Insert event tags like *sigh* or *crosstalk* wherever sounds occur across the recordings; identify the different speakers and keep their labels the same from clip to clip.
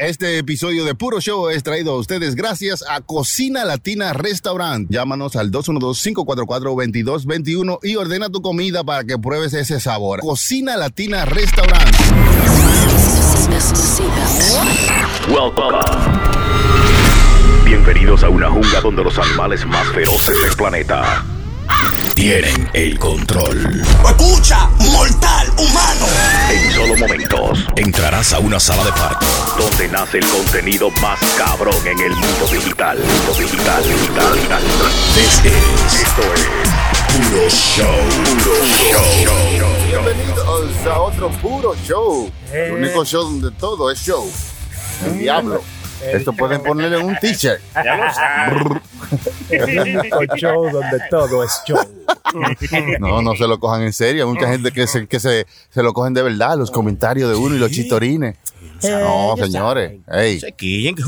Speaker 1: Este episodio de Puro Show es traído a ustedes gracias a Cocina Latina Restaurant. Llámanos al 212-544-2221 y ordena tu comida para que pruebes ese sabor. Cocina Latina Restaurant.
Speaker 2: Welcome. Bienvenidos a una jungla donde los animales más feroces del planeta tienen el control.
Speaker 3: Escucha, mortal humano.
Speaker 2: En solo momentos entrarás a una sala de parto donde nace el contenido más cabrón en el mundo digital. Mundo digital, digital, digital. This is- esto es Puro Show. Puro Show.
Speaker 1: Bienvenidos a otro Puro Show. El único show donde todo es show. El diablo. Esto pueden ponerle un t-shirt.
Speaker 4: El único show donde todo es show.
Speaker 1: No, no se lo cojan en serio. Hay mucha gente que se, que se, se lo cogen de verdad, los comentarios de uno y los chitorines. No, señores. Ey.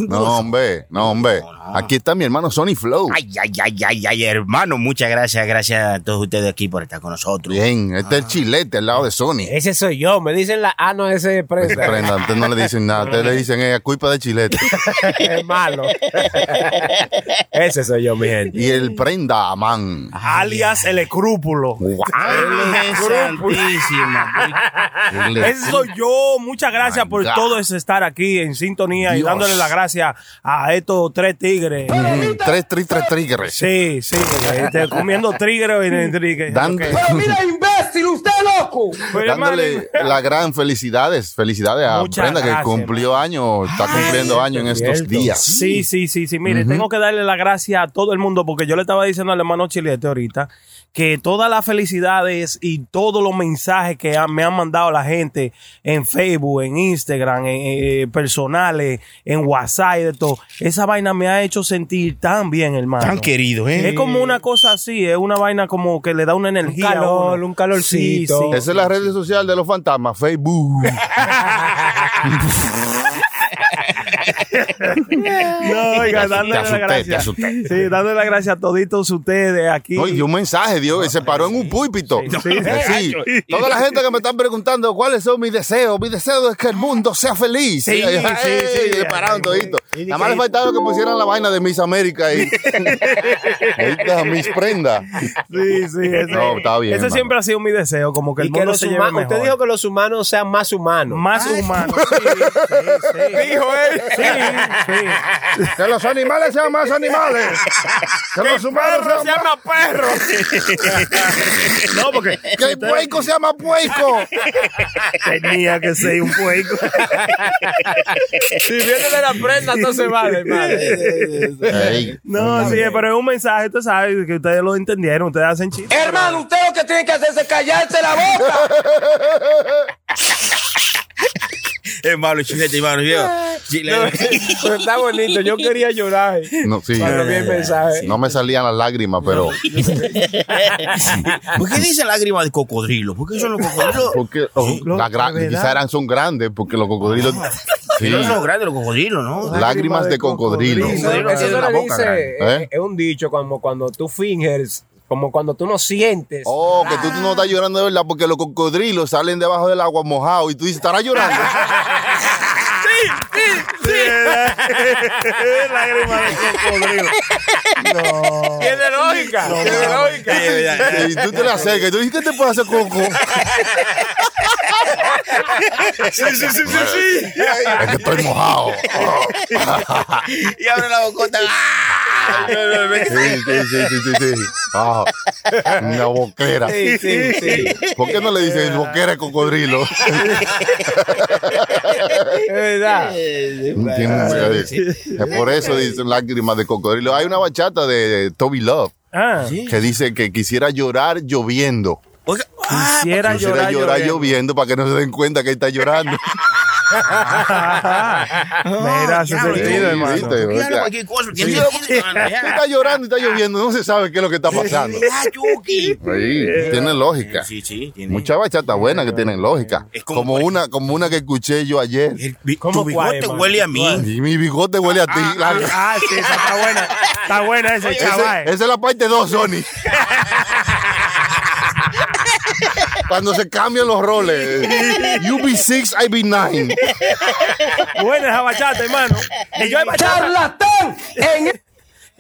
Speaker 1: No, hombre, no, hombre. Aquí está mi hermano Sony Flow.
Speaker 5: Ay, ay, ay, ay, ay, hermano, muchas gracias, gracias a todos ustedes aquí por estar con nosotros.
Speaker 1: Bien, este es el chilete al lado de Sony.
Speaker 4: Ese soy yo. Me dicen la ah, no, ese es prenda.
Speaker 1: prenda, antes no le dicen nada, ustedes le dicen es culpa de chilete. *laughs* *laughs*
Speaker 4: es malo. ese soy yo, mi gente.
Speaker 1: Y el prenda, man.
Speaker 6: alias el escrúpulo.
Speaker 5: Ay, santísima.
Speaker 6: Ese soy yo. Muchas gracias por todo ese estar aquí en sintonía y dándole las gracias a estos tres tigres.
Speaker 1: Ujú, Tres, tres, tres tigres.
Speaker 6: Sí, sí, este, comiendo tigres en el tigre.
Speaker 1: Dando-
Speaker 3: imbécil, usted loco.
Speaker 6: Pero,
Speaker 1: dándole
Speaker 6: hermano,
Speaker 1: la gran felicidades, felicidades a
Speaker 6: Muchas
Speaker 1: Brenda que
Speaker 6: gracias,
Speaker 1: cumplió años, está cumpliendo años en estos días.
Speaker 6: Sí, sí, sí, sí. Mire, tengo que darle la gracia a todo el mundo porque yo le estaba diciendo al hermano Chilete ahorita que todas las felicidades y todos los mensajes que me han mandado la gente en Facebook, en Instagram, en, eh, personales, en WhatsApp y de todo, esa vaina me ha hecho sentir tan bien, hermano.
Speaker 5: Tan querido, ¿eh?
Speaker 6: Es como una cosa así, es una vaina como que le da una energía.
Speaker 4: calor, un calorcito.
Speaker 6: Sí, sí.
Speaker 1: Esa es la red social de los fantasmas, Facebook. *laughs*
Speaker 6: No, oiga, dándole
Speaker 1: asusté,
Speaker 6: la
Speaker 1: te
Speaker 6: gracia.
Speaker 1: asusté.
Speaker 6: Sí, dándole la gracia a toditos ustedes aquí.
Speaker 1: No, y dio un mensaje, dio, se paró en un púlpito. Sí, Toda la gente que me están preguntando cuáles son mis deseos, mi deseo es que el mundo sea feliz.
Speaker 6: Sí, sí, sí.
Speaker 1: se pararon toditos. Nada más le faltaba que pusieran la vaina de Miss América ahí. *laughs* Ahí está Miss Prenda.
Speaker 6: Sí, sí, ese,
Speaker 1: No, está bien,
Speaker 6: ese siempre ha sido mi deseo, como que el
Speaker 4: Y
Speaker 6: mundo se lleve
Speaker 4: humanos,
Speaker 6: mejor.
Speaker 4: usted dijo que los humanos sean más humanos.
Speaker 6: más humano. *laughs* Sí, sí, sí.
Speaker 4: Dijo él.
Speaker 6: Sí, sí.
Speaker 1: Que los animales sean más animales. Que los humanos
Speaker 6: Perro se llama perro. *laughs* no, porque
Speaker 1: Que el puerco sea más puerco.
Speaker 6: tenía que ser un puerco.
Speaker 4: Si viene de la prenda, entonces vale, hermano.
Speaker 6: No, sí, pero es un mensaje, tú sabes, que ustedes lo entendieron, ustedes hacen chistes.
Speaker 3: Hermano, usted lo que tiene que hacer es callarse la boca. *laughs*
Speaker 5: Hermano, chilete, hermano, yo. Chilete. *laughs*
Speaker 4: Pero está bonito. Yo *laughs* quería llorar.
Speaker 1: No, sí.
Speaker 4: Cuando vi el mensaje.
Speaker 1: No me salían las lágrimas, pero *laughs*
Speaker 5: ¿Por qué dice lágrima de cocodrilo? ¿Por qué son los cocodrilos?
Speaker 1: porque oh,
Speaker 6: Lo-
Speaker 1: la gra-
Speaker 6: de verdad.
Speaker 1: quizá eran son grandes porque los cocodrilos sí,
Speaker 5: No son grandes los cocodrilos, ¿no?
Speaker 1: lágrimas de cocodrilo.
Speaker 4: Eso,
Speaker 5: Cocodrilo
Speaker 4: eso le dice,
Speaker 5: grande.
Speaker 4: eh,
Speaker 1: ¿Eh?
Speaker 4: es un dicho como cuando tú finges, como cuando tú no sientes.
Speaker 1: Oh, que tú, tú no estás llorando de verdad porque los cocodrilos salen debajo del agua mojados y tú dices, ¿estarás llorando? *laughs* *laughs*
Speaker 6: Lágrimas de cocodrilo. No.
Speaker 4: Tiene lógica. tiene lógica.
Speaker 1: y tú te le acercas y tú dices, ¿qué te puede hacer coco?
Speaker 5: Sí, sí, sí, sí, sí.
Speaker 1: Es que estoy mojado.
Speaker 5: Y abre la bocota.
Speaker 1: Sí, sí, sí, sí, sí, sí. Ah, una boquera.
Speaker 4: Sí, sí, sí.
Speaker 1: ¿Por qué no le dicen boquera de cocodrilo?
Speaker 4: Es verdad.
Speaker 1: Tiene- Es por eso dicen lágrimas de cocodrilo. Hay una bachata de Toby Love
Speaker 6: Ah,
Speaker 1: que dice que quisiera llorar lloviendo.
Speaker 5: Oiga, ah,
Speaker 6: quisiera
Speaker 1: Quisiera
Speaker 6: llorar,
Speaker 1: llorar
Speaker 6: lloviendo.
Speaker 1: lloviendo para que no se den cuenta que está llorando. *laughs* *laughs*
Speaker 6: Mira, hace sentido, hermano.
Speaker 1: viste.
Speaker 5: Dígale
Speaker 1: o sea,
Speaker 5: cualquier cosa. ¿Quién *laughs* dijo que-
Speaker 1: Está llorando y está lloviendo, no se sabe qué es lo que está pasando.
Speaker 5: Ah.
Speaker 1: Sí, tiene lógica.
Speaker 5: Sí, sí. tiene-
Speaker 1: Muchas bachatas buenas que tienen lógica.
Speaker 5: Como-
Speaker 1: Como una, como una que escuché yo ayer.
Speaker 5: El bi-
Speaker 4: ¿Cómo
Speaker 5: tu bigote huele a mí.
Speaker 1: Y mi bigote huele a ti. La-
Speaker 6: Ah, sí, está buena. Está buena ese- chaval.
Speaker 1: esa es la parte 2, Sony. *laughs* Cuando se cambian los roles. You be six, I be nine.
Speaker 6: Buena esa bachata, hermano. Y yo hay bachata,
Speaker 3: ¡Charlatán! En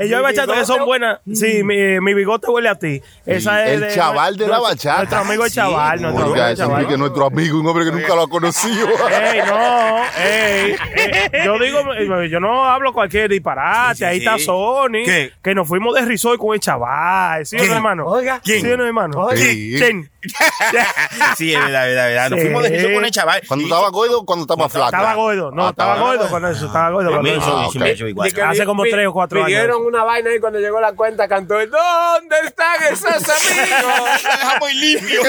Speaker 6: y yo hay bachata que son buenas. Sí, mi, mi bigote huele a ti. Esa es
Speaker 1: El chaval de la bachata.
Speaker 6: Nuestro amigo el chaval. nuestro amigo el chaval.
Speaker 1: Enrique es nuestro amigo, un hombre que nunca lo ha conocido.
Speaker 6: Ey, no, *laughs* ey, eh, yo digo, eh, yo no hablo cualquier disparate,
Speaker 5: Sí, sí,
Speaker 6: ahí
Speaker 5: sí.
Speaker 6: está Sony,
Speaker 5: ¿Qué?
Speaker 6: que nos fuimos de risol con el chaval, ¿sí o no,
Speaker 5: ¿Quién?
Speaker 6: hermano?
Speaker 3: Oiga.
Speaker 6: ¿Sí o no, hermano?
Speaker 1: Sí.
Speaker 6: ¿Quién? *laughs*
Speaker 5: Sí, es verdad, es verdad, es verdad. Nos
Speaker 6: Sí.
Speaker 5: fuimos de riso con el chaval.
Speaker 1: Cuando estaba gordo, cuando estaba flaco.
Speaker 6: Estaba gordo, no,
Speaker 1: Ah,
Speaker 6: estaba gordo con eso, estaba gordo
Speaker 5: mismo,
Speaker 6: eso. Hace como tres o cuatro años.
Speaker 4: Una vaina y cuando llegó la cuenta cantó el ¿Dónde están esos amigos? *laughs*
Speaker 5: Dejamos limpio.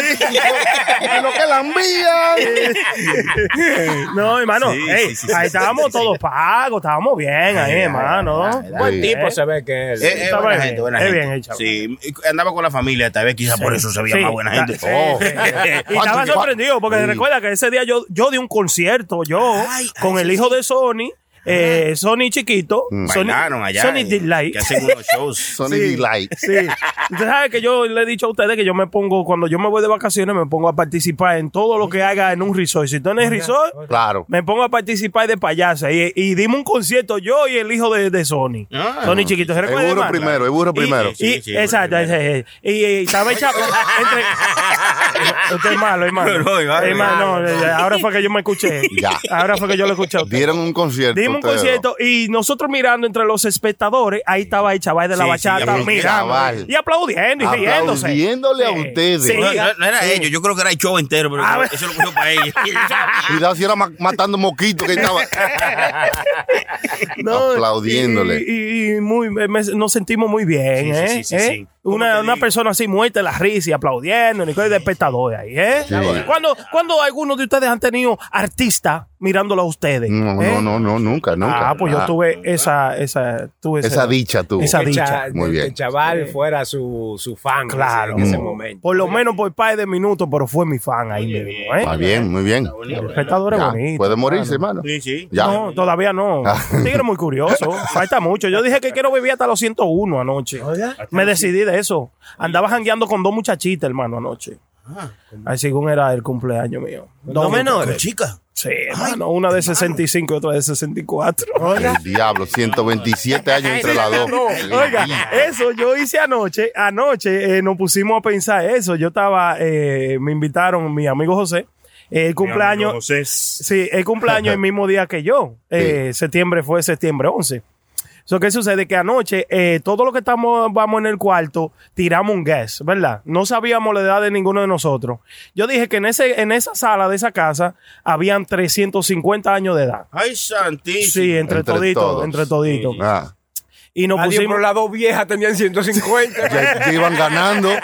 Speaker 1: Lo que la envían. *laughs*
Speaker 6: No, hermano,
Speaker 5: Sí,
Speaker 6: ey,
Speaker 5: sí, sí, sí,
Speaker 6: ahí
Speaker 5: sí,
Speaker 6: estábamos
Speaker 5: sí, sí.
Speaker 6: todos pagos, estábamos bien ahí, hermano.
Speaker 4: Buen tipo se ve que es.
Speaker 5: Es, es
Speaker 6: Está
Speaker 5: buena
Speaker 6: bien,
Speaker 5: gente, buena
Speaker 6: es
Speaker 5: gente.
Speaker 6: bien chaval.
Speaker 5: Sí, andaba con la familia, tal vez quizás por eso se veía
Speaker 6: Sí,
Speaker 5: más buena gente.
Speaker 6: sí,
Speaker 1: Oh.
Speaker 6: sí, sí. *laughs* Y
Speaker 1: ¿Cuánto-
Speaker 6: estaba sorprendido porque
Speaker 1: Sí.
Speaker 6: recuerda que ese día yo, yo di un concierto, yo,
Speaker 5: Ay,
Speaker 6: con
Speaker 5: ay,
Speaker 6: el
Speaker 5: sí,
Speaker 6: hijo de Sony, eh, Sony chiquito, Sony,
Speaker 5: Bailaron allá.
Speaker 6: Sony Delight.
Speaker 5: Que hacen unos shows. *laughs*
Speaker 1: Sony
Speaker 6: Sí.
Speaker 1: Delight.
Speaker 6: Sí. Usted sabe que yo le he dicho a ustedes que yo me pongo, cuando yo me voy de vacaciones, me pongo a participar en todo lo que haga en un resort. Si tú en el resort,
Speaker 1: Claro.
Speaker 6: me pongo a participar de payasa. Y, y dimos un concierto yo y el hijo de, de Sony.
Speaker 5: Ah.
Speaker 6: Sony chiquito. ¿Se
Speaker 1: El burro primero, el burro
Speaker 6: Y-
Speaker 1: primero.
Speaker 6: Y,
Speaker 5: Sí, sí,
Speaker 6: exacto,
Speaker 5: burro
Speaker 6: ese, ese. Y, y estaba hecha *laughs* entre. *laughs* Usted es malo, hermano.
Speaker 5: No, no, hermano,
Speaker 6: no, ahora fue que yo me escuché.
Speaker 1: Ya.
Speaker 6: Ahora fue que yo lo escuché a usted.
Speaker 1: Dieron un concierto.
Speaker 6: Dimos un concierto y nosotros mirando entre los espectadores, ahí estaba el chaval de la
Speaker 5: Sí, sí,
Speaker 6: bachata mirando
Speaker 1: chaval.
Speaker 6: y aplaudiendo y
Speaker 1: dos.
Speaker 6: riéndose.
Speaker 1: Aplaudiéndole a ustedes.
Speaker 6: Sí.
Speaker 5: No, era ellos, yo creo que era el show entero, pero eso lo cogió para ellos. *laughs*
Speaker 1: Cuidado si era ma- matando moquitos que estaba. *laughs*
Speaker 6: No,
Speaker 1: Aplaudiéndole.
Speaker 6: Y, y- y muy, me- nos sentimos muy bien, ¿eh?
Speaker 5: sí, sí,
Speaker 6: ¿Eh?
Speaker 5: sí. ¿Cómo
Speaker 6: Una, una persona así muerta en la risa y aplaudiendo, ni cosa de espectador ahí, ¿eh?
Speaker 1: Sí.
Speaker 6: ¿Cuándo, cuándo algunos de ustedes han tenido artistas mirándolo a ustedes?
Speaker 1: No,
Speaker 6: ¿Eh?
Speaker 1: no, no, no, nunca, nunca.
Speaker 6: Ah, pues yo
Speaker 1: Ah,
Speaker 6: tuve esa, esa, tuve
Speaker 1: Esa dicha tú.
Speaker 6: Esa
Speaker 4: Que
Speaker 6: dicha.
Speaker 4: cha-
Speaker 1: Muy
Speaker 4: que
Speaker 1: bien.
Speaker 4: el chaval fuera su, su fan
Speaker 6: Claro.
Speaker 4: en ese
Speaker 1: Mm.
Speaker 4: momento.
Speaker 6: Por lo menos por par de minutos, pero fue mi fan ahí mismo, ¿eh?
Speaker 1: Ah, bien, muy bien.
Speaker 6: El espectador es
Speaker 1: Ya,
Speaker 6: bonito.
Speaker 1: Puede morirse,
Speaker 6: hermano.
Speaker 1: hermano.
Speaker 5: Sí, sí.
Speaker 1: Ya.
Speaker 6: No, todavía no. *laughs*
Speaker 1: Ah.
Speaker 6: Un tigre muy curioso. Falta mucho. Yo dije que quiero vivir hasta los 101 anoche. Me decidí de eso. Andaba jangueando con dos muchachitas, hermano, anoche. Ahí según era el cumpleaños mío. Dos menores.
Speaker 5: Chica.
Speaker 6: Sí, hermano. Una de 65 y otra de 64.
Speaker 1: El diablo, 127 años entre las dos.
Speaker 6: Oiga, eso yo hice anoche. Anoche eh, nos pusimos a pensar eso. Yo estaba, eh, me invitaron mi amigo José. eh, El cumpleaños. Sí, el cumpleaños el mismo día que yo. Eh, Septiembre fue septiembre 11. So, ¿Qué sucede? Que anoche, eh, todo lo que estamos, vamos en el cuarto, tiramos un gas, ¿verdad? No sabíamos la edad de ninguno de nosotros. Yo dije que en, ese, en esa sala de esa casa habían 350 años de edad.
Speaker 5: Ay, santísimo.
Speaker 6: Sí, entre,
Speaker 1: Entre
Speaker 6: toditos,
Speaker 1: todos.
Speaker 6: entre toditos.
Speaker 1: Ah,
Speaker 6: Y nos
Speaker 4: Nadie
Speaker 6: pusimos...
Speaker 4: por las dos viejas tenían 150. *laughs*
Speaker 1: ya, ya iban ganando. *laughs*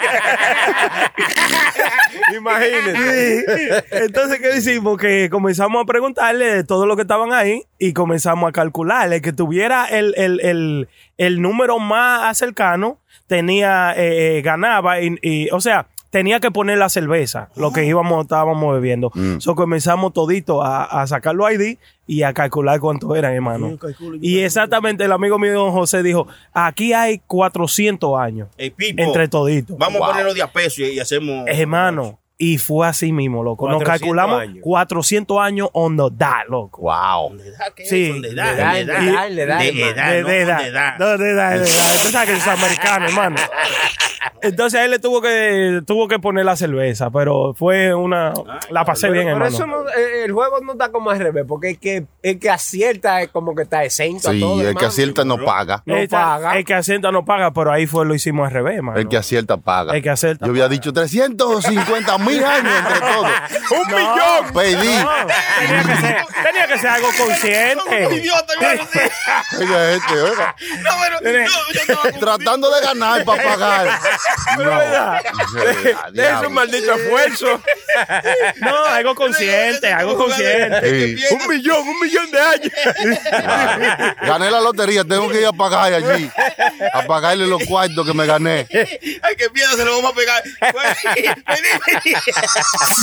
Speaker 4: Imagínense.
Speaker 6: Sí. Entonces, ¿qué hicimos? Que comenzamos a preguntarle de todo lo que estaban ahí y comenzamos a calcular. El que tuviera el, el, el, el número más cercano tenía, eh, eh, ganaba y, y, o sea, tenía que poner la cerveza, lo que íbamos, estábamos bebiendo. So comenzamos todito a, a sacar los ID y a calcular cuánto eran, hermano. Y exactamente el amigo mío, don José, dijo, aquí hay 400 años entre toditos.
Speaker 5: Vamos
Speaker 1: Wow.
Speaker 5: a ponerlo de a peso y, y hacemos.
Speaker 6: Hermano, y fue así mismo, loco. Nos
Speaker 4: 400
Speaker 6: calculamos
Speaker 4: años.
Speaker 6: 400 años on the dot, loco.
Speaker 1: Wow.
Speaker 5: ¿De edad qué
Speaker 6: Sí?
Speaker 5: De edad,
Speaker 4: de edad,
Speaker 5: de edad.
Speaker 4: de edad,
Speaker 5: De edad.
Speaker 6: Usted sabe que es americano, hermano. *laughs* Entonces a él le tuvo que, tuvo que poner la cerveza, pero fue una... La pasé bien,
Speaker 4: Por
Speaker 6: hermano.
Speaker 4: eso no- eh, el juego no está como al revés, porque el que, el que acierta es como que está exento a
Speaker 1: Sí,
Speaker 4: todo.
Speaker 1: el que acierta no paga.
Speaker 4: no
Speaker 6: Esta-
Speaker 4: paga.
Speaker 6: El que asienta no paga, pero ahí fue lo hicimos al revés, hermano.
Speaker 1: El que acierta paga.
Speaker 6: El que acierta
Speaker 1: Yo había dicho 350 mil años entre *laughs* todos.
Speaker 6: ¡Un millón!
Speaker 1: Pedí.
Speaker 6: Tenía, que ser, tenía que ser algo consciente.
Speaker 5: idiota, hermano.
Speaker 1: Oiga, *laughs* este, oiga.
Speaker 5: No, pero
Speaker 6: Tiene-
Speaker 5: yo, yo estaba confundido.
Speaker 1: Tratando de ganar para pagar. *laughs* No.
Speaker 4: Es un maldito esfuerzo.
Speaker 6: No, algo consciente, algo consciente.
Speaker 1: Sí.
Speaker 6: Un millón, un millón de años.
Speaker 1: Gané la lotería, tengo que ir a pagar allí. a pagarle los cuartos que me gané.
Speaker 5: Ay, qué miedo, se lo vamos a pegar.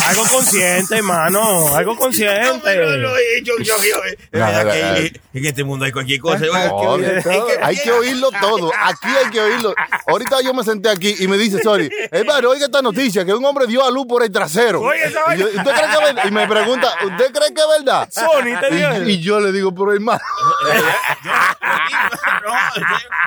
Speaker 6: Algo consciente, hermano. Algo consciente.
Speaker 5: No, no, no, eh, yo, yo, yo, eh, *laughs* es que, eh, en este mundo hay cualquier cosa.
Speaker 1: No,
Speaker 5: Oiga, que-
Speaker 1: hay que oírlo todo. Aquí hay que oírlo. Ahorita yo me senté aquí y me dice, sorry, hermano, oiga esta noticia, que un hombre dio a luz por el trasero.
Speaker 6: Oye,
Speaker 1: y, yo, ¿usted cree que es verdad? Y me pregunta, ¿usted cree que es verdad?
Speaker 6: Sony, te dio eso.
Speaker 1: Y, y yo le digo, pero hermano, *laughs*
Speaker 5: No,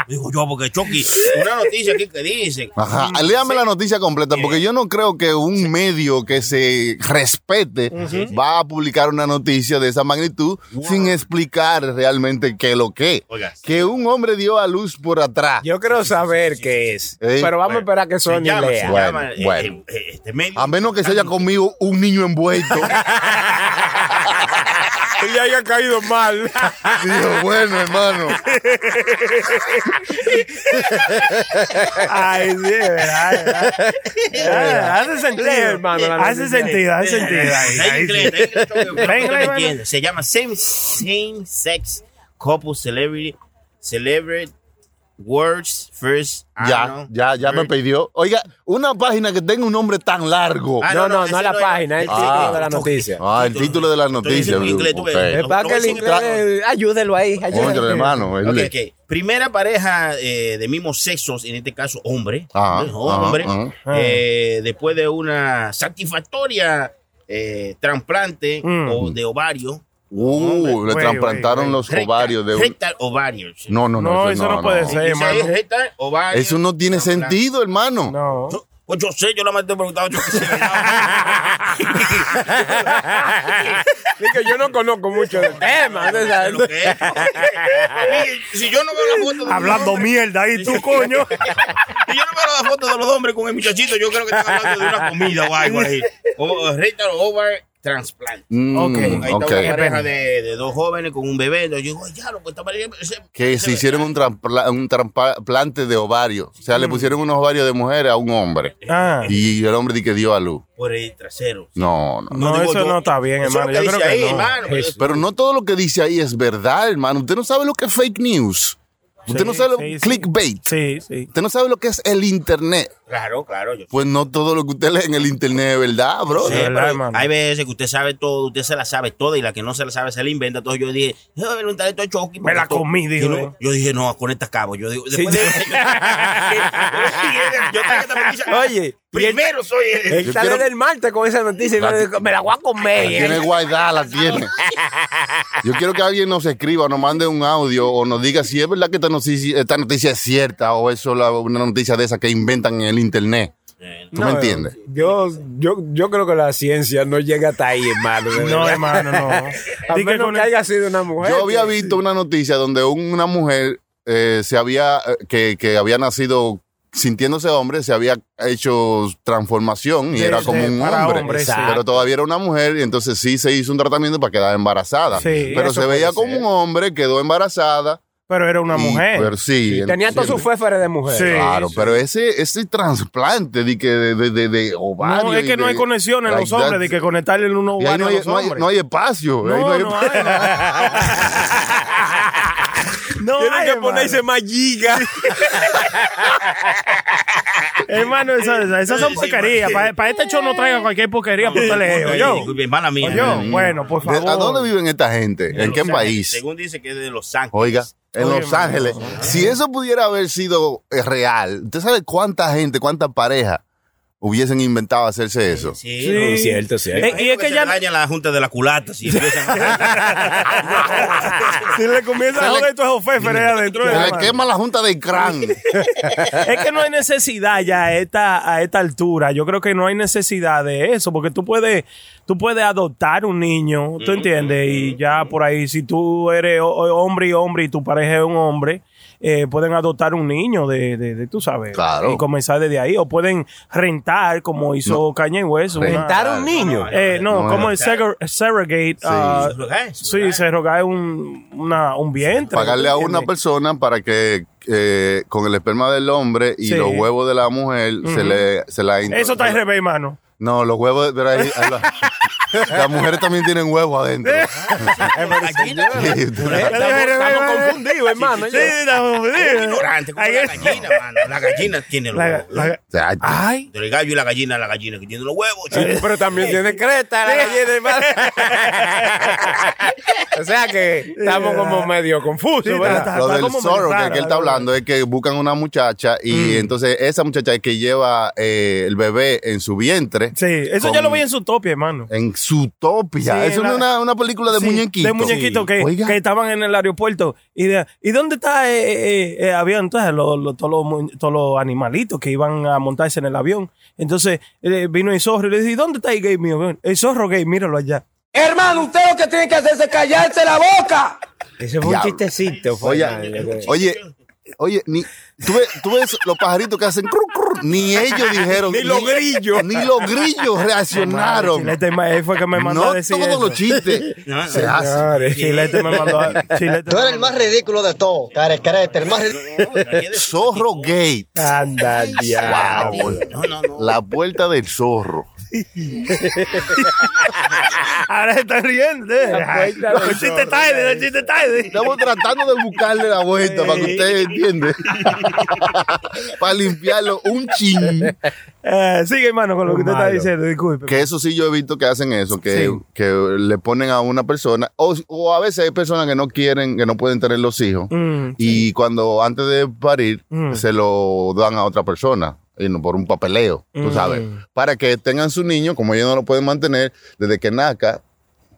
Speaker 5: digo yo, porque Chucky, una noticia aquí que dicen.
Speaker 1: Ajá, léame la noticia completa, porque yo no creo que un medio que se respete va a publicar una noticia de esa magnitud sin explicar realmente qué es lo que.
Speaker 5: Oiga.
Speaker 1: Que un hombre dio a luz por atrás.
Speaker 4: Yo quiero saber qué es. Pero vamos a esperar que
Speaker 5: Se
Speaker 4: Sony
Speaker 5: llama, se
Speaker 4: lea.
Speaker 1: Bueno,
Speaker 5: llama, eh,
Speaker 1: bueno.
Speaker 5: eh, este medio.
Speaker 1: A menos que se haya comido un niño envuelto. *laughs*
Speaker 4: Le haya caído mal. *laughs*
Speaker 1: Digo, bueno, hermano.
Speaker 6: Ay, sí, es verdad, verdad. Hace sentido,
Speaker 4: hermano,
Speaker 6: Hace sentido, hace sentido. Ahí, ahí.
Speaker 5: Se llama Same, same Sex Couple Celebrity Celebrate Words First.
Speaker 1: Ya, ya, ya me pidió. Oiga, una página que tenga un nombre tan largo.
Speaker 5: Ah,
Speaker 4: No, no, no es la
Speaker 5: no
Speaker 4: página, es el título de la noticia.
Speaker 1: Ah, el título de la noticia.
Speaker 5: en inglés.
Speaker 4: Es para que el inglés, ayúdelo ahí.
Speaker 1: Contra,
Speaker 4: ayúdelo.
Speaker 1: hermano.
Speaker 5: Primera pareja eh, de mismos sexos, en este caso hombre.
Speaker 1: Ajá,
Speaker 5: ¿no? hombre. eh, después de una satisfactoria eh, trasplante
Speaker 6: Mm.
Speaker 5: o de ovario.
Speaker 1: Uh, le trasplantaron los ovarios de un.
Speaker 5: rectal ovarios.
Speaker 1: No, no, no.
Speaker 6: No, eso no puede ser. Hermano.
Speaker 1: Eso no tiene sentido, hermano.
Speaker 6: No.
Speaker 5: Yo- Pues yo sé, yo la me estoy preguntando. Yo qué sé,
Speaker 4: Es *laughs* que yo no conozco mucho del tema.
Speaker 5: si yo no veo la foto de los
Speaker 6: Hablando
Speaker 5: hombres-
Speaker 6: mierda ahí, tú, coño.
Speaker 5: Si yo no veo la foto de los hombres con el muchachito, yo creo que están hablando de una comida o algo ahí. *laughs* O rectal over transplant.
Speaker 1: Mm,
Speaker 6: Ok.
Speaker 5: Ahí está una pareja de, de dos jóvenes con un bebé. Yo digo, "Ay, ya, lo
Speaker 1: Que se hicieron un, trasplante de ovario. O sea, le pusieron unos ovarios de mujer a un hombre.
Speaker 6: Ah.
Speaker 1: Y el hombre di que dio a luz.
Speaker 5: Por el trasero.
Speaker 1: No, no.
Speaker 6: No,
Speaker 5: digo
Speaker 6: eso
Speaker 5: yo.
Speaker 6: no está bien, Yo creo que
Speaker 5: ahí,
Speaker 6: no.
Speaker 5: hermano, pero-
Speaker 1: Pero no todo lo que dice ahí es verdad, hermano. Usted no sabe lo que es fake news. Usted
Speaker 6: Sí,
Speaker 1: no sabe lo
Speaker 6: sí, sí.
Speaker 1: clickbait.
Speaker 6: Sí, sí.
Speaker 1: Usted no sabe lo que es el internet.
Speaker 5: Claro, claro. Yo
Speaker 1: Pues no todo lo que usted lee en el internet es verdad, bro.
Speaker 5: Sí,
Speaker 6: verdad,
Speaker 5: pero
Speaker 6: hermano.
Speaker 5: hay veces que usted sabe todo, usted se la sabe toda y la que no se la sabe se la inventa. Entonces yo dije, no, me preguntar esto a Chucky.
Speaker 6: Me la comí, dijo
Speaker 5: yo, no- yo dije, no, con esta cabo. Yo digo, después de- *laughs* *laughs* yo.
Speaker 4: Oye,
Speaker 5: primero soy el.
Speaker 4: Él sale
Speaker 1: quiero-
Speaker 4: del martes con esa noticia y
Speaker 1: La-
Speaker 4: me, la voy a
Speaker 1: La
Speaker 4: comer.
Speaker 1: tiene guardada, la tiene. *laughs* Yo quiero que alguien nos escriba, nos mande un audio o nos diga si es verdad que esta noticia, esta noticia es cierta o es solo una noticia de esa que inventan en el internet. ¿Tú me entiendes?
Speaker 4: Yo, yo, yo creo que la ciencia no llega hasta ahí, hermano.
Speaker 6: No, hermano, no. *laughs*
Speaker 4: A
Speaker 6: que
Speaker 4: menos
Speaker 6: con
Speaker 4: que haya sido una mujer.
Speaker 1: Yo había visto una noticia donde una mujer eh, se había, eh, que, que había nacido sintiéndose hombre, se había hecho transformación y
Speaker 6: Sí,
Speaker 1: era como un hombre.
Speaker 6: hombre, sí.
Speaker 1: Pero todavía era una mujer y entonces sí se hizo un tratamiento para quedar embarazada.
Speaker 6: Sí,
Speaker 1: pero se veía como
Speaker 4: ser.
Speaker 1: un hombre, quedó embarazada.
Speaker 6: Pero era una
Speaker 1: y-
Speaker 6: mujer.
Speaker 1: pero sí.
Speaker 4: Tenía todos sus féferes de mujer.
Speaker 6: Sí.
Speaker 1: Claro, pero ese, ese trasplante de que de, de, de, de ovario
Speaker 6: No, es que no hay conexión en
Speaker 1: like
Speaker 6: los hombres
Speaker 1: that.
Speaker 6: de que conectarle en
Speaker 1: Y ahí
Speaker 6: ovarios
Speaker 1: no
Speaker 6: a
Speaker 1: hay,
Speaker 6: los
Speaker 1: no hay- no hay espacio. ahí
Speaker 6: No,
Speaker 1: no hay
Speaker 6: no
Speaker 1: espacio. *laughs*
Speaker 6: No
Speaker 4: Tienen que
Speaker 6: hermano.
Speaker 4: ponerse más giga.
Speaker 6: Hermano, esas, esas son porquerías. Para, este show no traiga cualquier porquería por lejos. Yo.
Speaker 5: Disculpe, hermana mía.
Speaker 6: Yo, bueno, por
Speaker 1: ¿De-
Speaker 6: favor.
Speaker 1: ¿A dónde viven esta gente? ¿En qué país?
Speaker 5: Según dice que es de Los Ángeles.
Speaker 1: Oiga, en
Speaker 6: Oye,
Speaker 1: Los
Speaker 6: man.
Speaker 1: Ángeles. Si eso pudiera haber sido eh, real, ¿usted sabe cuánta gente, cuántas parejas hubiesen inventado hacerse eso?
Speaker 5: Sí,
Speaker 6: Sí.
Speaker 5: no,
Speaker 4: cierto, cierto.
Speaker 6: Eh, y es que
Speaker 5: se
Speaker 6: ya-
Speaker 5: daña la junta de la culata si empiezan a... *laughs*
Speaker 6: Si le comienza a
Speaker 1: Se le-
Speaker 6: joder todos esos féferes adentro.
Speaker 1: Se le quema la junta de crán. *laughs*
Speaker 6: Es que no hay necesidad ya a esta, a esta altura. Yo creo que no hay necesidad de eso, porque tú puedes, tú puedes adoptar un niño, ¿tú entiendes? Y ya por ahí, si tú eres hombre y hombre y tu pareja es un hombre, eh, pueden adoptar un niño de, de, de, tú sabes,
Speaker 1: Claro.
Speaker 6: y comenzar desde ahí. O pueden rentar, como hizo Kanye West.
Speaker 4: ¿Rentar a un niño?
Speaker 6: Eh, no,
Speaker 1: No,
Speaker 6: como
Speaker 1: no.
Speaker 6: el surrog- surrogate. ah, sí, se roga un, una, un vientre.
Speaker 1: Pagarle
Speaker 6: ¿tú
Speaker 1: a una persona para que eh, con el esperma del hombre y
Speaker 6: Sí.
Speaker 1: los huevos de la mujer se le se la
Speaker 6: Eso está al revés, hermano.
Speaker 1: No, los huevos ahí, ahí va. *laughs* Las mujeres también tienen huevo adentro. *laughs*
Speaker 5: Gallina.
Speaker 1: Sí,
Speaker 4: Estamos, estamos *laughs* confundidos, hermano.
Speaker 6: Sí, estamos jodidos.
Speaker 5: Ignorante, como la gallina, mano. La gallina tiene los huevos.
Speaker 1: sea,
Speaker 6: Ay.
Speaker 5: El gallo y la gallina, la gallina que tiene los huevos.
Speaker 4: Pero también tiene cresta la gallina, hermano. *laughs* o sea que estamos como medio confusos,
Speaker 6: Sí,
Speaker 4: ¿verdad?
Speaker 6: está-
Speaker 1: Lo
Speaker 6: está
Speaker 1: del zorro que, él está hablando es que buscan una muchacha y entonces esa muchacha es que lleva eh, el bebé en su vientre.
Speaker 6: Sí, eso
Speaker 1: Con-
Speaker 6: yo lo vi en su topia, hermano.
Speaker 1: En Zootopia.
Speaker 6: Sí,
Speaker 1: Eso no es
Speaker 6: la-
Speaker 1: una, una película de
Speaker 6: Sí,
Speaker 1: muñequitos.
Speaker 6: De muñequitos que estaban en el aeropuerto. Y, de, ¿y dónde está? Eh, eh, eh, habían entonces los, los- todos, los, todos los animalitos que iban a montarse en el avión. Entonces eh, vino el zorro y le dije, ¿y dónde está el gay mío? El zorro gay, míralo allá.
Speaker 3: Hermano, usted lo que tiene que hacer es callarse la boca.
Speaker 4: Ese fue un chistecito. fue,
Speaker 1: Oye, oye, oye, ni, ¿tú, ves, tú ves los pajaritos que hacen cru, cru, ni ellos dijeron. *laughs*
Speaker 4: Ni los grillos.
Speaker 1: Ni los grillos reaccionaron.
Speaker 6: Chilete él fue que me mandó
Speaker 1: No
Speaker 6: a decir
Speaker 1: todos
Speaker 6: eso.
Speaker 1: los chistes
Speaker 5: No, *laughs*
Speaker 1: se hacen.
Speaker 6: Chilete me mandó a... Chilete
Speaker 7: Tú
Speaker 6: me
Speaker 7: eres el más ridículo de todo, carecrete, el más ridículo.
Speaker 1: Zorro Gate.
Speaker 4: Anda, diablo.
Speaker 5: No, no, no.
Speaker 1: La puerta del zorro. *laughs*
Speaker 6: Ahora se están riendo. eh. Chistes
Speaker 4: zorro.
Speaker 6: tarde, los chistes tarde.
Speaker 1: Estamos tratando de buscarle la vuelta para que usted entiende. *laughs* para limpiarlo un chin.
Speaker 6: Eh, sigue, hermano, con lo que usted está diciendo. Disculpe.
Speaker 1: Que eso sí yo he visto que hacen eso, que,
Speaker 6: Sí.
Speaker 1: que le ponen a una persona, o, o a veces hay personas que no quieren, que no pueden tener los hijos,
Speaker 6: Mm,
Speaker 1: y cuando antes de parir,
Speaker 6: Mm.
Speaker 1: se lo dan a otra persona. Y no por un papeleo, tú
Speaker 6: Mm.
Speaker 1: sabes. Para que tengan su niño, como ellos no lo pueden mantener, desde que nazca,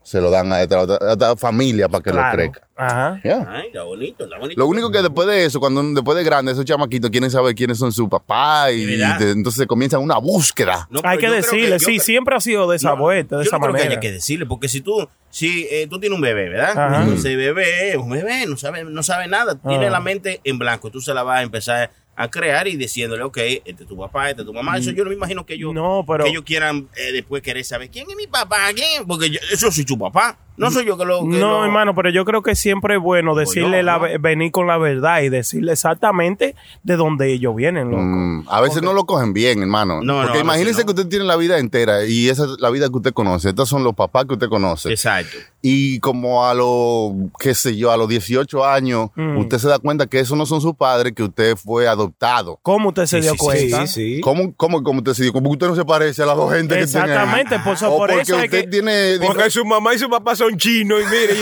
Speaker 1: se lo dan a esta, otra- a esta familia para que
Speaker 6: claro.
Speaker 1: lo crezca.
Speaker 6: Ajá.
Speaker 1: Ya.
Speaker 5: Ay, está bonito, está bonito.
Speaker 1: Lo único que después de eso, cuando después de grande, esos chamaquitos quieren saber quiénes son su papá y, entonces comienza una búsqueda.
Speaker 5: No,
Speaker 6: Hay que decirle, sí,
Speaker 5: creo-
Speaker 6: siempre ha sido de esa
Speaker 5: No,
Speaker 6: vuelta, de
Speaker 5: yo
Speaker 6: esa
Speaker 5: no creo que
Speaker 6: manera.
Speaker 5: haya que decirle, porque si tú, si eh, tú tienes un bebé, ¿verdad?
Speaker 6: Ajá.
Speaker 5: Entonces bebé un bebé, no sabe, no sabe nada, tiene
Speaker 6: Ah.
Speaker 5: la mente en blanco, tú se la vas a empezar a crear y diciéndole, ok, este es tu papá, este es tu mamá, eso yo no me imagino que ellos,
Speaker 6: No, pero-
Speaker 5: que ellos quieran eh, después querer saber quién es mi papá, quién, porque yo, eso soy tu papá, no soy yo que lo... que
Speaker 6: No,
Speaker 5: lo-
Speaker 6: hermano, pero yo creo que siempre es bueno decirle
Speaker 5: yo,
Speaker 6: la,
Speaker 5: ¿no?
Speaker 6: ve- venir con la verdad y decirle exactamente de dónde ellos vienen, loco.
Speaker 1: Mm, a veces no lo cogen bien, hermano.
Speaker 5: No, no,
Speaker 1: Porque
Speaker 5: a
Speaker 1: imagínese
Speaker 5: no.
Speaker 1: que usted tiene la vida entera y esa es la vida que usted conoce. Estos son los papás que usted conoce.
Speaker 5: Exacto.
Speaker 1: Y como a los, qué sé yo, a los 18 años,
Speaker 6: Mm.
Speaker 1: usted se da cuenta que esos no son sus padres, que usted fue adoptado.
Speaker 6: ¿Cómo usted se
Speaker 5: Sí,
Speaker 6: dio
Speaker 5: sí,
Speaker 6: cuenta?
Speaker 4: Sí, sí.
Speaker 1: ¿Cómo, cómo, cómo usted se dio? Como usted no se parece a las dos gente que tiene.
Speaker 6: Exactamente, por eso-
Speaker 1: O
Speaker 6: por
Speaker 1: porque
Speaker 6: eso es
Speaker 1: usted
Speaker 6: que-
Speaker 1: tiene.
Speaker 4: Porque su mamá y su papá son chinos y mire.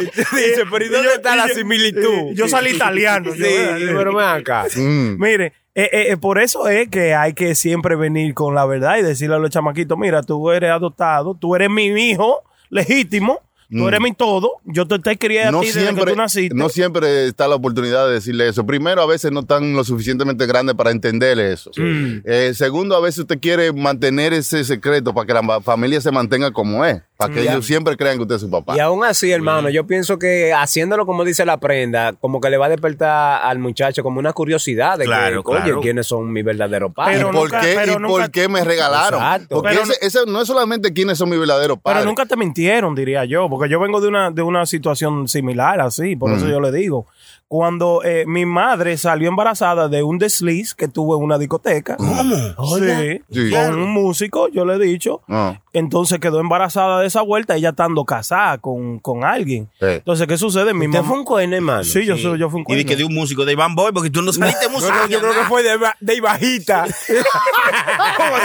Speaker 4: Y *laughs* te dice, pero ¿y dónde está la similitud?
Speaker 6: Yo salí italiano.
Speaker 4: Sí,
Speaker 6: yo,
Speaker 4: pero ven acá.
Speaker 1: Mm.
Speaker 6: Mire, eh, eh, eh, por eso es que hay que siempre venir con la verdad y decirle a los chamaquitos, mira, tú eres adoptado, tú eres mi hijo legítimo, tú eres mi todo, yo te, te crié a
Speaker 1: Mm. no
Speaker 6: ti desde que
Speaker 1: siempre,
Speaker 6: tú naciste.
Speaker 1: no siempre está la oportunidad de decirle eso. Primero, a veces no están lo suficientemente grandes para entenderle eso.
Speaker 6: Mm.
Speaker 1: Eh, segundo, a veces usted quiere mantener ese secreto para que la familia se mantenga como es, para que
Speaker 4: Ya.
Speaker 1: ellos siempre crean que usted es su papá.
Speaker 4: Y aún así, hermano, yo pienso que haciéndolo como dice la prenda, como que le va a despertar al muchacho como una curiosidad de
Speaker 5: Claro,
Speaker 4: que, oye,
Speaker 5: claro.
Speaker 4: ¿quiénes son mis verdaderos padres?
Speaker 1: ¿Y
Speaker 6: Pero
Speaker 1: por
Speaker 6: nunca-
Speaker 1: qué,
Speaker 6: pero
Speaker 1: y
Speaker 6: nunca-
Speaker 1: por qué me regalaron?
Speaker 4: Exacto.
Speaker 1: Porque
Speaker 6: Pero
Speaker 1: ese, ese no es solamente quiénes son mis verdaderos padres.
Speaker 6: Pero nunca te mintieron, diría yo, porque yo vengo de una, de una situación similar así, por
Speaker 1: Mm.
Speaker 6: eso yo le digo. Cuando eh, mi madre salió embarazada de un desliz que tuvo en una discoteca. Sí,
Speaker 1: Sí.
Speaker 6: con un músico, yo le he dicho.
Speaker 1: Ah.
Speaker 6: Entonces quedó embarazada de esa vuelta, ella estando casada con, con alguien.
Speaker 1: Sí.
Speaker 6: Entonces, ¿qué sucede? Mi
Speaker 4: ¿Usted
Speaker 6: mamá.
Speaker 4: fue un cohene, hermano?
Speaker 6: Sí, yo, soy, yo fui un
Speaker 5: Y de que de un músico de Iván Boy, porque tú no saliste músico. *laughs*
Speaker 4: no, yo creo que fue de, de bajita. *laughs*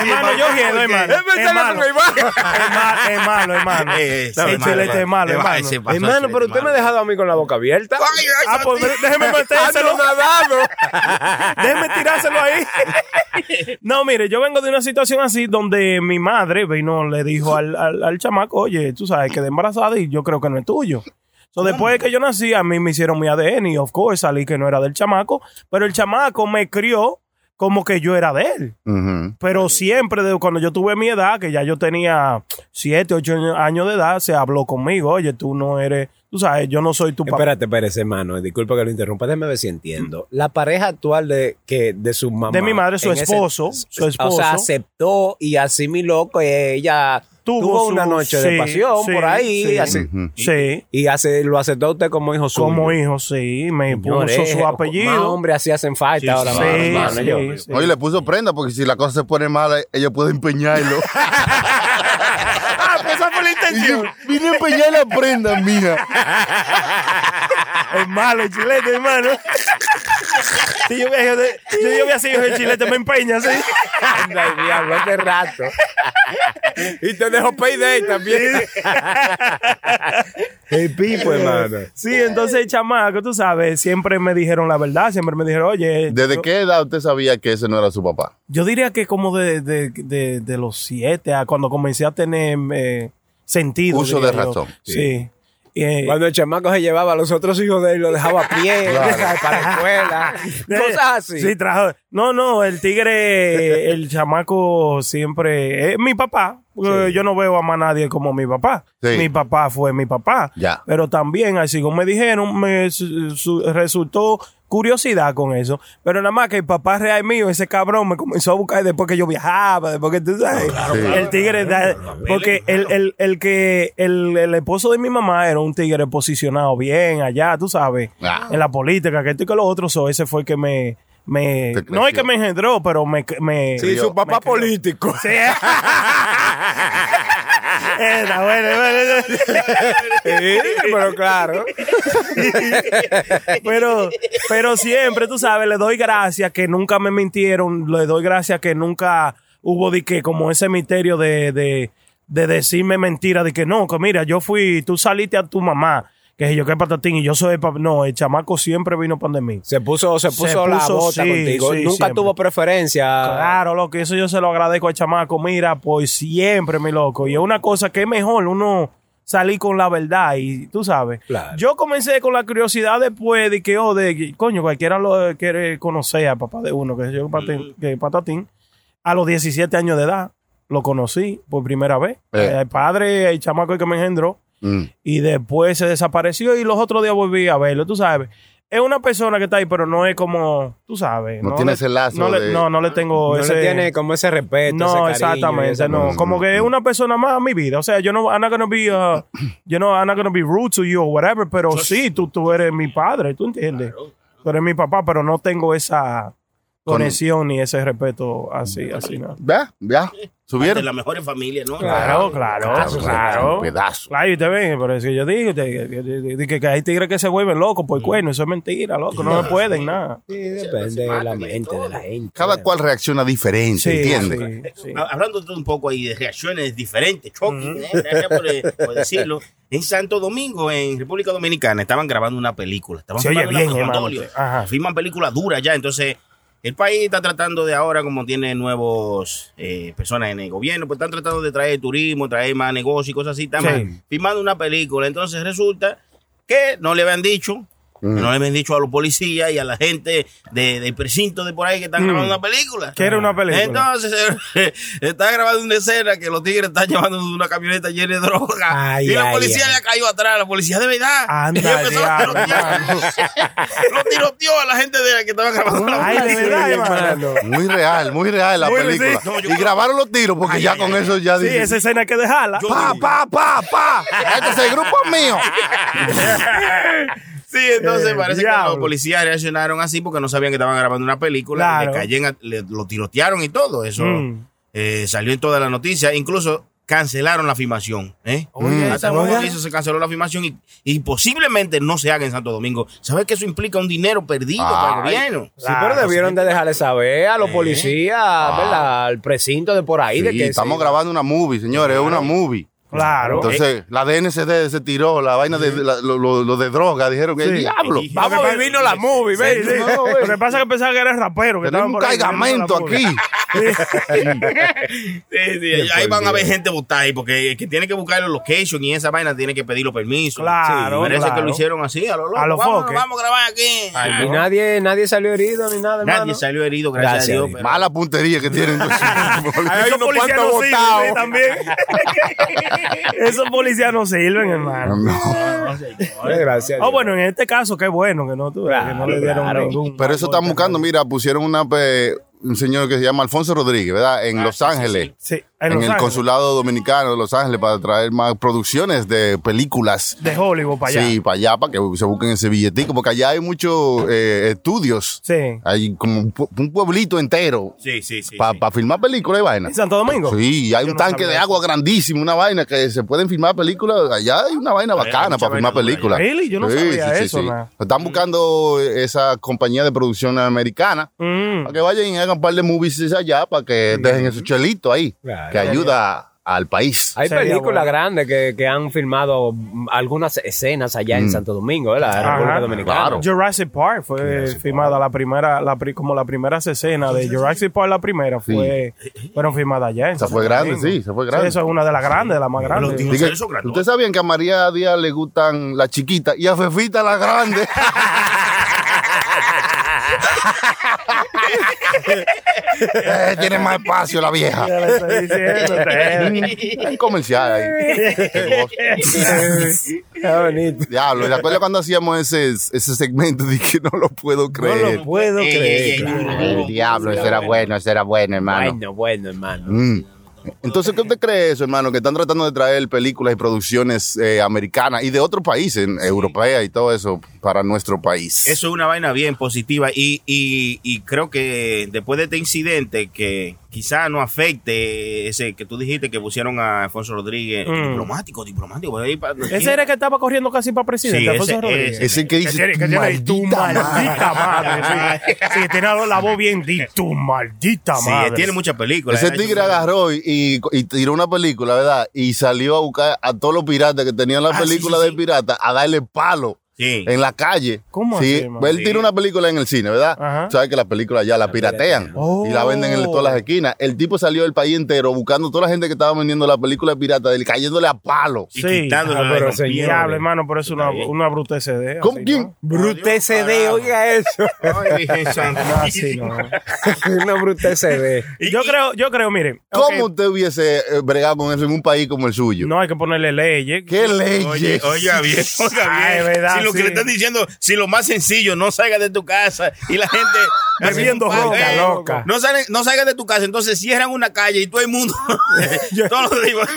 Speaker 6: Hermano, yo quiero, hermano.
Speaker 4: Es
Speaker 6: malo. hermano. *laughs*
Speaker 5: Eh,
Speaker 6: El
Speaker 5: es malo,
Speaker 6: hermano.
Speaker 4: Hermano, pero usted me ha dejado a mí con la boca abierta.
Speaker 6: Ah, pues
Speaker 5: ay,
Speaker 6: déjeme *laughs* metérselo.
Speaker 4: Ando nadado. *laughs*
Speaker 6: Déjeme tirárselo ahí. no, mire, yo vengo de una situación así donde mi madre vino, le dijo al, al, al chamaco, oye, tú sabes, quedé embarazada y yo creo que no es tuyo. So, después de que yo nací, a mí me hicieron mi ADN y, of course, salí que no era del chamaco, pero el chamaco me crió como que yo era de él. Pero siempre, de cuando yo tuve mi edad, que ya yo tenía 7, 8 años de edad, se habló conmigo, oye, tú no eres, tú sabes, yo no soy tu papá.
Speaker 4: Espérate, espérate, hermano. Disculpa que lo interrumpa. Déjame ver si entiendo. La pareja actual de, que, de su mamá.
Speaker 6: De mi madre, su
Speaker 4: ese-
Speaker 6: esposo, su
Speaker 4: O
Speaker 6: esposo.
Speaker 4: sea, aceptó y asimiló que ella
Speaker 6: tuvo,
Speaker 4: Tuvo
Speaker 6: su-
Speaker 4: una noche de pasión
Speaker 6: sí,
Speaker 4: por ahí,
Speaker 6: Sí,
Speaker 4: así.
Speaker 6: Sí.
Speaker 4: Y hace, lo aceptó usted como hijo suyo.
Speaker 6: Como hijo, sí. Me
Speaker 4: Señores,
Speaker 6: puso su
Speaker 4: Más
Speaker 6: apellido.
Speaker 4: hombres así hacen falta
Speaker 5: Sí,
Speaker 4: ahora,
Speaker 5: sí,
Speaker 4: mano,
Speaker 6: sí,
Speaker 4: hermano,
Speaker 6: sí,
Speaker 4: yo.
Speaker 6: sí.
Speaker 1: Oye, le puso prenda porque si la cosa se pone mala, ellos pueden empeñarlo. *laughs*
Speaker 6: Ah, pues esa fue la intención.
Speaker 1: vine a empeñar la prenda, mija.
Speaker 6: Es malo el chilete, hermano. Si yo hubiera, si yo hubiera sido el chilete, me empeña, sí.
Speaker 4: Anda, *laughs* el diablo, hace rato. y te dejo payday también. *laughs* el pipo, hermano.
Speaker 6: Sí, entonces, chamaco, tú sabes, siempre me dijeron la verdad, siempre me dijeron, oye.
Speaker 1: ¿Desde
Speaker 6: yo,
Speaker 1: qué edad usted sabía que ese no era su papá?
Speaker 6: Yo diría que como de, de, de, de los siete a cuando comencé a tener eh, sentido.
Speaker 1: Uso de
Speaker 6: yo.
Speaker 1: razón.
Speaker 6: Sí. Eh,
Speaker 4: Cuando el chamaco se llevaba a los otros hijos de él, lo dejaba a pie *laughs* para la escuela. *laughs* Cosas así.
Speaker 6: Sí, trajo. No, no, el tigre, el chamaco siempre es mi papá. Yo no veo a más nadie como mi papá.
Speaker 1: Sí.
Speaker 6: Mi papá fue mi papá.
Speaker 1: Ya.
Speaker 6: Pero también, así como me dijeron, me su- su- resultó curiosidad con eso. Pero nada más que el papá real mío, ese cabrón, me comenzó a buscar después que yo viajaba, después que tú sabes. El tigre, da- porque el, el, el que, el, el esposo de mi mamá era un tigre posicionado bien allá, tú sabes,
Speaker 1: Ah.
Speaker 6: en la política, que esto y que lo otro, so, ese fue el que me, me no es que me engendró, pero me, me
Speaker 4: Sí, su papá político.
Speaker 6: Sí. *laughs* Era bueno, bueno.
Speaker 4: Sí, pero claro. *laughs*
Speaker 6: pero, pero siempre, tú sabes, le doy gracias que nunca me mintieron, le doy gracias que nunca hubo de que como ese misterio de, de, de decirme mentira, de que no, que mira, yo fui, tú saliste a tu mamá, que yo que patatín y yo soy el papá. No, el chamaco siempre vino para de mí.
Speaker 4: Se puso, se puso, la
Speaker 6: puso,
Speaker 4: bota
Speaker 6: sí,
Speaker 4: contigo.
Speaker 6: sí,
Speaker 4: Nunca
Speaker 6: siempre.
Speaker 4: tuvo preferencia.
Speaker 6: Claro, loco, eso yo se lo agradezco al chamaco. Mira, pues siempre, mi loco. Y es una cosa que es mejor uno salir con la verdad y tú sabes.
Speaker 4: Claro.
Speaker 6: Yo comencé con la curiosidad después de que, oh, de coño, cualquiera lo quiere conocer a papá de uno, que yo patín, que patatín. A los 17 años de edad lo conocí por primera vez.
Speaker 1: Eh.
Speaker 6: El padre, el chamaco que me engendró
Speaker 1: Mm.
Speaker 6: y después se desapareció y los otros días volví a verlo, tú sabes. Es una persona que está ahí, pero no es como, tú sabes.
Speaker 1: No tiene
Speaker 6: le-
Speaker 1: ese lazo
Speaker 6: No, le, no, no le tengo
Speaker 4: No
Speaker 6: ese...
Speaker 4: tiene como ese respeto.
Speaker 6: No,
Speaker 4: ese cariño y
Speaker 6: exactamente, no. Como que es una persona más a mi vida. O sea, yo no, I'm not gonna be, uh, *clears throat* you know, I'm not gonna be rude to you or whatever, pero sí, tú, tú eres mi padre, ¿tú entiendes? Tú eres mi papá, pero no tengo esa conexión ni ese respeto así, así, ¿no?
Speaker 1: ¿Ya? ¿Ya?
Speaker 5: De
Speaker 1: ¿Subieron?
Speaker 5: las mejores familias, ¿no?
Speaker 6: Claro, claro,
Speaker 1: Pedazo,
Speaker 6: claro.
Speaker 1: Pedazo.
Speaker 6: Claro, y te ven, pero es que yo digo que, hay tigres que se vuelven locos por cuerno, eso es mentira, loco, no me pueden nada.
Speaker 4: Sí, depende de la mente de la gente.
Speaker 1: Cada cual reacciona diferente,
Speaker 6: Sí,
Speaker 1: ¿entiendes?
Speaker 6: sí, sí.
Speaker 5: Ha- Hablando un poco ahí de reacciones diferentes, shocking, ¿eh? Gracias por, eh, por decirlo. En Santo Domingo, en República Dominicana, estaban grabando una película. Estaban
Speaker 6: Se oye bien. Ajá.
Speaker 5: Filman películas duras ya, entonces el país está tratando de ahora, como tiene nuevos eh, personas en el gobierno, pues están tratando de traer turismo, traer más negocio y cosas así. Están
Speaker 6: Sí.
Speaker 5: filmando una película, entonces resulta que no le habían dicho, que no le habían dicho a los policías y a la gente de, del precinto de por ahí que están grabando una película.
Speaker 6: ¿Qué era una película?
Speaker 5: Entonces, *laughs* está grabando una escena que los tigres están llevando una camioneta llena de droga.
Speaker 4: Ay,
Speaker 5: y la
Speaker 4: ay,
Speaker 5: policía
Speaker 4: ay.
Speaker 5: le ha caído atrás, la policía de verdad.
Speaker 6: Anda,
Speaker 5: Y empezó a
Speaker 6: diablo,
Speaker 5: tirotear. *laughs* Lo tiroteó a la gente de la que estaba grabando la película.
Speaker 1: Muy real, muy real la
Speaker 6: Muy-
Speaker 1: película.
Speaker 6: sí.
Speaker 5: No, yo
Speaker 1: y
Speaker 5: creo-
Speaker 1: grabaron los tiros porque
Speaker 5: Ay,
Speaker 1: ya
Speaker 5: ay,
Speaker 1: con
Speaker 5: ay.
Speaker 1: eso ya
Speaker 6: Sí,
Speaker 1: dicen,
Speaker 6: esa escena hay que dejarla.
Speaker 1: Pa, pa, pa, pa. Este es el grupo mío. *laughs*
Speaker 5: Sí, entonces
Speaker 6: Eh,
Speaker 5: parece que los policías reaccionaron así porque no sabían que estaban grabando una película.
Speaker 6: Claro.
Speaker 5: Le cayen a- le- lo tirotearon y todo. Eso
Speaker 6: Mm.
Speaker 5: eh, salió en todas las noticias. Incluso cancelaron la filmación. ¿eh?
Speaker 6: Oye,
Speaker 5: Hasta el
Speaker 6: oiga.
Speaker 5: momento eso se canceló la filmación y, y posiblemente no se haga en Santo Domingo. ¿Sabes que eso implica un dinero perdido para el
Speaker 1: Ay.
Speaker 5: gobierno?
Speaker 4: Sí, pero debieron de dejarle saber a los policías, ¿verdad? Al precinto de por ahí. de
Speaker 1: Sí,
Speaker 4: que
Speaker 1: estamos
Speaker 4: sí.
Speaker 1: grabando una movie, señores, es una movie.
Speaker 6: Claro.
Speaker 1: Entonces, la DNCD se tiró, la vaina de la- lo, lo- lo de droga, dijeron que
Speaker 6: Sí.
Speaker 1: diablo.
Speaker 4: Vamos a vivirnos la movie,
Speaker 6: Sí. Lo que pasa es que pensaba que era rapero. Que
Speaker 1: Tenemos un cargamento aquí. *laughs*
Speaker 5: Sí, sí, ahí van a ver gente votar ahí porque el que tiene que buscar los location y esa vaina tiene que pedir los permisos.
Speaker 6: Claro,
Speaker 5: Parece
Speaker 6: claro.
Speaker 5: que lo hicieron así, a lo loco.
Speaker 6: A lo
Speaker 5: vamos,
Speaker 6: foque.
Speaker 5: vamos a grabar aquí.
Speaker 4: Y nadie, nadie salió herido ni nada,
Speaker 5: Nadie
Speaker 4: hermano.
Speaker 5: salió herido, gracias,
Speaker 4: Gracias
Speaker 5: a Dios. pero-
Speaker 1: Mala puntería que tienen. *laughs*
Speaker 4: Hay unos
Speaker 6: policías
Speaker 4: botados.
Speaker 6: sí, también. *laughs* Esos policías no sirven, hermano.
Speaker 4: Gracias. a
Speaker 6: Oh,
Speaker 4: Dios.
Speaker 6: bueno, en este caso, qué bueno que no, tú, que no le dieron
Speaker 4: claro.
Speaker 6: ningún.
Speaker 1: Pero eso están buscando, mira, pusieron una, pe- un señor que se llama Alfonso Rodríguez, ¿verdad? En Los Ángeles.
Speaker 6: Sí. En
Speaker 1: el
Speaker 6: Ángeles.
Speaker 1: consulado dominicano de Los Ángeles para traer más producciones de películas.
Speaker 6: De Hollywood para allá.
Speaker 1: Sí, para allá, para que se busquen ese billetico, porque allá hay muchos eh, estudios.
Speaker 6: Sí.
Speaker 1: Hay como un, pu- un pueblito entero
Speaker 5: Sí, sí, sí.
Speaker 1: para
Speaker 5: sí.
Speaker 1: filmar películas y vaina.
Speaker 6: ¿En Santo Domingo?
Speaker 1: Sí, hay
Speaker 6: Yo
Speaker 1: un
Speaker 6: no
Speaker 1: tanque de agua grandísimo, una vaina que se pueden filmar películas. Allá hay una vaina bacana para filmar películas.
Speaker 6: Really? Yo no sabía eso, nada.
Speaker 1: Están buscando esa compañía de producción americana
Speaker 6: Mm.
Speaker 1: para que vayan y hagan un par de movies allá para que dejen esos chelitos ahí,
Speaker 4: Claro.
Speaker 1: Que ayuda al país.
Speaker 4: Hay
Speaker 6: Sería
Speaker 4: películas
Speaker 6: bueno.
Speaker 4: grandes que, que han filmado mm, algunas escenas allá
Speaker 1: Mm.
Speaker 4: en Santo Domingo. En
Speaker 6: Ajá.
Speaker 4: República Dominicana.
Speaker 1: Claro.
Speaker 6: Jurassic Park fue filmada la primera, la pri- como la primera escena de Jurassic Park, la primera fue, fueron filmadas allá. en
Speaker 1: Esa fue
Speaker 6: Santo
Speaker 1: grande,
Speaker 6: Domingo.
Speaker 1: sí, esa fue grande.
Speaker 6: eso es una de las grandes, de las más grandes.
Speaker 1: ¿Ustedes sabían que a María Díaz le gustan las chiquitas y a Fefita las grandes? *laughs* Eh, tiene más espacio la vieja.
Speaker 6: Ya le estoy diciendo, ustedes.
Speaker 1: Hay comercial ahí. Qué
Speaker 4: bonito.
Speaker 1: Diablo, ¿te acuerdas cuando hacíamos ese, ese segmento? Dije, no lo puedo
Speaker 4: No
Speaker 1: creer.
Speaker 4: lo puedo creer.
Speaker 5: ey,
Speaker 4: claro.
Speaker 1: El diablo, ese era bueno, ese era bueno, hermano.
Speaker 4: Bueno, bueno, hermano.
Speaker 1: Mm. Entonces, ¿qué usted cree eso, hermano? Que están tratando de traer películas y producciones eh, americanas y de otros países, europeas y todo eso, para nuestro país.
Speaker 5: Eso es una vaina bien positiva y, y, y creo que después de este incidente que quizá no afecte ese que tú dijiste que pusieron a Alfonso Rodríguez,
Speaker 6: Mm.
Speaker 5: diplomático, diplomático.
Speaker 6: Ese era el que estaba corriendo casi para presidente,
Speaker 5: Sí,
Speaker 6: Alfonso
Speaker 5: ese-
Speaker 6: Rodríguez.
Speaker 5: ese.
Speaker 1: Que dice,
Speaker 6: tiene, que tiene tu maldita madre. Sí, tiene la voz bien, di tu maldita
Speaker 5: Sí,
Speaker 6: madre.
Speaker 5: tiene muchas películas.
Speaker 1: Ese
Speaker 5: Ha
Speaker 1: tigre agarró y, y- y tiró una película, ¿verdad? Y salió a buscar a todos los piratas que tenían la
Speaker 5: Ah, sí,
Speaker 1: película
Speaker 5: sí,
Speaker 1: de
Speaker 5: sí.
Speaker 1: pirata a darle palo
Speaker 5: Sí.
Speaker 1: en la calle.
Speaker 6: ¿Cómo
Speaker 1: sí,
Speaker 6: así, man?
Speaker 1: Él
Speaker 5: Sí.
Speaker 1: tiró una película en el cine, ¿verdad?
Speaker 6: Ajá.
Speaker 1: Sabes que las películas ya la piratean
Speaker 6: Oh.
Speaker 1: y la venden en todas las esquinas. El tipo salió del país entero buscando toda la gente que estaba vendiendo la película de pirata, él cayéndole a palo.
Speaker 5: Y
Speaker 6: Sí.
Speaker 5: quitándole
Speaker 4: Ah, pero.
Speaker 6: Diablo, hermano, pero es una, una bruta SD.
Speaker 1: ¿Cómo?
Speaker 6: así,
Speaker 1: ¿Quién?
Speaker 6: ¿no?
Speaker 4: Oiga eso. *laughs*
Speaker 5: Ay. *laughs*
Speaker 6: No, así no.
Speaker 4: Una brute CD. *laughs*
Speaker 6: Yo creo, yo creo, mire.
Speaker 1: ¿Cómo
Speaker 6: ok,
Speaker 1: usted hubiese eh, bregado con eso en un país como el suyo?
Speaker 6: No hay que ponerle leyes.
Speaker 1: ¿Qué leyes?
Speaker 5: Oye, oiga bien, oiga
Speaker 6: Ay,
Speaker 5: bien.
Speaker 6: verdad,
Speaker 5: si lo que le están diciendo, si lo más sencillo, no salga de tu casa y la gente *laughs*
Speaker 6: Bebiendo ronca,
Speaker 5: pague,
Speaker 6: loca.
Speaker 5: No, salen, no salga de tu casa, entonces cierran una calle y todo el mundo. *laughs* *laughs* todos.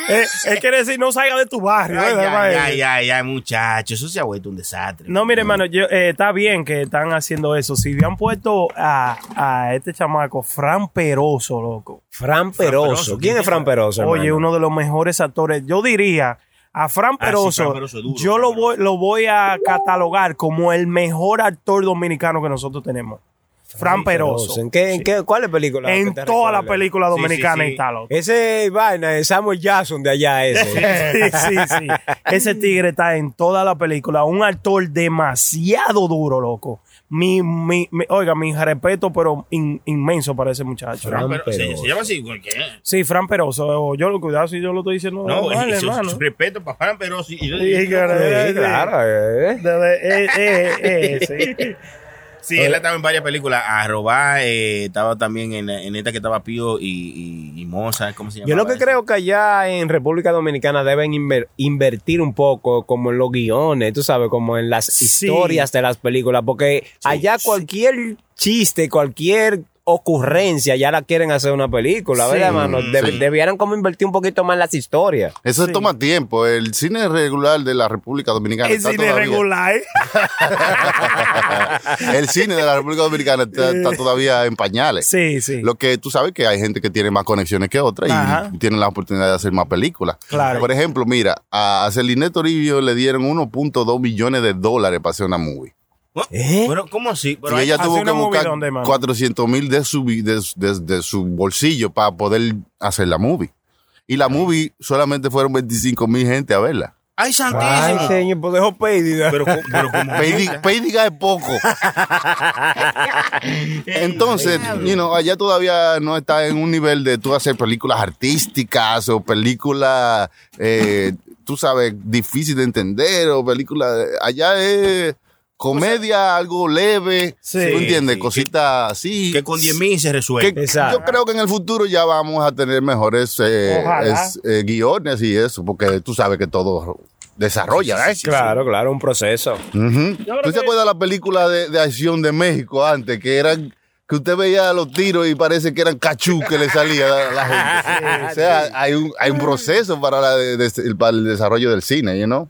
Speaker 6: Eh, él quiere decir, no salga de tu barrio.
Speaker 5: Ay,
Speaker 6: ¿verdad,
Speaker 5: ay, ay, ay, ay, muchacho, eso se ha vuelto un desastre.
Speaker 6: No, mire, hermano, yo, eh, está bien que están haciendo eso. Si habían puesto a, a este chamaco, Fran Peroso, loco.
Speaker 4: Fran
Speaker 5: Peroso,
Speaker 4: Peroso. ¿Quién es Fran Peroso?
Speaker 6: Oye,
Speaker 4: hermano?
Speaker 6: uno de los mejores actores. Yo diría a Fran
Speaker 5: Ah, sí,
Speaker 6: Peroso,
Speaker 5: Fran Peroso es duro,
Speaker 6: yo
Speaker 5: Fran
Speaker 6: lo voy, lo voy a catalogar como el mejor actor dominicano que nosotros tenemos. Fran Peroso.
Speaker 4: ¿En qué, en qué, ¿Cuál es película?
Speaker 6: En
Speaker 4: que te
Speaker 6: toda la película
Speaker 5: Sí, sí,
Speaker 6: dominicana
Speaker 5: sí.
Speaker 6: está, loco.
Speaker 4: Ese vaina es Samuel Jackson de allá ese. *laughs*
Speaker 6: sí, sí, sí. Ese tigre está en toda la película. Un actor demasiado duro, loco. Mi, mi, mi- oiga, mi respeto, pero in- inmenso para ese muchacho.
Speaker 5: Fran,
Speaker 4: Fran
Speaker 5: pero- se,
Speaker 4: Peroso.
Speaker 5: se llama así, ¿por qué?
Speaker 6: Sí, Fran Peroso. Yo lo cuidado si yo lo estoy diciendo.
Speaker 5: No,
Speaker 6: mal,
Speaker 5: y su,
Speaker 6: hermano.
Speaker 5: su respeto para Fran Peroso. Y yo-
Speaker 6: Sí, claro,
Speaker 4: Sí, claro, eh.
Speaker 6: De- eh, eh, eh, sí. *laughs*
Speaker 5: Sí, él estaba en varias películas. A robar, eh, estaba también en, en esta que estaba Pío y, y, y Moza, ¿cómo se llama?
Speaker 4: Yo lo que creo que allá en República Dominicana deben inver- invertir un poco como en los guiones, tú sabes, como en las
Speaker 6: Sí.
Speaker 4: historias de las películas, porque allá cualquier chiste, cualquier ocurrencia ya la quieren hacer una película, ¿verdad,
Speaker 6: Sí.
Speaker 4: hermano? Deb-
Speaker 1: Sí.
Speaker 4: Debieran como invertir un poquito más en las historias.
Speaker 1: Eso
Speaker 6: Sí.
Speaker 1: toma tiempo. El cine regular de la República Dominicana
Speaker 6: El
Speaker 1: está
Speaker 6: cine
Speaker 1: todavía-
Speaker 6: regular. *laughs*
Speaker 1: el cine de la República Dominicana está, está todavía en pañales.
Speaker 6: Sí, sí.
Speaker 1: Lo que tú sabes que hay gente que tiene más conexiones que otras
Speaker 6: Ajá.
Speaker 1: y tienen la oportunidad de hacer más películas.
Speaker 6: Claro.
Speaker 1: Por ejemplo, mira, a Celine Toribio le dieron 1.2 millones de dólares para hacer una movie.
Speaker 4: ¿Eh?
Speaker 5: Pero, ¿cómo así? Pero
Speaker 1: y ella tuvo que buscar
Speaker 6: ¿dónde, mano?
Speaker 1: 400 mil de su, de, su- de- de su bolsillo para poder hacer la movie. Y la movie solamente fueron 25 mil gente a verla.
Speaker 5: ¡Ay,
Speaker 4: Ay,
Speaker 5: santísimo!
Speaker 4: señor, pues dejo pérdida.
Speaker 5: pero, pero como
Speaker 1: es poco. *laughs* Entonces, you know, allá todavía no está en un nivel de tú hacer películas artísticas o películas, eh, tú sabes, difícil de entender o películas. Allá es comedia, algo leve.
Speaker 6: Sí.
Speaker 1: ¿Tú entiendes?
Speaker 5: Sí,
Speaker 1: Cositas así.
Speaker 5: que con 10 mil se
Speaker 1: Que
Speaker 5: resuelve.
Speaker 4: Exacto.
Speaker 1: yo creo que en el futuro ya vamos a tener mejores eh, es- eh, guiones y eso, porque tú sabes que todo desarrolla. ¿eh?
Speaker 4: claro, claro, un proceso.
Speaker 1: Ujú.
Speaker 6: creo
Speaker 1: ¿Tú te
Speaker 6: que-
Speaker 1: acuerdas de la película de, de acción de México antes? Que eran que usted veía los tiros y parece que eran cachú que le salía a la gente. *laughs* o sea, hay un, hay un proceso para, la de- de- para el desarrollo del cine, you know?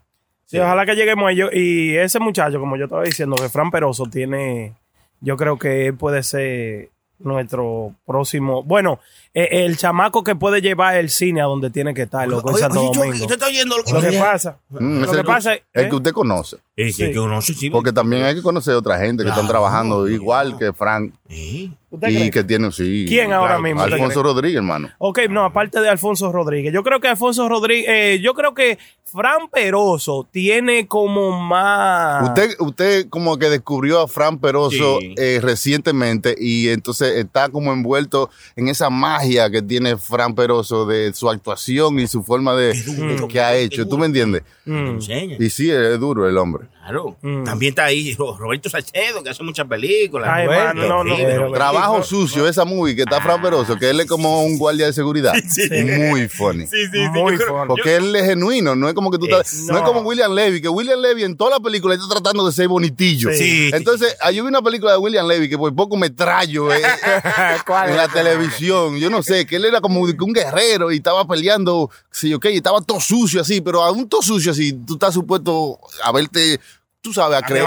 Speaker 6: Ojalá que lleguemos a ello. Y ese muchacho, como yo estaba diciendo, que Fran Peroso tiene, yo creo que él puede ser nuestro próximo, bueno, el chamaco que puede llevar el cine a donde tiene que estar, loco, en Santo
Speaker 5: oye, Chucky,
Speaker 6: Domingo.
Speaker 5: ¿Usted está oyendo lo que
Speaker 6: Lo que pasa,
Speaker 1: Mm,
Speaker 6: lo
Speaker 1: es
Speaker 6: que
Speaker 1: el,
Speaker 6: pasa
Speaker 1: el
Speaker 6: ¿eh?
Speaker 1: que usted conoce.
Speaker 5: Es que,
Speaker 6: Sí.
Speaker 5: que uno sí, sí,
Speaker 1: Porque también hay que conocer otra gente que están trabajando igual que Frank
Speaker 5: Sí.
Speaker 6: ¿Usted
Speaker 1: y
Speaker 6: cree?
Speaker 1: que tienen, sí.
Speaker 6: ¿Quién ahora mismo
Speaker 1: Alfonso? Rodríguez, hermano.
Speaker 6: Ok, no, aparte de Alfonso Rodríguez. Yo creo que Alfonso Rodríguez, eh, yo creo que Fran Peroso tiene como más...
Speaker 1: Usted, usted como que descubrió a Fran Peroso
Speaker 5: Sí.
Speaker 1: eh, recientemente y entonces está como envuelto en esa magia que tiene Fran Peroso de su actuación y su forma de
Speaker 5: duro,
Speaker 1: que ha hecho. ¿Tú me entiendes?
Speaker 6: Mm.
Speaker 1: Y sí, es duro el hombre.
Speaker 5: Claro.
Speaker 6: Mm.
Speaker 5: También está ahí Ro- Roberto Salcedo, que hace muchas películas.
Speaker 6: Ay,
Speaker 5: Roberto,
Speaker 6: mano, no, no,
Speaker 5: sí,
Speaker 6: pero-
Speaker 5: Roberto.
Speaker 1: Trabajo sucio, esa movie que está Fran Peroso, que él es como un guardia de seguridad. *laughs* Muy funny.
Speaker 5: Sí, sí, sí.
Speaker 6: Muy
Speaker 5: yo creo-
Speaker 6: funny.
Speaker 1: Porque él es genuino, no es como que tú estás,
Speaker 6: Es-
Speaker 1: no. es como William Levy, que William Levy en toda la película está tratando de ser bonitillo.
Speaker 5: Sí.
Speaker 1: Entonces, hay una película de William Levy que por poco me trallo eh, *laughs*
Speaker 4: ¿Cuál
Speaker 1: en
Speaker 4: es?
Speaker 1: la televisión. Yo no sé, que él era como un guerrero y estaba peleando, sí, ok, y estaba todo sucio así, pero aún todo sucio así, tú estás supuesto a verte. Tú sabes, a creer.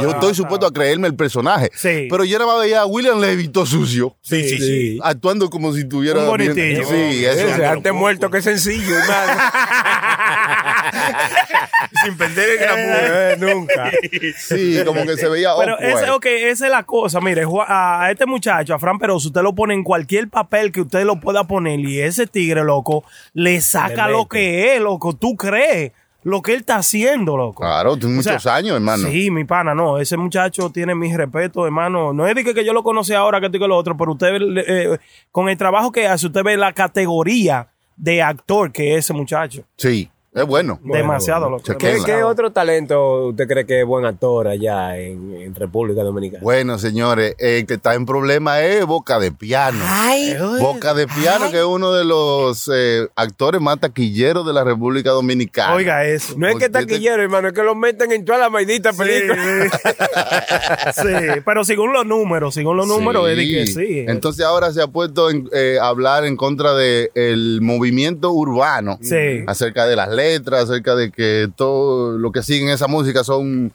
Speaker 1: Yo estoy supuesto a creerme el personaje.
Speaker 6: Sí.
Speaker 1: Pero yo era veía a William Levy todo sucio,
Speaker 5: Sí, sí, sí.
Speaker 1: actuando como si tuviera.
Speaker 6: Un bonitillo.
Speaker 1: bien- Sí, eso.
Speaker 4: Ese, antes muerto que sencillo, hermano. *laughs*
Speaker 5: Sin perder el glamour.
Speaker 4: Eh, nunca.
Speaker 1: Sí, como que se veía.
Speaker 6: Pero ese, ok, esa es la cosa. Mire, a, este muchacho, a Fran Peroso, usted lo pone en cualquier papel que usted lo pueda poner y ese tigre, loco, le saca
Speaker 4: Le
Speaker 6: lo que es, loco. Tú crees lo que él está haciendo, loco.
Speaker 1: Claro, tiene
Speaker 6: O sea,
Speaker 1: muchos años, hermano.
Speaker 6: Sí, mi pana, no. Ese muchacho tiene mi respeto, hermano. No es de que, que yo lo conocí ahora, que esto y que lo otro, pero usted, eh, con el trabajo que hace, usted ve la categoría de actor que es ese muchacho.
Speaker 1: Sí, es bueno.
Speaker 6: demasiado, loco.
Speaker 1: chequenla.
Speaker 4: ¿Qué, otro talento usted cree que es buen actor allá en, en República Dominicana?
Speaker 1: Bueno, señores, el que está en problema es Boca de Piano. Boca de Piano, que es uno de los eh, actores más taquilleros de la República Dominicana.
Speaker 6: Oiga eso.
Speaker 4: No es que
Speaker 1: Porque
Speaker 4: taquillero, hermano, es que lo meten en toda la maldita película. *laughs*
Speaker 6: Sí, pero según los números, según los números, es de que sí.
Speaker 1: Entonces ahora se ha puesto en, eh, a hablar en contra del movimiento urbano.
Speaker 6: Sí.
Speaker 1: Acerca de las letras, acerca de que todo lo que siguen esa música son,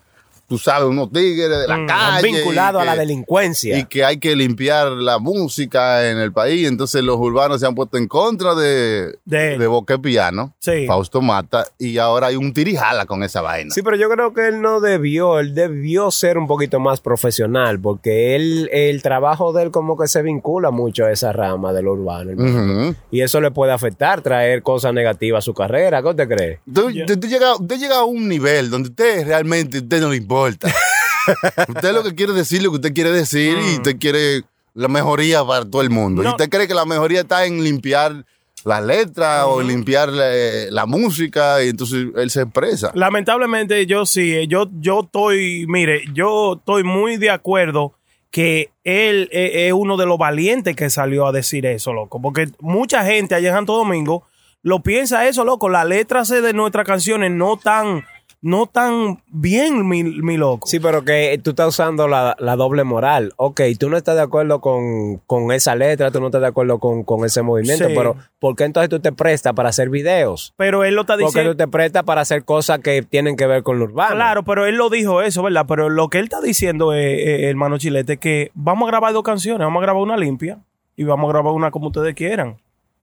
Speaker 1: tú sabes, unos tigres de la
Speaker 6: Mm,
Speaker 1: calle.
Speaker 4: vinculado
Speaker 1: y
Speaker 4: a la
Speaker 1: que-
Speaker 4: delincuencia.
Speaker 1: y que hay que limpiar la música en el país. Entonces los urbanos se han puesto en contra de,
Speaker 6: De
Speaker 1: de Boca Piano,
Speaker 6: Sí.
Speaker 1: Fausto Mata, y ahora hay un tirijala con esa vaina.
Speaker 4: Sí, pero yo creo que él no debió, él debió ser un poquito más profesional, porque él, el trabajo de él como que se vincula mucho a esa rama de lo urbano. Y eso le puede afectar, traer cosas negativas a su carrera. ¿Qué usted cree?
Speaker 1: Usted, usted llega, llega a un nivel donde usted realmente usted no le importa. *laughs* usted lo que quiere decir lo que usted quiere decir y usted quiere la mejoría para todo el mundo. Y usted cree que la mejoría está en limpiar las letras o limpiar la, la música y entonces él se expresa.
Speaker 6: Lamentablemente yo sí, eh, yo, yo estoy, mire, yo estoy muy de acuerdo que él eh, es uno de los valientes que salió a decir eso, loco. Porque mucha gente allá en Santo Domingo lo piensa eso, loco. Las letras de nuestras canciones no tan, no tan bien, mi, mi loco.
Speaker 4: Sí, pero que tú estás usando la, la doble moral. Ok, tú no estás de acuerdo con, con esa letra, tú no estás de acuerdo con, con ese movimiento,
Speaker 6: Sí.
Speaker 4: pero ¿por qué entonces tú te prestas para hacer videos?
Speaker 6: Pero él lo está
Speaker 4: Porque
Speaker 6: diciendo.
Speaker 4: tú te prestas para hacer cosas que tienen que ver con lo urbano.
Speaker 6: Claro, pero él lo dijo eso, ¿verdad? Pero lo que él está diciendo, eh, eh, hermano Chilete, es que vamos a grabar dos canciones, vamos a grabar una limpia y vamos a grabar una como ustedes quieran.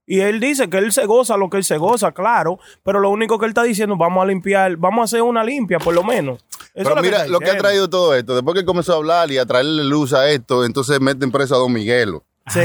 Speaker 6: Y él dice que él se goza lo que él se goza, claro, pero lo único que él está diciendo, vamos a limpiar, vamos a hacer una limpia, por lo menos. Eso
Speaker 1: Pero mira, lo que ha traído todo esto, después que él comenzó a hablar y a traerle luz a esto, entonces meten preso a Don Miguelo.
Speaker 6: Sí.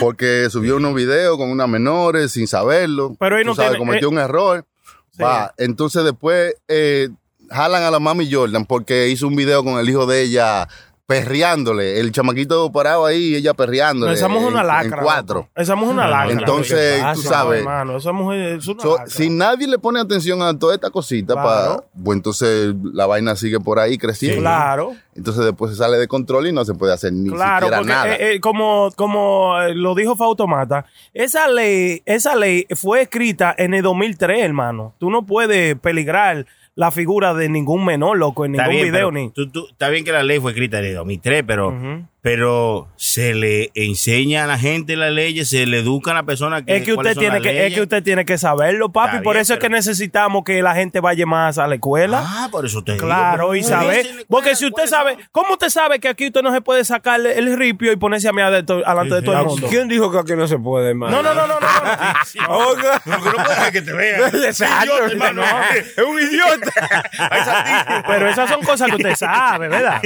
Speaker 1: Porque subió unos videos con unas menores sin saberlo.
Speaker 6: Pero él no
Speaker 1: sabes,
Speaker 6: tiene-
Speaker 1: cometió
Speaker 6: eh,
Speaker 1: un error.
Speaker 6: Sí.
Speaker 1: Va, entonces después eh, jalan a la mami Jordan porque hizo un video con el hijo de ella perreándole. El chamaquito parado ahí y ella perreándole.
Speaker 6: Esa mujer es una lacra.
Speaker 1: En cuatro.
Speaker 6: Esa mujer es una lacra.
Speaker 1: Entonces,
Speaker 4: ¿Qué
Speaker 1: tú
Speaker 4: pasa?
Speaker 1: sabes.
Speaker 6: No, hermano, esa mujer es una
Speaker 1: So,
Speaker 6: lacra.
Speaker 1: si nadie le pone atención a toda esta cosita,
Speaker 6: Claro.
Speaker 1: pa- pues entonces la vaina sigue por ahí creciendo.
Speaker 6: Claro.
Speaker 1: Entonces después se sale de control y no se puede hacer ni
Speaker 6: Claro,
Speaker 1: siquiera
Speaker 6: porque
Speaker 1: nada.
Speaker 6: eh, eh, como, como eh, lo dijo Fautomata, esa ley, esa ley fue escrita en el 2003, hermano. Tú no puedes peligrar la figura de ningún menor, loco, en
Speaker 5: Está
Speaker 6: ningún
Speaker 5: bien,
Speaker 6: video
Speaker 5: pero
Speaker 6: ni.
Speaker 5: tú- tú- está bien que la ley fue escrita en el 2003, pero,
Speaker 6: Ujú.
Speaker 5: pero pero se le enseña a la gente las leyes, se le educa a la persona que
Speaker 6: Es que usted tiene que, es
Speaker 5: leyes.
Speaker 6: que usted tiene que saberlo, papi.
Speaker 5: Está
Speaker 6: por
Speaker 5: bien,
Speaker 6: eso es que
Speaker 5: pero-
Speaker 6: necesitamos que la gente vaya más a la escuela.
Speaker 5: Ah, por eso te digo,
Speaker 6: Claro,
Speaker 5: pero
Speaker 6: y saber. Porque si usted sabe,
Speaker 5: son.
Speaker 6: ¿cómo usted sabe que aquí usted no se puede sacar el ripio y ponerse a mí adentro, delante de todo el mundo?
Speaker 4: ¿Quién dijo que aquí no se puede, hermano?
Speaker 6: No, no, no, no, no. no. *laughs*
Speaker 5: No puede es que te vean. *laughs*
Speaker 4: Exacto,
Speaker 5: hermano.
Speaker 4: Es un idiota. *laughs*
Speaker 6: Pero esas son cosas que usted sabe, ¿verdad?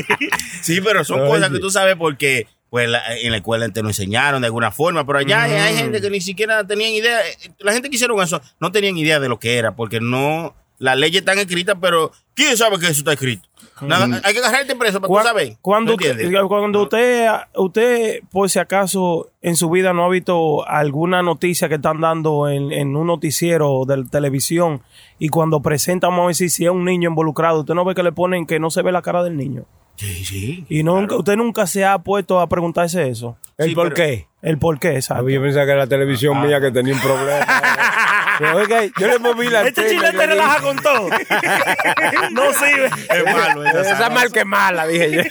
Speaker 5: Sí, pero son cosas que tú sabes porque pues la- en la escuela te lo enseñaron de alguna forma, pero allá hay- hay gente que ni siquiera tenían idea. La gente que hicieron eso no tenían idea de lo que era, porque no, las leyes están escritas, pero ¿quién sabe que eso está escrito? Nada, hay que agarrarte preso para tú saber.
Speaker 6: Cuando, cuando usted, usted, por si acaso, en su vida no ha visto alguna noticia que están dando en, en un noticiero de televisión y cuando presentan, vamos a decir, si es un niño involucrado, usted no ve que le ponen que no se ve la cara del niño.
Speaker 5: Sí, sí.
Speaker 6: Y nunca, usted nunca se ha puesto a preguntarse eso.
Speaker 4: ¿El
Speaker 5: Sí,
Speaker 4: por
Speaker 5: pero-
Speaker 4: qué?
Speaker 6: El por qué, exacto.
Speaker 4: Yo pensaba que era la televisión mía que tenía un problema. *laughs* Oiga, yo le moví la
Speaker 6: Este chilete relaja con todo. no sirve.
Speaker 5: Es malo. es
Speaker 4: Esa
Speaker 5: azaroso.
Speaker 4: mal que mala, dije yo.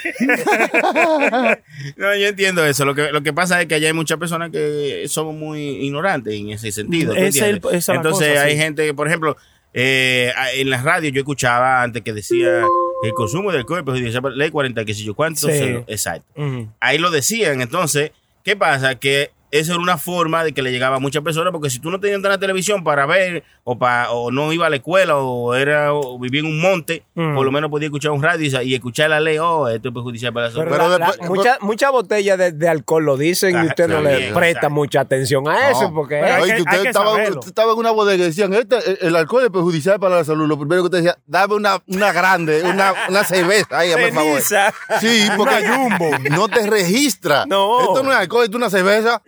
Speaker 5: No, yo entiendo eso. Lo que, lo que pasa es que allá hay muchas personas que somos muy ignorantes en ese sentido. ¿tú
Speaker 6: Ese es el- esa es
Speaker 5: Entonces
Speaker 6: cosa,
Speaker 5: hay
Speaker 6: sí.
Speaker 5: gente que, por ejemplo, eh, en la radio yo escuchaba antes que decía el consumo del cuerpo, ley 40, que si yo cuánto.
Speaker 6: Sí.
Speaker 5: exacto. Ahí lo decían. Entonces, ¿qué pasa? Que eso era una forma de que le llegaba a muchas personas, porque si tú no tenías la televisión para ver, o, pa- o no iba a la escuela, o era o vivía en un monte,
Speaker 6: Mm.
Speaker 5: por lo menos podía escuchar un radio y, escuchar la ley, oh, esto es perjudicial para la salud.
Speaker 4: Pero,
Speaker 1: Pero
Speaker 4: la- la-
Speaker 1: después-
Speaker 4: mucha, mucha botella de, de alcohol lo dicen y
Speaker 5: Ah,
Speaker 4: usted no le
Speaker 5: bien,
Speaker 4: presta
Speaker 5: exacto.
Speaker 4: mucha atención a eso.
Speaker 1: No.
Speaker 4: porque
Speaker 6: Pero hay que-
Speaker 1: que usted,
Speaker 6: hay que
Speaker 1: estaba, usted estaba en una bodega y decían, este, el, el alcohol es perjudicial para la salud. Lo primero que usted decía, dame una, una grande, una, una cerveza. Ahí, por favor. Sí, porque no te registra.
Speaker 4: No.
Speaker 1: Esto no es alcohol, esto es una cerveza.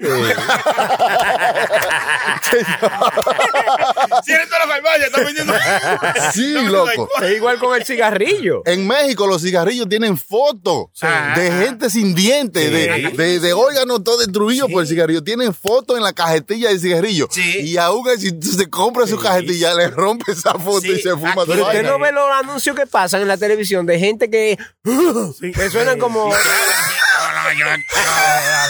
Speaker 5: Cierra toda la farmacia, está vendiendo.
Speaker 1: sí, loco.
Speaker 4: Es igual con el cigarrillo.
Speaker 1: En México los cigarrillos tienen fotos de gente sin dientes, de, de, de órganos todo destruidos por el cigarrillo. Tienen fotos en la cajetilla del cigarrillo.
Speaker 5: Sí.
Speaker 1: Y aún si se compra su cajetilla, le rompe esa foto
Speaker 5: Sí.
Speaker 1: y se fuma
Speaker 5: Aquí-
Speaker 1: su
Speaker 4: Pero usted
Speaker 1: vaina.
Speaker 4: no ve los anuncios que pasan en la televisión de gente que, que *gasps* suenan como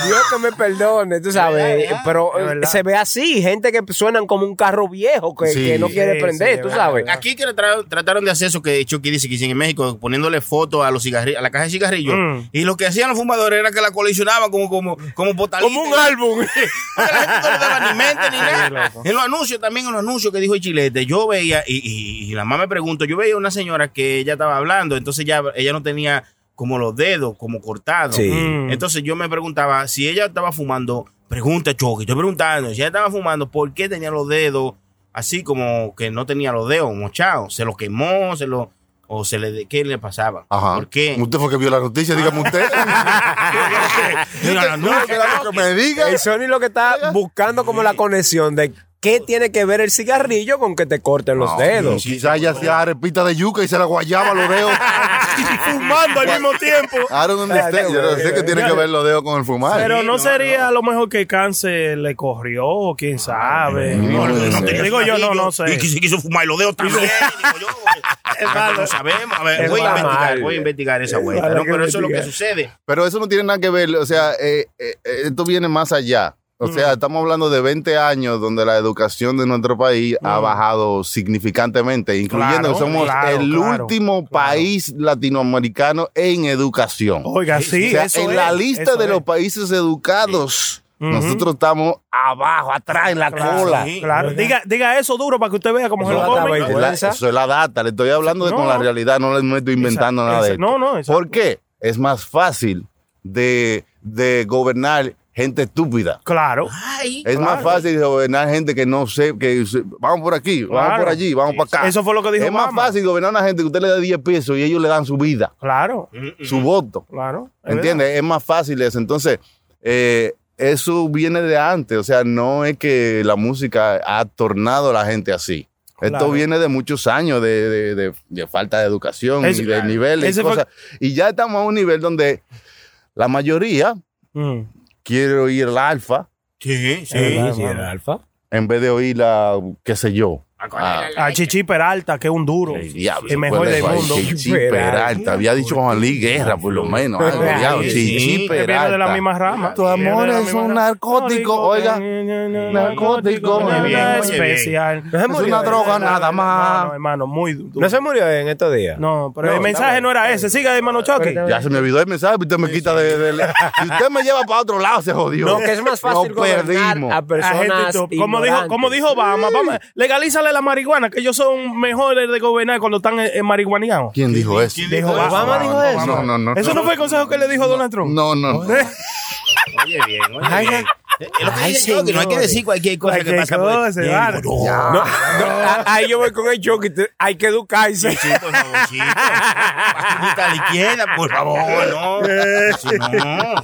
Speaker 4: Dios que me perdone, tú sabes. Pero se ve así, gente que suenan como un carro viejo que,
Speaker 1: Sí.
Speaker 4: que no quiere
Speaker 6: Sí,
Speaker 4: prender,
Speaker 6: sí,
Speaker 4: tú
Speaker 6: es
Speaker 4: sabes.
Speaker 5: Aquí que tra- trataron de hacer eso que Chucky dice que hicieron en México, poniéndole fotos a los cigarrillos, a la caja de cigarrillos.
Speaker 6: Mm.
Speaker 5: Y lo que hacían los fumadores era que la coleccionaban como, como, como botalita.
Speaker 4: Como un álbum. *laughs*
Speaker 5: Porque la gente no le daba ni mente ni nada. En los anuncios, también en los anuncios que dijo el chilete, yo veía, y, y, y la mamá me preguntó, yo veía una señora que ella estaba hablando, entonces ya ella no tenía como los dedos, como cortados.
Speaker 4: Sí.
Speaker 6: Mm.
Speaker 5: Entonces yo me preguntaba, si ella estaba fumando, pregunta Choque, estoy preguntando, si ella estaba fumando, ¿por qué tenía los dedos así como que no tenía los dedos mochados? ¿Se los quemó? ¿Se lo o se le qué le pasaba?
Speaker 1: Ajá.
Speaker 5: ¿Por qué?
Speaker 1: Usted fue que vio la noticia, dígame usted. *laughs*
Speaker 5: No,
Speaker 1: que me diga.
Speaker 4: El Sony lo que está buscando como la conexión de qué tiene que ver el cigarrillo con que te corten los dedos.
Speaker 1: Quizás ella hacía arepita de yuca y se la guayaba los *laughs* dedos. *laughs*
Speaker 6: Fumando al mismo tiempo.
Speaker 1: I don't understand. Yo no sé qué tiene que ver los dedos con el fumar.
Speaker 6: Pero no, sería a lo mejor que el cáncer le corrió, o quién sabe.
Speaker 5: No, no, no
Speaker 6: Digo yo, no, no sé.
Speaker 5: Y que se quiso fumar y los dedos también. *laughs* digo yo. No sabemos. A ver, voy a investigar, voy a investigar esa vuelta.
Speaker 6: que
Speaker 5: Pero eso es lo que sucede.
Speaker 1: Pero eso no tiene nada que ver, o sea, eh, eh, eh, esto viene más allá. O sea, estamos hablando de 20 años donde la educación de nuestro país ha bajado significantemente, incluyendo
Speaker 6: Claro,
Speaker 1: que somos
Speaker 6: claro,
Speaker 1: el
Speaker 6: claro,
Speaker 1: último país latinoamericano en educación.
Speaker 6: Oiga, sí,
Speaker 1: o sea,
Speaker 6: eso
Speaker 1: en la lista
Speaker 6: eso
Speaker 1: de
Speaker 6: es.
Speaker 1: los países educados, nosotros estamos abajo, atrás, en la
Speaker 6: Claro,
Speaker 1: cola.
Speaker 5: sí.
Speaker 6: Claro, diga, diga eso duro para que usted vea cómo se
Speaker 4: Eso
Speaker 6: lo
Speaker 4: vergüenza.
Speaker 1: eso es la data, le estoy hablando de
Speaker 6: No.
Speaker 1: con la realidad, no le no estoy inventando
Speaker 6: Esa-
Speaker 1: nada de esto.
Speaker 6: no, no, exacto.
Speaker 1: ¿Por qué? Es más fácil de, de gobernar gente estúpida.
Speaker 6: Claro.
Speaker 5: Ay,
Speaker 1: Es más fácil gobernar gente que no sé, que se- vamos por aquí, vamos por allí, vamos para acá.
Speaker 6: Eso fue lo que dijo
Speaker 1: Es más fácil gobernar a una gente que usted le da 10 pesos y ellos le dan su vida,
Speaker 6: Claro,
Speaker 1: su voto.
Speaker 6: claro. es
Speaker 1: ¿Entiendes? Es más fácil eso. Entonces, eh, eso viene de antes. O sea, no es que la música ha tornado a la gente así. Esto
Speaker 6: Claro.
Speaker 1: viene de muchos años de, de- de- de falta de educación y de niveles y
Speaker 6: fue-
Speaker 1: cosas. Y ya estamos a un nivel donde la mayoría.
Speaker 6: Mm.
Speaker 1: Quiere oír la alfa
Speaker 5: Sí, sí.
Speaker 4: Sí, el alfa.
Speaker 1: en vez de oír la, qué sé yo.
Speaker 6: A Chichi Peralta, que es un duro.
Speaker 1: El diablo,
Speaker 6: el mejor
Speaker 1: ¿cuál es
Speaker 6: del mundo.
Speaker 1: Chichi Peralta. Había dicho Juan Luis Guerra, por lo menos. Diablo, Chichi
Speaker 6: Que viene
Speaker 1: Peralta.
Speaker 6: de la misma rama.
Speaker 1: Tu amor
Speaker 6: la
Speaker 1: es un narcótico, oiga. Narcótico,
Speaker 6: Muy bien, especial.
Speaker 4: No
Speaker 1: Es una droga nada más.
Speaker 6: Hermano, hermano, muy duro.
Speaker 4: No se murió en estos días.
Speaker 6: No, pero
Speaker 4: No,
Speaker 6: el mensaje no era ese. Siga, hermano Chucky.
Speaker 1: Ya se me olvidó el mensaje, usted me quita de, *laughs* Si usted me lleva para otro lado, se jodió.
Speaker 4: No, que es más fácil
Speaker 1: Nos
Speaker 4: gobernar
Speaker 1: perdimos.
Speaker 4: a personas
Speaker 6: como dijo,
Speaker 4: ignorantes.
Speaker 6: como dijo Obama, vamos, legalízale la marihuana, que ellos son mejores de gobernar cuando están eh, marihuaneados.
Speaker 1: ¿Quién dijo eso?
Speaker 6: dijo eso?
Speaker 4: Obama dijo
Speaker 1: no,
Speaker 4: eso.
Speaker 1: No, no, no.
Speaker 6: ¿Eso no fue el consejo que le dijo Donald Trump?
Speaker 1: No, no.
Speaker 5: Oye, bien, oye,
Speaker 4: Ay,
Speaker 5: bien. Es lo que
Speaker 4: ay,
Speaker 5: yo, que no hay que decir cualquier cosa que pasa por Bien, no,
Speaker 4: No, no, *laughs* ahí yo voy con el te- Hay que educarse.
Speaker 5: Sí, por favor, chico. Bajita a la izquierda, por favor, no. Si no.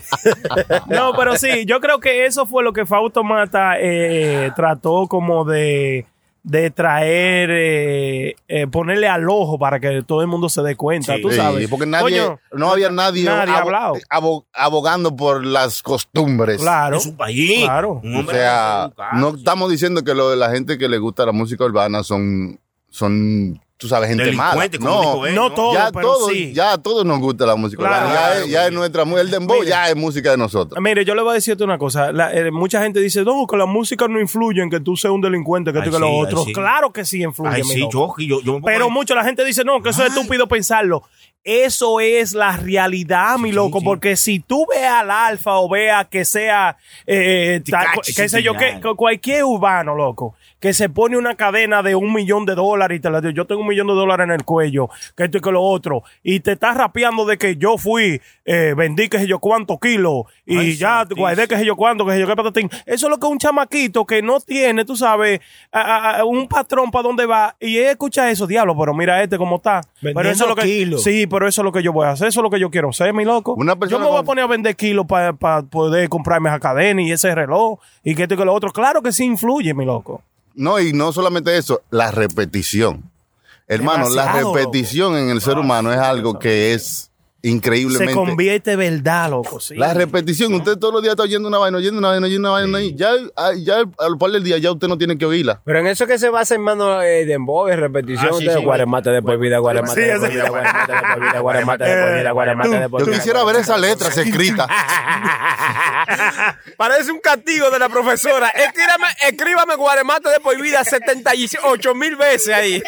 Speaker 6: No, pero sí, yo creo que eso fue lo que Fausto Mata eh, trató como de, de traer, eh, eh, ponerle al ojo para que todo el mundo se dé cuenta,
Speaker 5: Sí.
Speaker 6: tú
Speaker 1: Sí,
Speaker 6: sabes.
Speaker 1: porque nadie,
Speaker 6: Coño,
Speaker 1: no había nadie,
Speaker 6: nadie
Speaker 1: abo-
Speaker 6: hablado.
Speaker 1: abo- abogando por las costumbres.
Speaker 6: Claro.
Speaker 5: Es un país.
Speaker 6: Claro.
Speaker 1: O sea, no
Speaker 5: sí.
Speaker 1: estamos diciendo que lo de la gente que le gusta la música urbana son, son tú sabes, gente mala. No,
Speaker 5: dijo él,
Speaker 6: no
Speaker 5: ¿no?
Speaker 6: todo,
Speaker 1: ya
Speaker 6: pero
Speaker 1: todos,
Speaker 6: sí.
Speaker 1: ya a todos nos gusta la música
Speaker 6: Claro.
Speaker 1: Ya,
Speaker 5: Claro,
Speaker 1: es, ya es nuestra, el dembow ya es música de nosotros.
Speaker 6: Mire, yo le voy a decirte una cosa. La- eh, mucha gente dice, no, que la música no influye en que tú seas un delincuente, que
Speaker 5: Ay,
Speaker 6: tú que lo
Speaker 5: sí, ay,
Speaker 6: otro.
Speaker 5: sí.
Speaker 6: Claro que sí influye,
Speaker 5: Ay,
Speaker 6: mi
Speaker 5: yo, yo, yo
Speaker 6: Pero
Speaker 5: ahí.
Speaker 6: mucho la gente dice, no, que eso es estúpido pensarlo. Eso es la realidad, mi loco,
Speaker 5: sí.
Speaker 6: porque si tú veas al alfa o veas que sea, eh, tal- qué sé yo, que, cualquier urbano, loco, que se pone una cadena de un millón de dólares y te la digo, yo tengo un millón de dólares en el cuello, que esto y que lo otro, y te estás rapeando de que yo fui, eh, vendí que sé yo cuántos kilos, y
Speaker 5: Ay,
Speaker 6: ya
Speaker 5: santísimo.
Speaker 6: guardé que sé yo cuánto, que sé yo qué patatín. Eso es lo que un chamaquito que no tiene, tú sabes, a- a- a un patrón para dónde va, y él escucha eso, diablo, pero mira este cómo está. pero eso
Speaker 4: Vendiendo
Speaker 6: es lo que,
Speaker 4: kilos.
Speaker 6: Sí, pero eso es lo que yo voy a hacer, eso es lo que yo quiero ser, mi loco.
Speaker 1: Una
Speaker 6: yo me voy a poner a vender kilos para poder comprarme esa cadena y ese reloj, y que esto y que lo otro. Claro que sí influye, mi loco.
Speaker 1: No, y no solamente eso, la repetición. Hermano, la repetición en el ser humano es algo que es increíblemente.
Speaker 6: Se convierte en verdad, loco, sí.
Speaker 1: La repetición, usted todos los días está oyendo una vaina, oyendo una vaina, oyendo una vaina, y ya, ah, ya al par del día ya usted no tiene que oírla.
Speaker 4: Pero en eso que se basa, hermano, eh, de embogue, repetición
Speaker 5: Ah, sí,
Speaker 4: de
Speaker 5: sí,
Speaker 4: guaremate de por vida, guaremate
Speaker 6: Sí,
Speaker 4: de por vida, guaremate de por vida, guaremate de por vida, guaremate de por
Speaker 1: Yo
Speaker 4: vida.
Speaker 1: quisiera ver esas letras escritas. *laughs*
Speaker 4: Parece un castigo de la profesora. Escríbame, escríbame guaremate de por vida 78 mil veces ahí.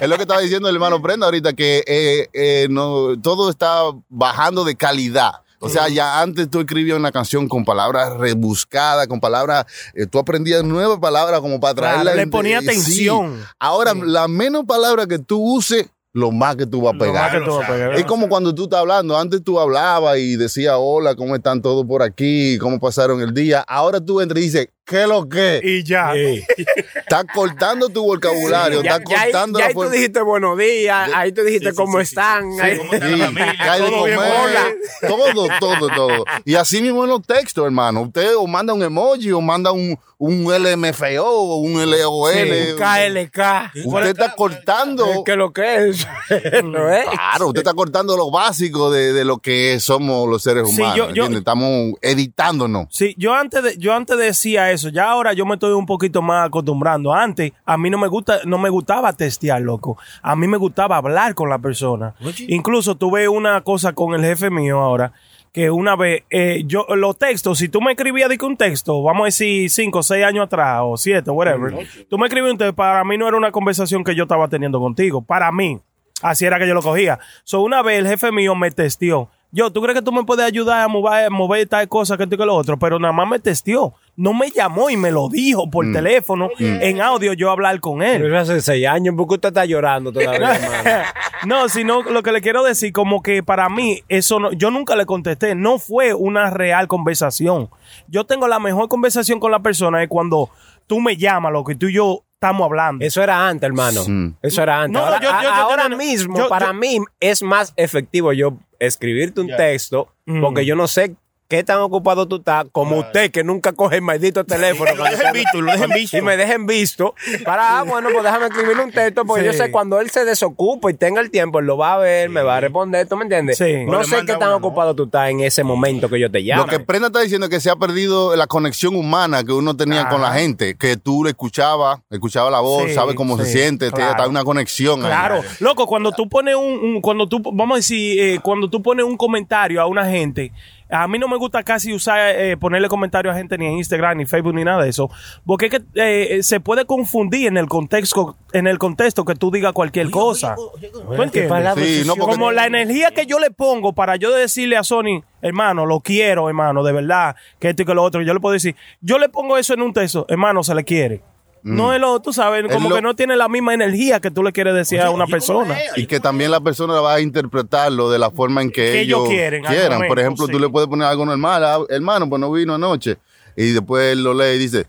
Speaker 1: Es lo que estaba diciendo el hermano Prenda ahorita, que eh, eh, no, todo está bajando de calidad. O sea, ya antes tú escribías una canción con palabras rebuscadas, con palabras, eh, tú aprendías nuevas palabras como para
Speaker 6: Claro,
Speaker 1: traerla.
Speaker 6: le
Speaker 1: en-
Speaker 6: ponía
Speaker 1: eh, sí.
Speaker 6: atención.
Speaker 1: Ahora, la menos palabra que tú uses, lo más que tú vas a
Speaker 6: Lo más
Speaker 1: pegar.
Speaker 6: que tú vas a pegar.
Speaker 1: Es como cuando tú estás hablando. Antes tú hablabas y decías, hola, ¿cómo están todos por aquí? ¿Cómo pasaron el día? Ahora tú entras y dices, ¿qué es lo que?
Speaker 6: Y ya. *laughs*
Speaker 1: Estás cortando tu vocabulario,
Speaker 4: Ya,
Speaker 1: estás
Speaker 4: ya ahí,
Speaker 1: cortando
Speaker 4: ya
Speaker 1: la
Speaker 4: ahí tú dijiste buenos días, ahí tú dijiste
Speaker 5: Sí, sí,
Speaker 4: cómo
Speaker 5: sí, sí,
Speaker 4: están.
Speaker 5: sí,
Speaker 4: ahí-
Speaker 5: cómo está la
Speaker 1: Sí, *laughs*
Speaker 5: familia,
Speaker 1: que
Speaker 6: todo bien,
Speaker 1: comer,
Speaker 6: hola.
Speaker 1: todo, todo, todo. Y así mismo en los textos, hermano. Usted o manda un emoji o manda un, un LMFO o un LOL.
Speaker 4: Sí, KLK.
Speaker 1: Usted está cortando.
Speaker 4: ¿Qué es lo que es? *laughs*
Speaker 1: Claro, usted está cortando lo básico de, de lo que somos los seres
Speaker 6: Sí,
Speaker 1: humanos.
Speaker 6: yo- yo-.
Speaker 1: Estamos editándonos.
Speaker 6: Sí, yo antes de, yo antes decía eso, ya ahora yo me estoy un poquito más acostumbrando. Antes a mí no me gusta, no me gustaba testear, loco. A mí me gustaba hablar con la persona. Incluso tuve una cosa con el jefe mío ahora que una vez eh, yo los textos, si tú me escribías de que un texto, vamos a decir cinco o seis años atrás o siete, whatever, tú me escribías un texto, para mí no era una conversación que yo estaba teniendo contigo, para mí. Así era que yo lo cogía. So, una vez el jefe mío me testió. Yo, ¿tú crees que tú me puedes ayudar a mover, mover tal cosa que esto y que lo otro? Pero nada más me testió. No me llamó y me lo dijo por teléfono, en audio, yo hablar con él.
Speaker 4: Pero hace seis años, ¿por qué usted está llorando todavía, *laughs*
Speaker 6: no, sino lo que le quiero decir, como que para mí, eso no, yo nunca le contesté, no fue una real conversación. Yo tengo la mejor conversación con la persona es cuando tú me llamas, lo que tú y yo estamos hablando.
Speaker 4: Eso era antes, hermano.
Speaker 1: Mm.
Speaker 4: Eso era antes.
Speaker 6: No,
Speaker 4: ahora
Speaker 6: yo- yo- yo- yo
Speaker 4: ahora mismo,
Speaker 6: yo-
Speaker 4: para
Speaker 6: yo-
Speaker 4: mí, es más efectivo yo escribirte un texto
Speaker 6: Mm.
Speaker 4: porque yo no sé qué tan ocupado tú estás, como usted que nunca coge el maldito *laughs* teléfono.
Speaker 5: Lo dejen visto, lo dejen visto.
Speaker 4: Y me dejen visto. Para, ah, bueno, pues déjame escribirle un texto, porque yo sé cuando él se desocupa y tenga el tiempo, él lo va a ver, me va a responder, ¿tú me entiendes?
Speaker 6: Sí.
Speaker 4: No sé qué tan ocupado tú estás en ese momento que yo te llamo.
Speaker 1: Lo que Prenda está diciendo es que se ha perdido la conexión humana que uno tenía con la gente, que tú le escuchabas, escuchaba la voz,
Speaker 6: Sí,
Speaker 1: sabes cómo se siente, te-
Speaker 6: claro.
Speaker 1: está una conexión. ahí.
Speaker 6: Claro, loco, cuando tú pones un, un- cuando tú, vamos a decir, eh, cuando tú pones un comentario a una gente, a mí no me gusta casi usar, eh, ponerle comentario a gente ni en Instagram, ni Facebook, ni nada de eso, porque es que eh, se puede confundir en el contexto, en el contexto que tú digas cualquier cosa. ¿Tú entiendes?
Speaker 1: Sí, no,
Speaker 6: Como la energía que yo le pongo para yo decirle a Sony, hermano, lo quiero, hermano, de verdad, que esto y que lo otro, yo le puedo decir, yo le pongo eso en un texto, hermano, se le quiere. No es lo, tú sabes, como
Speaker 1: lo-
Speaker 6: que no tiene la misma energía que tú le quieres decir a una persona.
Speaker 1: Y que también la persona va a interpretarlo de la forma en que,
Speaker 6: Que ellos
Speaker 1: ellos
Speaker 6: quieren,
Speaker 1: quieran.
Speaker 6: momento,
Speaker 1: Por ejemplo, tú
Speaker 6: sí.
Speaker 1: le puedes poner algo normal, ah, hermano, pues no vino anoche. Y después él lo lee y dice,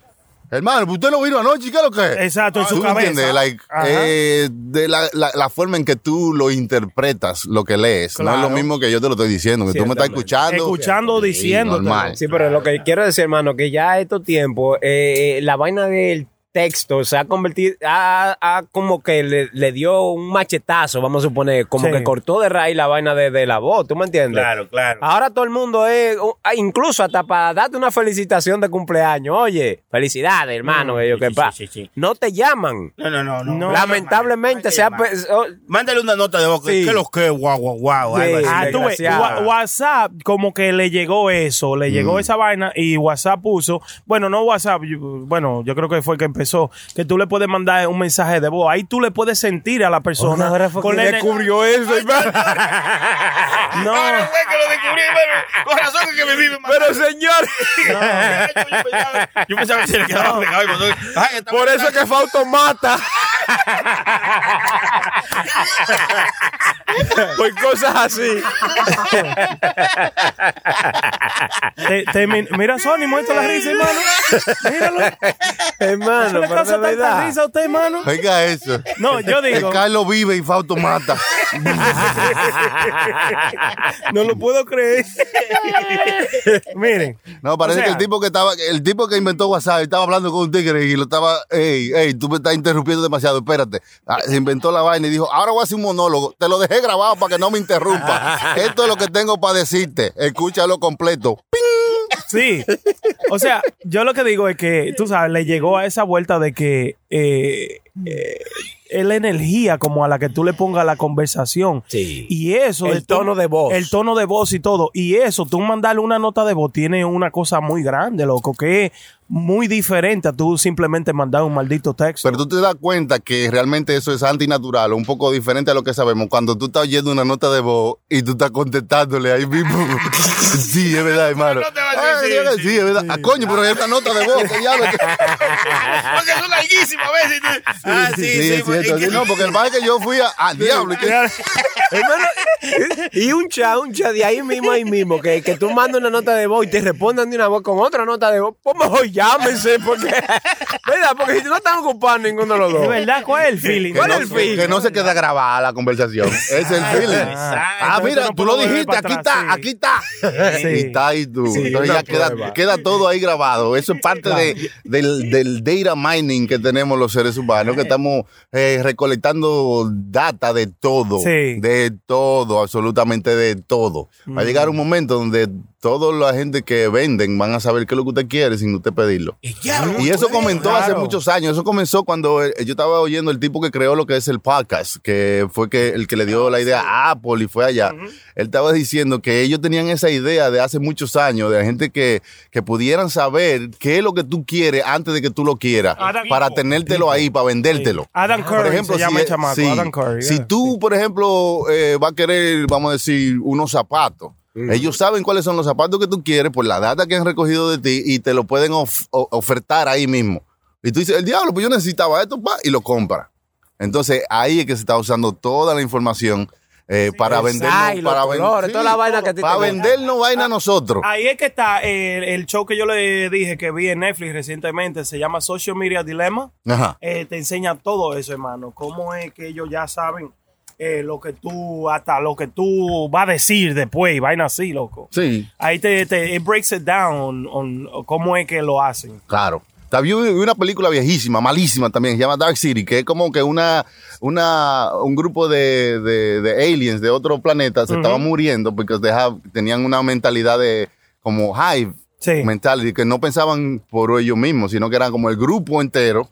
Speaker 1: hermano, pues usted no vino anoche, ¿qué es lo que es?
Speaker 6: Exacto, en su
Speaker 1: ¿Tú
Speaker 6: cabeza.
Speaker 1: entiendes? Like, eh, de la, la- la forma en que tú lo interpretas, lo que lees. No es lo mismo que yo te lo estoy diciendo, que tú me estás escuchando.
Speaker 6: Escuchando,
Speaker 1: Sí,
Speaker 6: diciendo.
Speaker 1: normal.
Speaker 4: Sí, pero lo que quiero decir, hermano, que ya estos tiempos, eh, la vaina del texto se ha convertido, ha, ha como que le, le dio un machetazo, vamos a suponer, como
Speaker 6: Sí.
Speaker 4: que cortó de raíz la vaina de, de la voz, ¿tú me entiendes?
Speaker 5: Claro, claro.
Speaker 4: Ahora todo el mundo es, ah, incluso hasta para darte una felicitación de cumpleaños. Oye, felicidades, hermano. ellos
Speaker 5: sí,
Speaker 4: que
Speaker 5: sí,
Speaker 4: pa-
Speaker 5: sí, sí.
Speaker 4: No te llaman.
Speaker 5: No, no, no. no.
Speaker 6: No,
Speaker 4: Lamentablemente se ha...
Speaker 5: Mándale
Speaker 4: oh,
Speaker 5: Mándale una nota de voz. que-
Speaker 4: Sí.
Speaker 5: ¿Qué es lo que? Guau, guau, guau.
Speaker 6: Ah, tú ves,
Speaker 4: desgraciado.
Speaker 6: Wa- WhatsApp como que le llegó eso, le
Speaker 1: Mm.
Speaker 6: llegó esa vaina y WhatsApp puso, bueno, no WhatsApp, yo- bueno, yo creo que fue el que empezó, que tú le puedes mandar un mensaje de voz, ahí tú le puedes sentir a la persona.
Speaker 4: ahora fue que
Speaker 6: ener-
Speaker 4: descubrió eso, hermano.
Speaker 6: No, *laughs*
Speaker 5: Ahora fue que lo descubrí, hermano. Con razón que me vive
Speaker 4: Pero señor,
Speaker 5: Yo pensaba- Yo pensaba que se le quedaba pegado.
Speaker 4: por eso es que fue automata. Por cosas así.
Speaker 6: te- te- mi- mira Sony, muestra la risa, hermano. Míralo.
Speaker 4: Hermano,
Speaker 6: ¿No le
Speaker 4: pero
Speaker 6: causa
Speaker 4: de
Speaker 6: tanta
Speaker 4: verdad.
Speaker 6: risa a usted, hermano?
Speaker 1: Oiga eso.
Speaker 6: No, yo digo,
Speaker 1: Carlos vive y Fausto mata.
Speaker 6: no lo puedo creer. Miren.
Speaker 1: No, parece
Speaker 6: O sea,
Speaker 1: que el tipo que estaba, el tipo que inventó WhatsApp estaba hablando con un tigre y lo estaba, ey, ey, tú me estás interrumpiendo demasiado, espérate. Ah, se inventó la vaina y dijo, ahora voy a hacer un monólogo. Te lo dejé grabado para que no me interrumpa. *laughs* Esto es lo que tengo para decirte. Escúchalo completo.
Speaker 6: Sí. O sea, yo lo que digo es que, tú sabes, le llegó a esa vuelta de que eh, eh, es la energía como a la que tú le pongas la conversación.
Speaker 4: Sí.
Speaker 6: Y eso.
Speaker 4: El
Speaker 6: tú-
Speaker 4: tono de voz.
Speaker 6: El tono de voz y todo. Y eso, tú mandarle una nota de voz tiene una cosa muy grande, loco, que es muy diferente a tú simplemente mandar un maldito texto.
Speaker 1: Pero tú te das cuenta que realmente eso es antinatural, un poco diferente a lo que sabemos. Cuando tú estás oyendo una nota de voz y tú estás contestándole ahí mismo. *laughs* sí, es verdad, hermano.
Speaker 5: No te va a
Speaker 1: Ah,
Speaker 5: decir,
Speaker 1: sí,
Speaker 5: sí,
Speaker 1: sí, es verdad. Ah, coño, pero es una nota de voz. que diablo. *laughs*
Speaker 5: Porque son larguísimas a veces. Ah, sí,
Speaker 1: Sí,
Speaker 5: sí.
Speaker 1: es cierto.
Speaker 5: que-
Speaker 1: no, porque el más que yo fui a, al diablo. y que- *laughs*
Speaker 4: Hermano, y un chat, un chat de ahí mismo, ahí mismo, que, que tú mandas una nota de voz y te respondan de una voz con otra nota de voz, pues mejor llámense, porque, *laughs* ¿verdad? Porque si no están ocupados ninguno de los
Speaker 6: ¿De
Speaker 4: dos.
Speaker 6: verdad cuál es el *laughs* feeling?
Speaker 4: ¿Cuál es el feeling?
Speaker 1: que no se queda grabada la conversación. *laughs* Es el feeling. Ah, mira, tú lo dijiste, aquí está, aquí está.
Speaker 6: Sí.
Speaker 1: Y está ahí tú. Entonces ya queda, queda todo ahí grabado. Eso es parte de, del, del data mining que tenemos los seres humanos, que estamos eh, recolectando data de todo.
Speaker 6: Sí.
Speaker 1: De todo, absolutamente de todo. Va a llegar un momento donde toda la gente que venden van a saber qué es lo que usted quiere sin usted pedirlo. Y eso comenzó hace muchos años. Eso comenzó cuando eh, yo estaba oyendo el tipo que creó lo que es el podcast, que fue que el que le dio la idea a Apple y fue allá. Él estaba diciendo que ellos tenían esa idea de hace muchos años, de la gente que, que pudieran saber qué es lo que tú quieres antes de que tú lo quieras,
Speaker 6: Adam-
Speaker 1: para tenértelo ahí, para vendértelo.
Speaker 6: Adam Curry se llama el chamaco,
Speaker 1: sí,
Speaker 6: Adam Curry,
Speaker 1: si tú, por ejemplo, eh, vas a querer, vamos a decir, unos zapatos. Ellos saben cuáles son los zapatos que tú quieres por la data que han recogido de ti y te lo pueden of- ofertar ahí mismo. Y tú dices, el diablo, pues yo necesitaba esto, pa, y lo compra. Entonces ahí es que se está usando toda la información eh, para
Speaker 4: los
Speaker 1: para ven-
Speaker 4: colores, toda la vaina que a ti te
Speaker 1: Para vendernos vaina a nosotros.
Speaker 6: Ahí es que está el, el show que yo le dije que vi en Netflix recientemente, se llama Social Media Dilemma.
Speaker 1: Ajá.
Speaker 6: Eh, te enseña todo eso, hermano. Cómo es que ellos ya saben eh, lo que tú, hasta lo que tú vas a decir después, y vaina así, loco.
Speaker 1: Sí,
Speaker 6: Ahí te, te it breaks it down on, on cómo es que lo hacen.
Speaker 1: claro. También vi una película viejísima, malísima también, se llama Dark City, que es como que una, una, un grupo de, de, de aliens de otro planeta se estaban muriendo porque they have- tenían una mentalidad de como hive
Speaker 6: Sí.
Speaker 1: mentality, que no pensaban por ellos mismos, sino que eran como el grupo entero,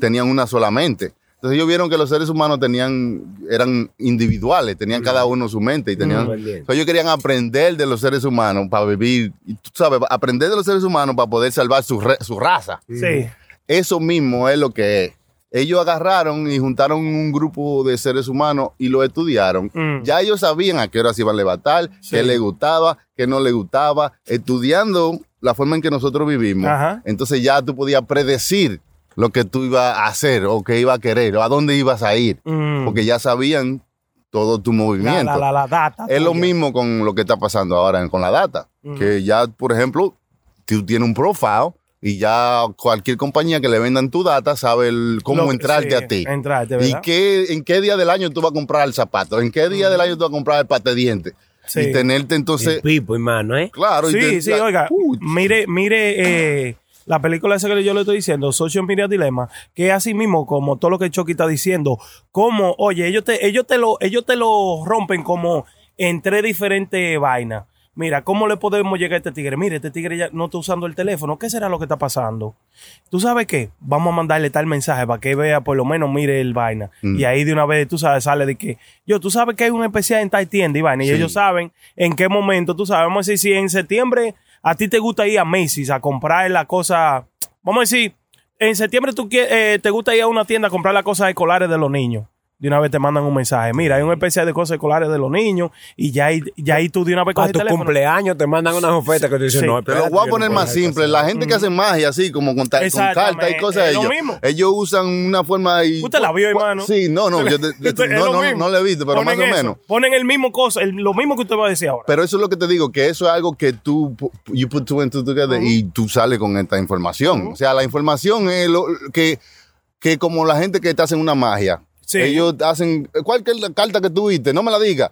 Speaker 1: tenían una sola mente. Entonces ellos vieron que los seres humanos tenían, eran individuales, tenían cada uno su mente y tenían,
Speaker 4: Bien.
Speaker 1: So, ellos querían aprender de los seres humanos para vivir, y tú sabes, aprender de los seres humanos para poder salvar su, re- su raza.
Speaker 6: Sí.
Speaker 1: Eso mismo es lo que es. Ellos agarraron y juntaron un grupo de seres humanos y lo estudiaron.
Speaker 6: Mm.
Speaker 1: Ya ellos sabían a qué hora se iban a levantar, qué les gustaba, qué no les gustaba. Estudiando la forma en que nosotros vivimos,
Speaker 6: Ajá.
Speaker 1: entonces ya tú podías predecir lo que tú ibas a hacer o qué ibas a querer o a dónde ibas a ir.
Speaker 6: Mm.
Speaker 1: Porque ya sabían todo tu movimiento.
Speaker 6: la, la, la data.
Speaker 1: Es lo mismo con lo que está pasando ahora con la data. Que ya, por ejemplo, tú tienes un profile y ya cualquier compañía que le vendan tu data sabe el- cómo
Speaker 6: Lo que-
Speaker 1: entrarte
Speaker 6: sí,
Speaker 1: a ti.
Speaker 6: entrarte,
Speaker 1: y qué, en qué día del año tú vas a comprar el zapato. En qué día del año tú vas a comprar el pate.
Speaker 6: Sí.
Speaker 1: Y tenerte entonces.
Speaker 4: El pipo, hermano, ¿eh?
Speaker 1: Claro. y
Speaker 6: Sí,
Speaker 1: te-
Speaker 6: sí,
Speaker 1: la-
Speaker 6: oiga,
Speaker 1: Uy,
Speaker 6: mire, mire, eh, la película esa que yo le estoy diciendo, Social Media Dilemma, que es así mismo como todo lo que Chucky está diciendo, como, oye, ellos te, ellos te lo, ellos te lo rompen como en tres diferentes vainas. Mira, ¿cómo le podemos llegar a este tigre? Mire, este tigre ya no está usando el teléfono. ¿Qué será lo que está pasando? ¿Tú sabes qué? Vamos a mandarle tal mensaje para que vea, por lo menos, mire el vaina. Y ahí de una vez, tú sabes, sale de que, yo, tú sabes que hay un especial en tal tienda y vaina. Y ellos saben en qué momento, tú sabes, vamos a decir, si en septiembre a ti te gusta ir a Macy's a comprar la cosa, vamos a decir, en septiembre tú eh, te gusta ir a una tienda a comprar las cosas escolares de los niños. De una vez te mandan un mensaje. Mira, hay un especial de cosas escolares de los niños y ya ahí, ya ahí tú de una vez
Speaker 4: Para tu
Speaker 6: teléfono.
Speaker 4: cumpleaños te mandan unas ofertas que te dicen,
Speaker 6: Sí.
Speaker 4: no,
Speaker 1: Pero voy a poner
Speaker 4: no
Speaker 1: más simple. La gente que hace magia así, como con, con cartas y cosas,
Speaker 6: es lo
Speaker 1: ellos,
Speaker 6: mismo.
Speaker 1: ellos usan una forma. Y,
Speaker 6: Usted la vio, hermano.
Speaker 1: Sí, no, no, yo te- *laughs* no, no, no la he visto, pero
Speaker 6: Ponen
Speaker 1: más o
Speaker 6: eso,
Speaker 1: menos.
Speaker 6: Ponen el mismo cosa, el- lo mismo que usted va a decir ahora.
Speaker 1: Pero eso es lo que te digo, que eso es algo que tú, you put two and two together y tú sales con esta información. O sea, la información es lo que, que como la gente que te hacen una magia.
Speaker 6: Sí.
Speaker 1: Ellos hacen, cualquier carta que tú viste, no me la digas.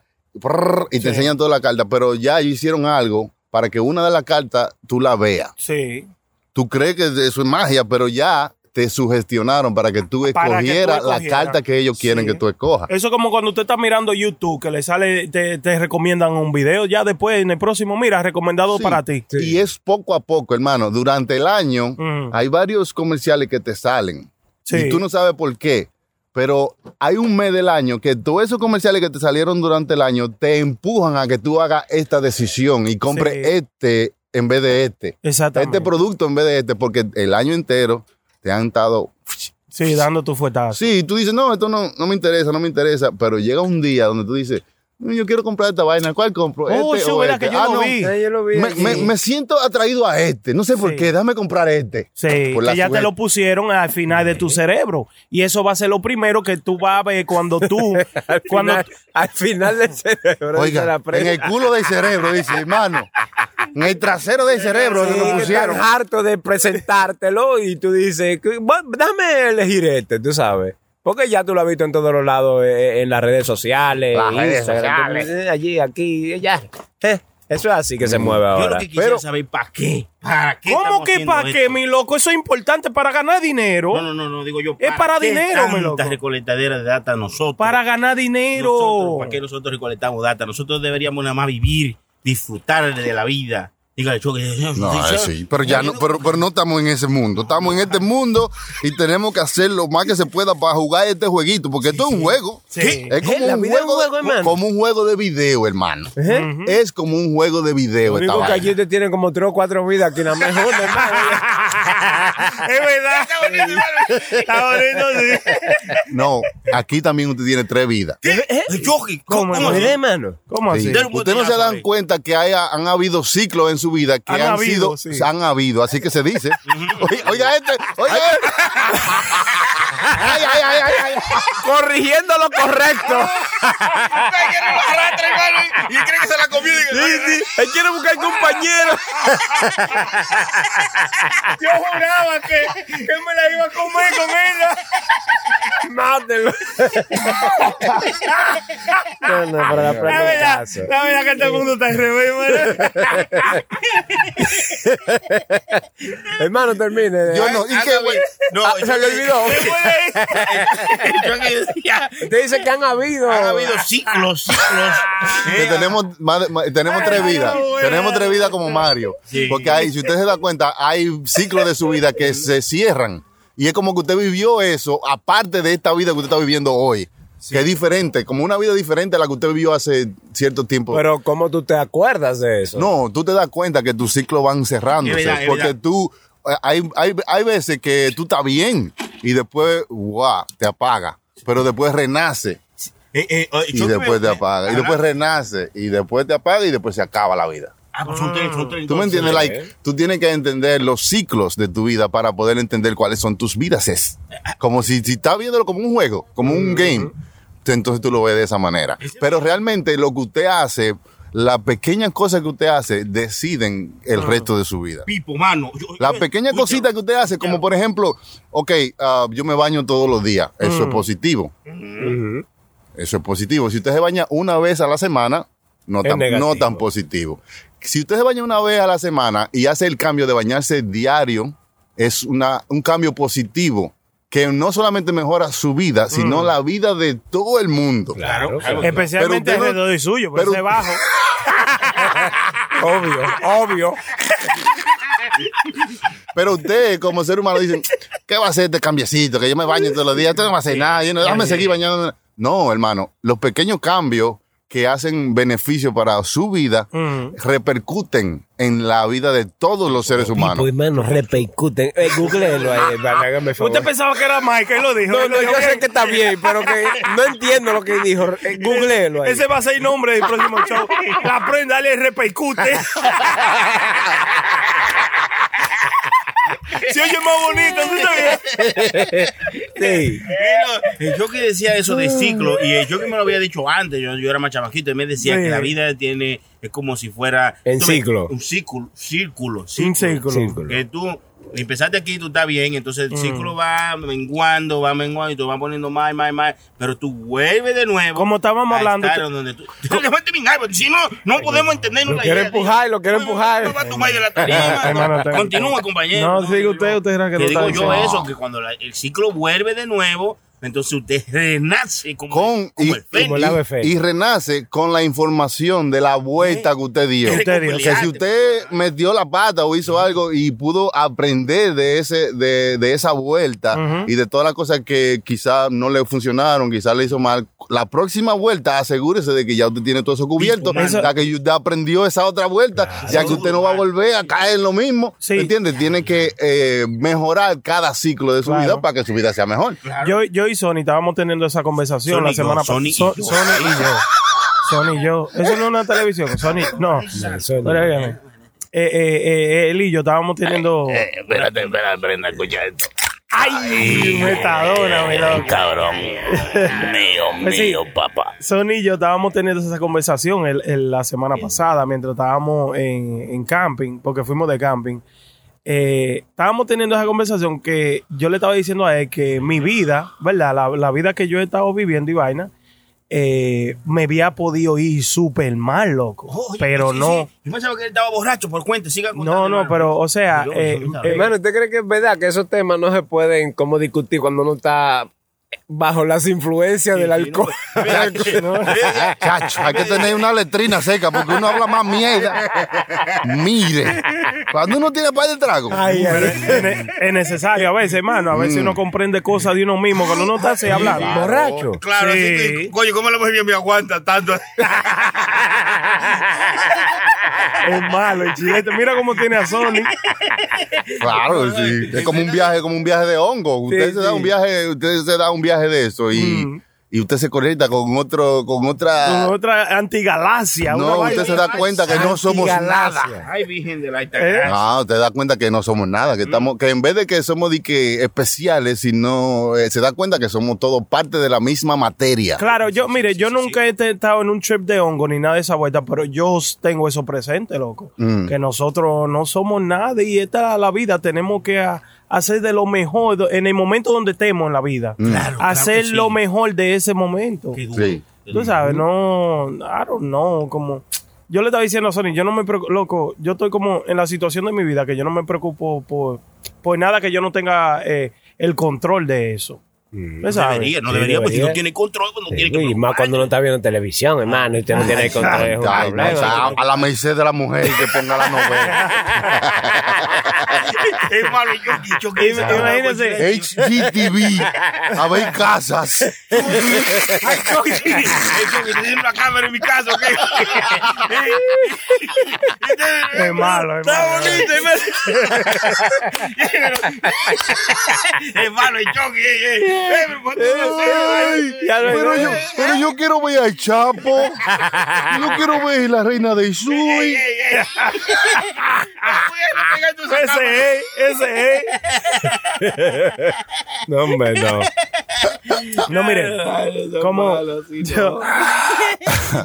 Speaker 1: Y te enseñan toda la carta, pero ya ellos hicieron algo para que una de las cartas tú la veas.
Speaker 6: sí.
Speaker 1: Tú crees que eso es magia, pero ya te sugestionaron para que tú escogieras la carta que ellos quieren
Speaker 6: Sí.
Speaker 1: que tú escojas.
Speaker 6: Eso es como cuando usted está mirando YouTube, que le sale, te, te recomiendan un video, ya después en el próximo, mira, recomendado
Speaker 1: Sí.
Speaker 6: para ti.
Speaker 1: Y es poco a poco, hermano. Durante el año hay varios comerciales que te salen.
Speaker 6: Sí.
Speaker 1: Y tú no sabes por qué. Pero hay un mes del año que todos esos comerciales que te salieron durante el año te empujan a que tú hagas esta decisión y compres
Speaker 6: Sí.
Speaker 1: este en vez de este.
Speaker 6: Exactamente.
Speaker 1: Este producto en vez de este, porque el año entero te han estado...
Speaker 6: Sí, dando tu fuetazo.
Speaker 1: Sí, tú dices, no, esto no, no me interesa, no me interesa, pero llega un día donde tú dices, "Mm, yo quiero comprar esta vaina, ¿cuál compro?
Speaker 6: Oh,
Speaker 1: ¿Este
Speaker 6: sí,
Speaker 1: o
Speaker 6: ¿verdad
Speaker 1: este?".
Speaker 6: que yo
Speaker 1: Ah,
Speaker 6: lo
Speaker 1: no,
Speaker 6: vi?
Speaker 4: Eh, yo lo vi
Speaker 1: Me,
Speaker 4: aquí.
Speaker 1: me- me siento atraído a este, no sé por
Speaker 6: Sí.
Speaker 1: qué, déjame comprar este.
Speaker 6: Sí,
Speaker 1: Por la
Speaker 6: que ya te lo pusieron al final de tu cerebro. Y eso va a ser lo primero que tú vas a ver cuando tú. *laughs*
Speaker 4: Al
Speaker 6: cuando,
Speaker 4: final, al final del cerebro.
Speaker 1: Oiga,
Speaker 4: la
Speaker 1: en el culo del cerebro, dice, hermano. En el trasero del cerebro
Speaker 4: Sí,
Speaker 1: lo pusieron.
Speaker 4: están harto de presentártelo y tú dices, que, "Bueno, déjame elegir este, tú sabes. Porque ya tú lo has visto en todos los lados, eh, en las redes sociales,
Speaker 1: Las redes
Speaker 4: Instagram,
Speaker 1: sociales.
Speaker 4: tú, eh, allí, aquí, ya. Eh, eso es así que se mueve
Speaker 5: Yo lo
Speaker 4: ahora.
Speaker 5: que quisiera
Speaker 1: Pero-
Speaker 5: saber, ¿para qué? ¿Para qué
Speaker 6: ¿Cómo
Speaker 5: estamos
Speaker 6: que
Speaker 5: haciendo
Speaker 6: para qué,
Speaker 5: esto?
Speaker 6: mi loco? Eso es importante para ganar dinero.
Speaker 5: No, no, no, no, digo yo.
Speaker 6: Es para
Speaker 5: qué
Speaker 6: dinero, mi
Speaker 5: tanta
Speaker 6: loco.
Speaker 5: recolectadera de data nosotros.
Speaker 6: Para ganar dinero.
Speaker 5: Nosotros, ¿Para qué nosotros recolectamos data? Nosotros deberíamos nada más vivir, disfrutar de la vida.
Speaker 1: No, eh, sí, pero ya no, pero, pero no estamos en ese mundo. Estamos en este mundo y tenemos que hacer lo más que se pueda para jugar este jueguito, porque esto es un juego.
Speaker 6: Sí.
Speaker 1: Es como un juego,
Speaker 4: juego,
Speaker 1: de,
Speaker 4: hermano.
Speaker 1: como un juego de video, hermano.
Speaker 4: ¿Eh?
Speaker 1: Es como un juego de video
Speaker 4: Lo
Speaker 1: esta
Speaker 4: único que
Speaker 1: vaina.
Speaker 4: allí te tienen como tres o cuatro vidas que nada más una, hermano. *laughs*
Speaker 6: es verdad. Está bonito, sí.
Speaker 1: No, aquí también usted tiene tres vidas.
Speaker 5: Choque,
Speaker 6: ¿Cómo,
Speaker 5: ¿cómo,
Speaker 6: hermano?
Speaker 5: así?
Speaker 4: ¿Verdad, hermano?
Speaker 6: ¿Cómo así?
Speaker 1: Sí.
Speaker 5: Dale un
Speaker 1: Usted no se dan cuenta que haya- han habido ciclos en su vida que
Speaker 6: Han
Speaker 1: han,
Speaker 6: habido,
Speaker 1: sido,
Speaker 6: sí.
Speaker 1: han habido, así que se dice. oiga, oiga este, oiga. Ay, ay, ay, ay, ay.
Speaker 4: Corrigiendo lo correcto.
Speaker 5: Y cree que se la comió.
Speaker 4: Sí, sí. Él quiere buscar compañero.
Speaker 5: Yo juraba que, que me la iba a comer con ella.
Speaker 4: Mátelo. No, no, pero la
Speaker 5: La
Speaker 4: plata
Speaker 5: verdad, la verdad que todo el mundo está al revés, mano.
Speaker 4: Hermano, termine.
Speaker 1: Yo no, ¿y qué, güey?
Speaker 5: No,
Speaker 4: Ah, se le olvidó. *laughs* Usted dice que han habido.
Speaker 5: han habido ciclos, ciclos. *laughs*
Speaker 1: Que tenemos, más de- más- tenemos tres vidas. Tenemos tres vidas como Mario.
Speaker 5: Sí.
Speaker 1: Porque hay, si usted se da cuenta, hay ciclos de su vida que se cierran. Y es como que usted vivió eso, aparte de esta vida que usted está viviendo hoy. Que es diferente, como una vida diferente a la que usted vivió hace cierto tiempo.
Speaker 4: Pero, ¿cómo tú te acuerdas de eso?
Speaker 1: no, tú te das cuenta que tus ciclos van cerrándose.
Speaker 5: Es verdad, es
Speaker 1: porque tú, eh, hay, hay, hay veces que tú estás bien y después, wow, te apaga. Pero después renace
Speaker 5: eh, eh, eh,
Speaker 1: y después
Speaker 5: me-
Speaker 1: te apaga. Y después renace y después te apaga y después se acaba la vida.
Speaker 5: Ah, pues son tres, son tres,
Speaker 1: Tú me entiendes, like, tú tienes que entender los ciclos de tu vida para poder entender cuáles son tus vidas. Es como si, si estás viéndolo como un juego, como un game, entonces tú lo ves de esa manera. Pero realmente lo que usted hace, las pequeñas cosas que usted hace, deciden el resto de su vida.
Speaker 5: Pipo, mano. Yo-
Speaker 1: La
Speaker 5: yo-
Speaker 1: pequeña
Speaker 5: escucha,
Speaker 1: cosita que usted hace, como por ejemplo, ok, ah, yo me baño todos los días, eso es positivo. Eso es positivo. Si usted se baña una vez a la semana, no tan, no tan positivo. Si usted se baña una vez a la semana y hace el cambio de bañarse diario, es una, un cambio positivo que no solamente mejora su vida, sino la vida de todo el mundo.
Speaker 4: Claro, claro.
Speaker 6: Especialmente
Speaker 1: Pero usted no-
Speaker 6: alrededor y suyo, pero
Speaker 1: pero-
Speaker 6: ese bajo. *laughs*
Speaker 4: Obvio, obvio. *laughs*
Speaker 1: Pero usted, como ser humano, dice, ¿qué va a hacer este cambiecito? Que yo me baño todos los días, esto no va a hacer nada, yo no, déjame seguir bañando. No, hermano, los pequeños cambios que hacen beneficio para su vida repercuten en la vida de todos los seres humanos.
Speaker 4: Pues, hermano, repercuten. Eh, googleenlo ahí, *laughs* hágame favor.
Speaker 6: Usted pensaba que era Mike, él lo dijo.
Speaker 4: No, no, yo sé que está bien, pero que no entiendo lo que dijo. Eh, Googleenlo ahí.
Speaker 6: Ese va a ser el nombre del próximo show. La prenda le repercute. *laughs* Se oye más bonito, ¿tú sabes? *laughs*
Speaker 4: Sí.
Speaker 5: Yo que decía eso de ciclo, y eh, yo que me lo había dicho antes, yo, yo era más chamaquito, y me decía
Speaker 6: Sí.
Speaker 5: que la vida tiene, es como si fuera...
Speaker 4: En
Speaker 5: tú ves,
Speaker 4: ciclo.
Speaker 5: Un círculo, círculo,
Speaker 6: Un
Speaker 5: círculo.
Speaker 6: círculo.
Speaker 5: Que tú empezaste aquí, tú estás bien, entonces el ciclo va menguando, va menguando, y tú vas poniendo más, más, más, pero tú vuelves de nuevo.
Speaker 6: Como estábamos hablando,
Speaker 5: estar donde tú... Si no, no podemos entendernos
Speaker 4: Lo
Speaker 5: la
Speaker 4: quiere
Speaker 5: idea.
Speaker 4: empujar, lo quiere empujar.
Speaker 5: No va a tomar de la tarima. *laughs*
Speaker 6: Hermano, te-
Speaker 5: Continúa, compañero.
Speaker 6: No, sigue usted, usted era que
Speaker 5: Te
Speaker 6: lo
Speaker 5: digo yo eso, que cuando la- el ciclo vuelve de nuevo, entonces usted renace como,
Speaker 1: con
Speaker 5: como
Speaker 1: y,
Speaker 5: el fénix.
Speaker 4: Como el ave fénix.
Speaker 1: y renace con la información de la vuelta que usted dio.
Speaker 6: Usted dio.
Speaker 1: Que si usted metió la pata o hizo algo y pudo aprender de ese de, de esa vuelta y de todas las cosas que quizás no le funcionaron, quizás le hizo mal, la próxima vuelta asegúrese de que ya usted tiene todo eso cubierto,
Speaker 5: Eso-
Speaker 1: ya que usted aprendió esa otra vuelta, ya que usted no va a volver a caer en lo mismo,
Speaker 6: Sí.
Speaker 1: ¿me entiende? Tiene que eh, mejorar cada ciclo de su
Speaker 6: Claro.
Speaker 1: vida para que su vida sea mejor.
Speaker 6: Yo, yo y Sony estábamos teniendo esa conversación
Speaker 5: Sony
Speaker 6: la semana
Speaker 5: Sony
Speaker 6: pasada.
Speaker 5: yo.
Speaker 6: Sony y yo. Sony y yo. Eso no es una televisión. Sony, no.
Speaker 4: Sony.
Speaker 6: Pero óigame. Eh, eh, eh, él y yo estábamos teniendo.
Speaker 2: espérate, espérate, Brenda, escucha esto.
Speaker 6: ¡Ay! Metadona, mi loco.
Speaker 2: Cabrón. Mío, *laughs*
Speaker 6: Pues sí.
Speaker 2: mío, papá.
Speaker 6: Sony y yo estábamos teniendo esa conversación el- el- la semana pasada mientras estábamos en, en camping, porque fuimos de camping. Eh, estábamos teniendo esa conversación que yo le estaba diciendo a él que mi vida, ¿verdad? La, la vida que yo he estado viviendo y vaina, eh, me había podido ir súper mal, loco.
Speaker 5: Oye,
Speaker 6: pero
Speaker 5: sí,
Speaker 6: no.
Speaker 5: sí. Yo pensaba que él estaba borracho por cuenta. Siga
Speaker 6: No, no, pero, o sea,
Speaker 5: Yo,
Speaker 6: eh,
Speaker 5: yo no
Speaker 6: eh,
Speaker 4: Hermano, ¿usted cree que es verdad que esos temas no se pueden como discutir cuando uno está bajo las influencias del alcohol? *laughs*
Speaker 1: Chacho, hay que tener una letrina seca porque uno habla más mierda. Mire, cuando uno tiene par de trago,
Speaker 4: Ay,
Speaker 6: es, es- es necesario a veces, hermano. A veces
Speaker 1: Mm.
Speaker 6: uno comprende cosas de uno mismo cuando uno está así hablando.
Speaker 4: Borracho.
Speaker 5: Claro,
Speaker 6: Sí.
Speaker 5: así que, coño, ¿cómo la mujer me aguanta tanto? *laughs* *laughs*
Speaker 6: Es malo el chilete. Mira cómo tiene a Sony.
Speaker 1: claro, sí. Es como un viaje, como un viaje de hongo. Usted
Speaker 4: Sí,
Speaker 1: se da
Speaker 4: sí.
Speaker 1: un viaje, usted se da un viaje de eso y,
Speaker 6: Mm.
Speaker 1: Y usted se conecta con otro, con otra.
Speaker 6: Con otra antigalaxia.
Speaker 1: no, usted se da cuenta que no somos nada.
Speaker 5: Ay, Virgen de la
Speaker 6: ¿Eh?
Speaker 5: Altagracia.
Speaker 1: Ah, usted da cuenta que no somos nada, que estamos, que en vez de que somos de que especiales, sino eh, se da cuenta que somos todos parte de la misma materia.
Speaker 6: Claro, yo, mire, yo nunca he estado en un trip de hongo ni nada de esa vuelta, pero yo tengo eso presente, loco.
Speaker 1: Mm.
Speaker 6: Que nosotros no somos nada y esta es la vida. Tenemos que a- hacer de lo mejor en el momento donde estemos en la vida.
Speaker 5: Claro, claro
Speaker 6: hacer
Speaker 5: que sí.
Speaker 6: lo mejor de ese momento.
Speaker 5: Qué duro.
Speaker 1: Sí.
Speaker 6: Tú sabes, no, I don't know, como... Yo le estaba diciendo a Sony, yo no me preocupo, loco, yo estoy como en la situación de mi vida que yo no me preocupo por, por nada que yo no tenga eh, el control de eso. ¿Tú sabes?
Speaker 5: Debería, no
Speaker 4: Sí,
Speaker 5: debería, porque
Speaker 4: debería.
Speaker 5: no tiene control, pues no tiene que
Speaker 4: y más cuando uno está viendo televisión, hermano, y usted no tiene control. es un
Speaker 1: Ay, no, o sea, a la merced de la mujer que ponga la novela. *laughs* *laughs*
Speaker 5: Es malo, yo, yo, yo,
Speaker 6: Im- imagínese.
Speaker 1: HGTV, a ver casas.
Speaker 5: Ay, tiene una cámara en mi casa, ¿ok?
Speaker 6: Es malo, es
Speaker 5: Está
Speaker 6: malo.
Speaker 5: bonito, es malo. Es malo, el Chucky. eh, eh. Eh, pero ¿cuánto va a
Speaker 1: yo, pero yo quiero ver al Chapo. Yo quiero ver la reina de
Speaker 5: Ey,
Speaker 1: Sui.
Speaker 5: ey, ey. No *laughs* puedo pegar tu esa cámara.
Speaker 6: Ese es, ese es.
Speaker 4: No, hombre, no.
Speaker 6: No, mire, como yo,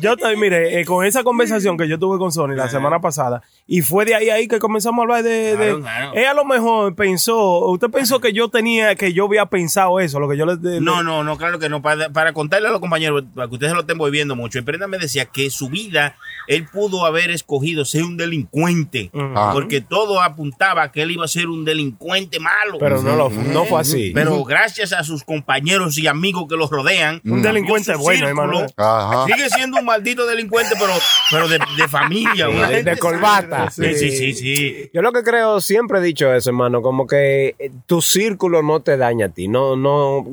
Speaker 6: yo estoy, mire, eh, con esa conversación que yo tuve con Sony la semana pasada, y fue de ahí ahí que comenzamos a hablar de, de-
Speaker 5: Claro, claro.
Speaker 6: ella a lo mejor pensó, usted pensó que yo tenía, que yo había pensado eso, lo que yo le, le-
Speaker 5: No, no, no, claro que no. Para, para contarle a los compañeros, para que ustedes lo estén viviendo mucho, el Prenda me decía que su vida él pudo haber escogido ser un delincuente, porque todo apuntaba a que él iba a ser un delincuente malo.
Speaker 4: Pero no, lo, no fue así.
Speaker 5: Pero gracias a sus compañeros y amigos que los rodean,
Speaker 6: Un delincuente
Speaker 5: su
Speaker 6: bueno,
Speaker 5: círculo,
Speaker 6: hermano.
Speaker 5: Sigue siendo un maldito delincuente, pero, pero de, de familia. una
Speaker 4: de,
Speaker 5: gente-
Speaker 4: de corbata.
Speaker 5: Sí, sí, sí, sí.
Speaker 4: Yo lo que creo, siempre he dicho eso, hermano, como que tu círculo no te daña a ti. No, no.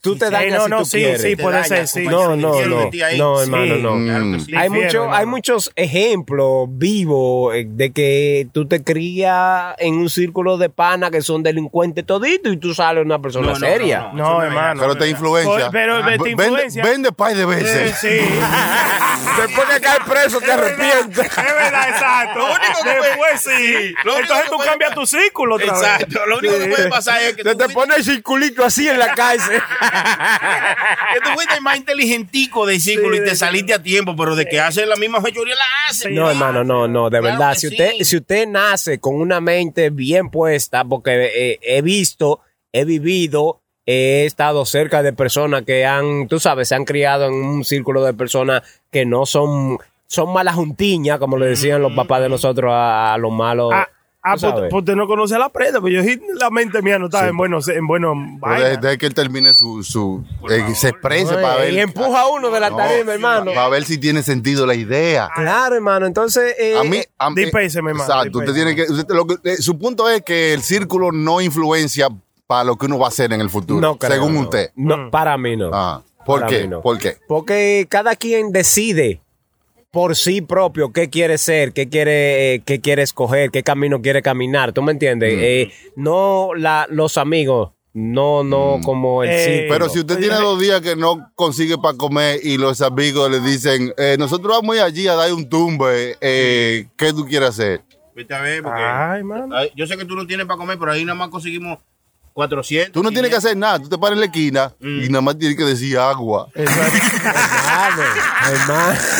Speaker 4: Tú te
Speaker 6: Sí,
Speaker 4: dañas
Speaker 6: no,
Speaker 4: si
Speaker 6: no,
Speaker 4: tú
Speaker 6: sí,
Speaker 4: quieres.
Speaker 6: sí,
Speaker 5: Te
Speaker 6: puede ser, sí.
Speaker 4: No, no, no. No,
Speaker 5: Sí.
Speaker 4: hermano, no.
Speaker 5: Claro que sí.
Speaker 4: Hay, mucho,
Speaker 6: hermano.
Speaker 4: hay muchos ejemplos vivos eh, de que tú te crías en un círculo de pana que son delincuentes todito y tú sales una persona
Speaker 5: No, no,
Speaker 4: seria.
Speaker 5: no,
Speaker 6: hermano.
Speaker 1: Pero te influencia.
Speaker 6: Pero- pero te
Speaker 1: Vende-
Speaker 6: influencia.
Speaker 1: Vende pay de veces.
Speaker 6: sí. *laughs*
Speaker 4: Después que caes preso te arrepientes.
Speaker 6: Es verdad, exacto.
Speaker 5: Lo único que
Speaker 6: Después sí.
Speaker 5: Lo único
Speaker 6: Entonces
Speaker 5: que
Speaker 6: tú cambias tu círculo otra vez.
Speaker 5: Exacto. Lo único que puede pasar es que
Speaker 4: te
Speaker 5: fuiste-
Speaker 4: pone el circulito así en la cárcel. *laughs*
Speaker 5: que tú fuiste el más inteligentico del círculo y te saliste a tiempo, pero de que hace la misma fechoría la hace.
Speaker 4: No, hermano, no, no, de
Speaker 5: Claro
Speaker 4: verdad.
Speaker 5: que
Speaker 4: Si
Speaker 5: sí.
Speaker 4: usted, si usted nace con una mente bien puesta, porque eh, he visto, he vivido, he estado cerca de personas que han, tú sabes, se han criado en un círculo de personas que no son, son malas juntiñas, como le decían los papás de nosotros a, a los malos.
Speaker 6: Ah, ah,
Speaker 4: tú
Speaker 6: pues, pues no conoce a la prenda, pues yo sí, la mente mía no estaba en buenos, en buenos
Speaker 1: Pero de-
Speaker 6: vainas.
Speaker 1: deje que él termine su. su eh, se exprese para ver.
Speaker 4: y empuja a uno de la
Speaker 1: No,
Speaker 4: tarima, hermano.
Speaker 1: Para ver si tiene sentido la idea.
Speaker 4: Claro, hermano. Entonces, eh,
Speaker 1: A mí, a mí-
Speaker 6: Dispénseme, hermano,
Speaker 1: Exacto. Usted tiene que, usted- lo que- eh, su punto es que el círculo no influencia para lo que uno va a hacer en el futuro.
Speaker 4: no
Speaker 1: según
Speaker 4: no.
Speaker 1: usted.
Speaker 4: No, para mí no.
Speaker 1: Ah, ¿Por
Speaker 4: Para
Speaker 1: qué? ¿Por qué?
Speaker 4: Porque cada quien decide por sí propio qué quiere ser, qué quiere, eh, qué quiere escoger, qué camino quiere caminar. ¿Tú me entiendes? Eh, no la, los amigos, no, no como el
Speaker 6: Eh,
Speaker 4: círculo.
Speaker 1: Pero si usted tiene dos días que no consigue para comer y los amigos le dicen, eh, nosotros vamos a ir allí a dar un tumbe, eh, ¿qué tú quieres hacer?
Speaker 5: Vete a ver, porque.
Speaker 6: Ay, mano.
Speaker 5: Ay, yo sé que tú no tienes para comer, pero ahí nada más conseguimos 400.
Speaker 1: Tú no tienes que hacer nada, tú te paras en la esquina y nada más tienes que decir agua.
Speaker 4: Hermano, hermano. *laughs*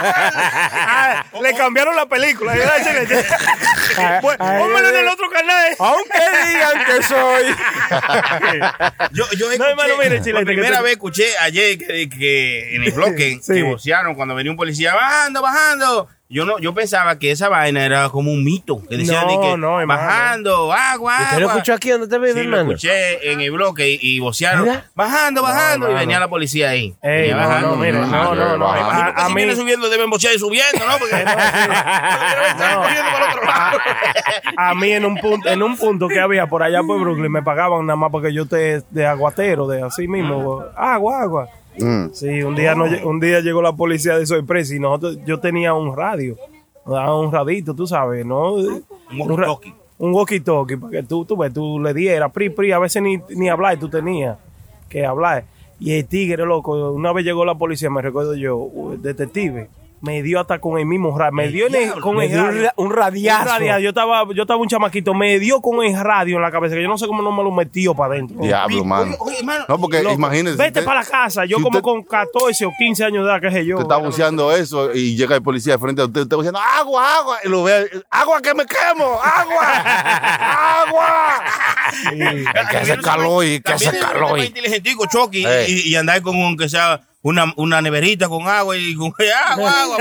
Speaker 6: Ah, le cambiaron la película. *laughs* Pónmelo en el otro canal.
Speaker 4: Aunque digan que soy. *laughs*
Speaker 5: Yo, yo
Speaker 6: No,
Speaker 5: escuché,
Speaker 6: hermano, mire,
Speaker 5: por
Speaker 6: que
Speaker 5: primera
Speaker 6: te-
Speaker 5: vez escuché ayer que, que en el bloque
Speaker 6: Sí.
Speaker 5: que vocearon cuando venía un policía bajando, bajando. Yo no, yo pensaba que esa vaina era como un mito. Que decían
Speaker 6: No,
Speaker 5: de que
Speaker 6: no,
Speaker 5: bajando, agua, agua.
Speaker 4: ¿Usted lo escuchó aquí donde te vive,
Speaker 5: Sí, lo escuché en el bloque y, y vocearon, bajando, bajando, y venía la policía ahí.
Speaker 6: Ey,
Speaker 5: Venía
Speaker 6: no, no, mire, no, no, no.
Speaker 1: bajando.
Speaker 6: A, a
Speaker 5: si
Speaker 6: mí,
Speaker 5: subiendo deben bocear y subiendo, ¿no? Porque
Speaker 6: a mí en un punto, en un punto que había por allá por Brooklyn me pagaban nada más porque yo te de aguatero, de así mismo, agua, agua.
Speaker 1: Mm.
Speaker 6: Sí, un día no, un día llegó la policía de sorpresa y nosotros, yo tenía un radio, un radito, tú sabes, ¿no? Un
Speaker 5: walkie-talkie.
Speaker 6: Un walkie-talkie, para que tú, tú, ves, tú le dieras, pri, pri, a veces ni, ni hablar tú tenías que hablar. Y el tigre, loco, una vez llegó la policía, me recuerdo yo, detective, me dio hasta con el mismo radio. Me dio en el- con
Speaker 4: Me
Speaker 6: el
Speaker 4: dio un
Speaker 6: radio.
Speaker 4: ra- un radiazo.
Speaker 6: Un radiazo. Yo estaba, yo estaba un chamaquito, me dio con el radio en la cabeza, que yo no sé cómo no me lo metió para adentro.
Speaker 1: Diablo, mano.
Speaker 5: Oye, oye, hermano,
Speaker 1: No, porque
Speaker 6: Loco,
Speaker 1: imagínese.
Speaker 6: Vete para la casa. Yo
Speaker 1: si
Speaker 6: como
Speaker 1: usted-
Speaker 6: con 14 o 15 años de edad, qué sé yo.
Speaker 1: Usted está buceando eso y llega el policía de frente a usted, usted buceando, agua, agua, y lo ve, agua que me quemo, agua, agua. que hace calor y que hace calor.
Speaker 5: inteligentico, Chucky, y, y andar con aunque sea una, una neverita con agua y con *laughs* agua, agua.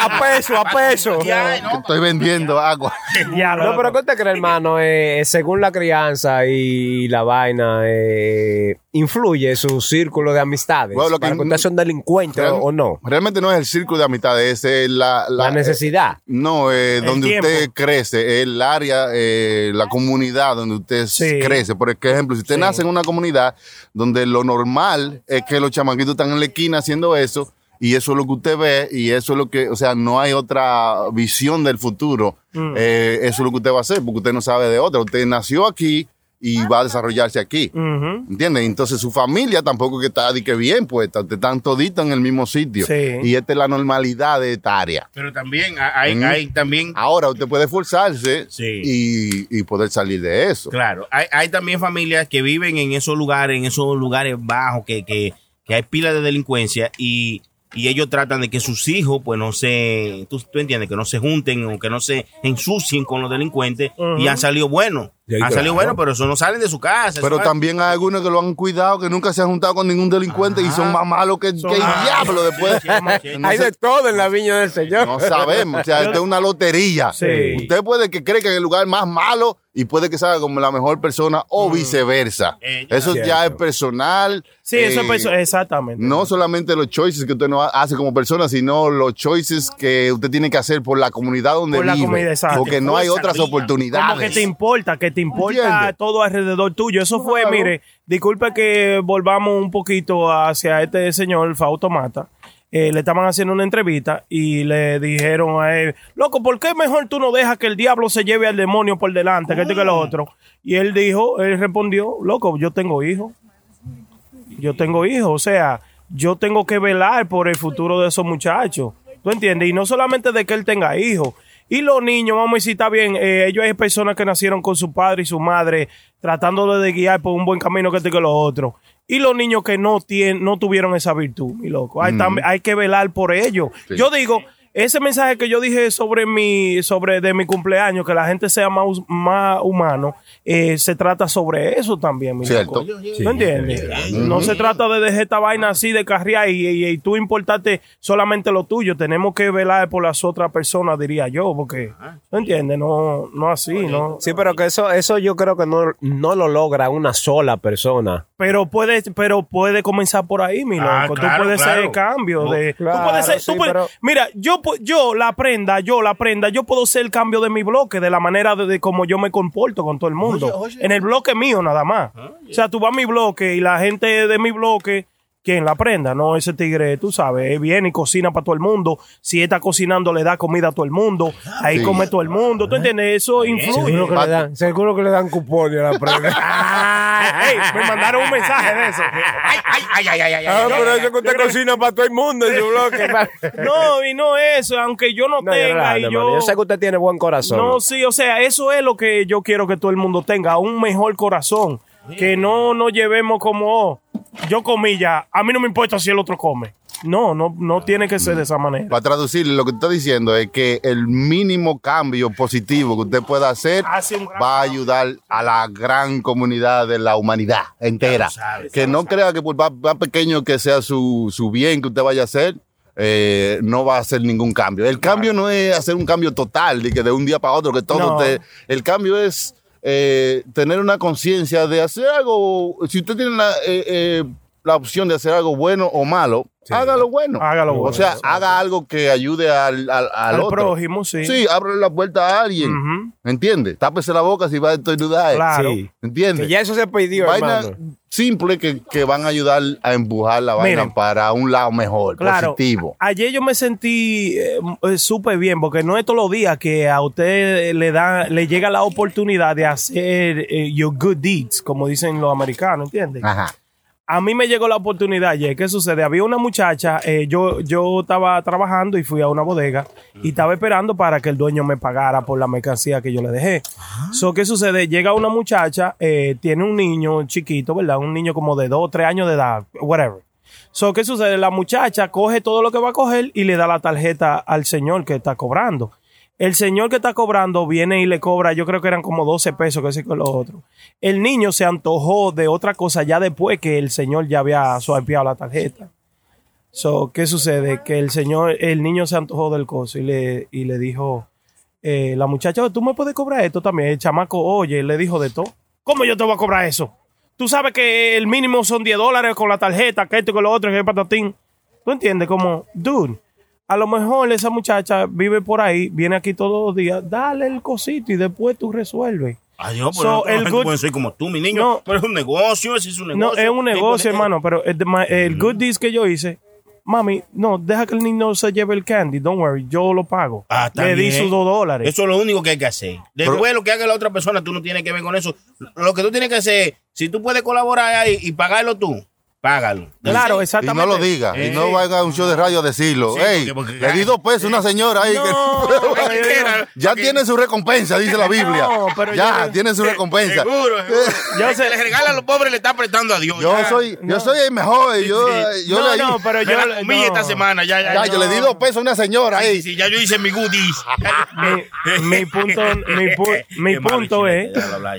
Speaker 4: a peso, a peso. *laughs*
Speaker 5: Ya,
Speaker 1: Que
Speaker 5: ¿no?
Speaker 1: estoy vendiendo agua. *laughs*
Speaker 6: Ya,
Speaker 4: No, pero ¿qué usted cree, hermano? Eh, según la crianza y la vaina, eh, ¿influye su círculo de amistades?
Speaker 1: Bueno, lo que-
Speaker 4: para que usted sea un delincuente
Speaker 1: Real-
Speaker 4: o no.
Speaker 1: Realmente no es el círculo de amistades, es la,
Speaker 4: La, necesidad.
Speaker 1: No, eh, donde
Speaker 6: tiempo.
Speaker 1: usted crece, el área, eh, la comunidad donde usted
Speaker 6: Sí.
Speaker 1: crece. Por ejemplo, si usted nace en una comunidad donde lo normal es que los chamaquitos están en la esquina haciendo eso, y eso es lo que usted ve, y eso es lo que, o sea, no hay otra visión del futuro.
Speaker 6: Mm.
Speaker 1: Eh, eso es lo que usted va a hacer, porque usted no sabe de otra. Usted nació aquí y va a desarrollarse aquí.
Speaker 6: Ujú.
Speaker 1: ¿Entiendes? Entonces su familia tampoco que está de que bien puesta, están toditos en el mismo sitio.
Speaker 6: Sí.
Speaker 1: Y esta es la normalidad de esta área.
Speaker 5: Pero también hay,
Speaker 1: Mm.
Speaker 5: hay también,
Speaker 1: Ahora usted puede esforzarse
Speaker 5: Sí.
Speaker 1: y, y poder salir de eso.
Speaker 5: claro, hay, hay también familias que viven en esos lugares, en esos lugares bajos, que, que, que hay pilas de delincuencia y, y ellos tratan de que sus hijos, pues no se, tú, tú entiendes, que no se junten o que no se ensucien con los delincuentes y han salido buenos. Han salido buenos, pero eso no salen de su casa.
Speaker 1: Pero también hay algunos que lo han cuidado, que nunca se han juntado con ningún delincuente y son más malos que, que el
Speaker 5: Ah,
Speaker 1: diablo después.
Speaker 5: sí, sí, sí.
Speaker 1: No
Speaker 4: Hay de todo en la viña del Señor.
Speaker 1: No sabemos, o sea, esto es una lotería.
Speaker 6: Sí.
Speaker 1: Usted puede que cree que en el lugar más malo y puede que salga como la mejor persona o viceversa.
Speaker 5: Eh, ya.
Speaker 1: Eso ya es personal.
Speaker 6: Sí, eso
Speaker 1: eh,
Speaker 6: es perso- exactamente.
Speaker 1: No solamente los choices que usted no hace como persona, sino los choices que usted tiene que hacer por la comunidad donde
Speaker 6: Por la
Speaker 1: vive.
Speaker 6: comunidad, exacto.
Speaker 1: porque no hay otras
Speaker 5: vida.
Speaker 1: oportunidades.
Speaker 6: Como que te importa, que te importa
Speaker 1: ¿Entiendes?
Speaker 6: todo alrededor tuyo. Eso fue,
Speaker 1: Claro.
Speaker 6: mire, disculpe que volvamos un poquito hacia este señor, Fausto Mata. Eh, le estaban haciendo una entrevista y le dijeron a él, loco, ¿por qué mejor tú no dejas que el diablo se lleve al demonio por delante, que esto que lo otro? Y él dijo, él respondió, loco, yo tengo hijos. Yo tengo hijos, o sea, yo tengo que velar por el futuro de esos muchachos. ¿Tú entiendes? Y no solamente de que él tenga hijos. Y los niños, vamos a decir, está bien, eh, ellos hay personas que nacieron con su padre y su madre tratándolo de guiar por un buen camino que este que lo otro. Y los niños que no, tienen, no tuvieron esa virtud, mi loco. Hay, tam- hay que velar por ellos.
Speaker 1: Sí.
Speaker 6: Yo digo, ese mensaje que yo dije sobre mi, sobre de mi cumpleaños, que la gente sea más, más humano, eh, se trata sobre eso también, mi
Speaker 1: Cierto.
Speaker 6: loco. ¿No entiendes? No se trata de dejar esta vaina así de carrear y, y- y tú importarte solamente lo tuyo. Tenemos que velar por las otras personas, diría yo, porque, ¿no entiendes? No, no así, ¿no?
Speaker 4: Sí, pero que eso, eso yo creo que no, no lo logra una sola persona.
Speaker 6: Pero puede, pero puede comenzar por ahí, mi loco.
Speaker 5: Ah,
Speaker 6: tú
Speaker 5: claro,
Speaker 6: puedes ser
Speaker 5: claro.
Speaker 6: el cambio de. tú
Speaker 4: Claro,
Speaker 6: puedes ser, tú
Speaker 4: sí,
Speaker 6: puedes-
Speaker 4: pero-
Speaker 6: Mira, yo, yo la prenda, yo la prenda, yo puedo ser el cambio de mi bloque, de la manera de, de cómo yo me comporto con todo el mundo.
Speaker 5: Oye, oye.
Speaker 6: En el bloque mío nada más. O sea, tú vas a mi bloque y la gente de mi bloque. ¿Quién la prenda? No, ese tigre, tú sabes, viene y cocina para todo el mundo. Si está cocinando, le da comida a todo el mundo. Ahí
Speaker 1: Sí.
Speaker 6: come todo el mundo. ¿Tú entiendes? Eso influye.
Speaker 4: Seguro que, le dan, seguro que le dan cupones a la prenda. *laughs*
Speaker 6: Ey, me mandaron un mensaje de eso.
Speaker 5: Ay, ay, ay, ay, ay, ay,
Speaker 4: Ah,
Speaker 5: ay,
Speaker 4: por
Speaker 5: ay,
Speaker 4: eso que usted cocina para todo el mundo en su bloque. *laughs*
Speaker 6: No, y no eso, aunque yo no,
Speaker 4: No, yo,
Speaker 6: tenga y yo...
Speaker 4: Yo sé que usted tiene buen corazón.
Speaker 6: No, sí, o sea, eso es lo que yo quiero que todo el mundo tenga, un mejor corazón. Que no nos llevemos como, yo comí ya, a mí no me importa si el otro come. No, no, no tiene que ser de esa manera.
Speaker 1: Para traducir, lo que está diciendo es que el mínimo cambio positivo que usted pueda hacer
Speaker 6: gran
Speaker 1: va a ayudar a la gran comunidad de la humanidad entera. que no crea que por más, más pequeño que sea su, su bien que usted vaya a hacer, eh, no va a hacer ningún cambio. El cambio no es hacer un cambio total, de que de un día para otro, que todo
Speaker 6: No.
Speaker 1: te- El cambio es eh, tener una conciencia de hacer algo. Si usted tiene la, eh, eh, la opción de hacer algo bueno o malo, hágalo bueno.
Speaker 6: Hágalo
Speaker 1: O
Speaker 6: bueno,
Speaker 1: sea,
Speaker 6: exacto.
Speaker 1: haga algo que ayude al, al, al
Speaker 6: Al
Speaker 1: otro.
Speaker 6: prójimo, sí.
Speaker 1: Sí, ábrele la puerta a alguien.
Speaker 6: Ujú.
Speaker 1: ¿Entiende? Tápese la boca si va a estornudar.
Speaker 6: Claro.
Speaker 4: Sí.
Speaker 1: ¿Entiende?
Speaker 4: Que ya eso se pidió,
Speaker 1: Vaina
Speaker 4: hermano.
Speaker 1: simple que, que van a ayudar a empujar la vaina
Speaker 6: Miren.
Speaker 1: para un lado mejor,
Speaker 6: Claro.
Speaker 1: positivo.
Speaker 6: Ayer yo me sentí eh, eh, súper bien, porque no es todos los días que a usted le da, le llega la oportunidad de hacer eh, your good deeds, como dicen los americanos, ¿entiendes?
Speaker 1: Ajá.
Speaker 6: A mí me llegó la oportunidad ayer. ¿Qué sucede? Había una muchacha, eh, yo, yo estaba trabajando y fui a una bodega y estaba esperando para que el dueño me pagara por la mercancía que yo le dejé. So, ¿Qué sucede? Llega una muchacha, eh, tiene un niño chiquito, ¿verdad? Un niño como de dos o tres años de edad, whatever. So, ¿qué sucede? La muchacha coge todo lo que va a coger y le da la tarjeta al señor que está cobrando. El señor que está cobrando viene y le cobra, yo creo que eran como 12 pesos, que sí con lo otro. El niño se antojó de otra cosa ya después que el señor ya había swipeado la tarjeta. So, ¿qué sucede? Que el señor, el niño se antojó del coso y le, y le dijo, eh, la muchacha, tú me puedes cobrar esto también. El chamaco, oye, le dijo de todo. ¿Cómo yo te voy a cobrar eso? Tú sabes que el mínimo son 10 dólares con la tarjeta, que esto y que lo otro, que es patatín. ¿Tú entiendes? Como, dude, a lo mejor esa muchacha vive por ahí, viene aquí todos los días, dale el cosito y después tú resuelves.
Speaker 5: Adiós, pero
Speaker 6: So,
Speaker 5: no,
Speaker 6: el good-
Speaker 5: soy como tú, mi niño.
Speaker 6: No.
Speaker 5: pero es un negocio, es un negocio.
Speaker 6: No, es un
Speaker 5: Tipo,
Speaker 6: negocio,
Speaker 5: eh,
Speaker 6: hermano, pero el, el good deeds que yo hice, mami, no, deja que el niño se lleve el candy, don't worry, yo lo pago.
Speaker 5: Ah,
Speaker 6: Le di sus dos dólares.
Speaker 5: Eso es lo único que hay que hacer. Después lo que haga la otra persona, tú no tienes que ver con eso. Lo que tú tienes que hacer, si tú puedes colaborar ahí y pagarlo tú, págalo.
Speaker 6: Claro,
Speaker 1: Y no
Speaker 6: exactamente.
Speaker 1: lo diga. Y no
Speaker 5: Eh.
Speaker 1: vaya a un show de radio a decirlo.
Speaker 5: Sí,
Speaker 1: Ey,
Speaker 5: porque- porque-
Speaker 1: le di dos pesos a una señora ahí.
Speaker 6: No, *laughs*
Speaker 1: que- ya tiene su recompensa, dice la *laughs* Biblia.
Speaker 6: No, pero
Speaker 1: ya,
Speaker 6: yo-
Speaker 1: tiene su *laughs* recompensa.
Speaker 5: Seguro, seguro.
Speaker 6: Yo sé-
Speaker 5: le regala a los pobres le está prestando a Dios.
Speaker 1: Yo
Speaker 5: ya.
Speaker 1: soy, yo soy el mejor. Yo, yo
Speaker 6: no,
Speaker 1: le
Speaker 6: no, pero yo.
Speaker 5: la comí
Speaker 6: no.
Speaker 5: esta semana, ya, ya.
Speaker 1: ya, yo le di dos pesos a una señora
Speaker 5: Sí,
Speaker 1: ahí.
Speaker 5: sí, sí, ya yo hice mi goodies.
Speaker 6: mi, mi punto, mi, pu- mi punto es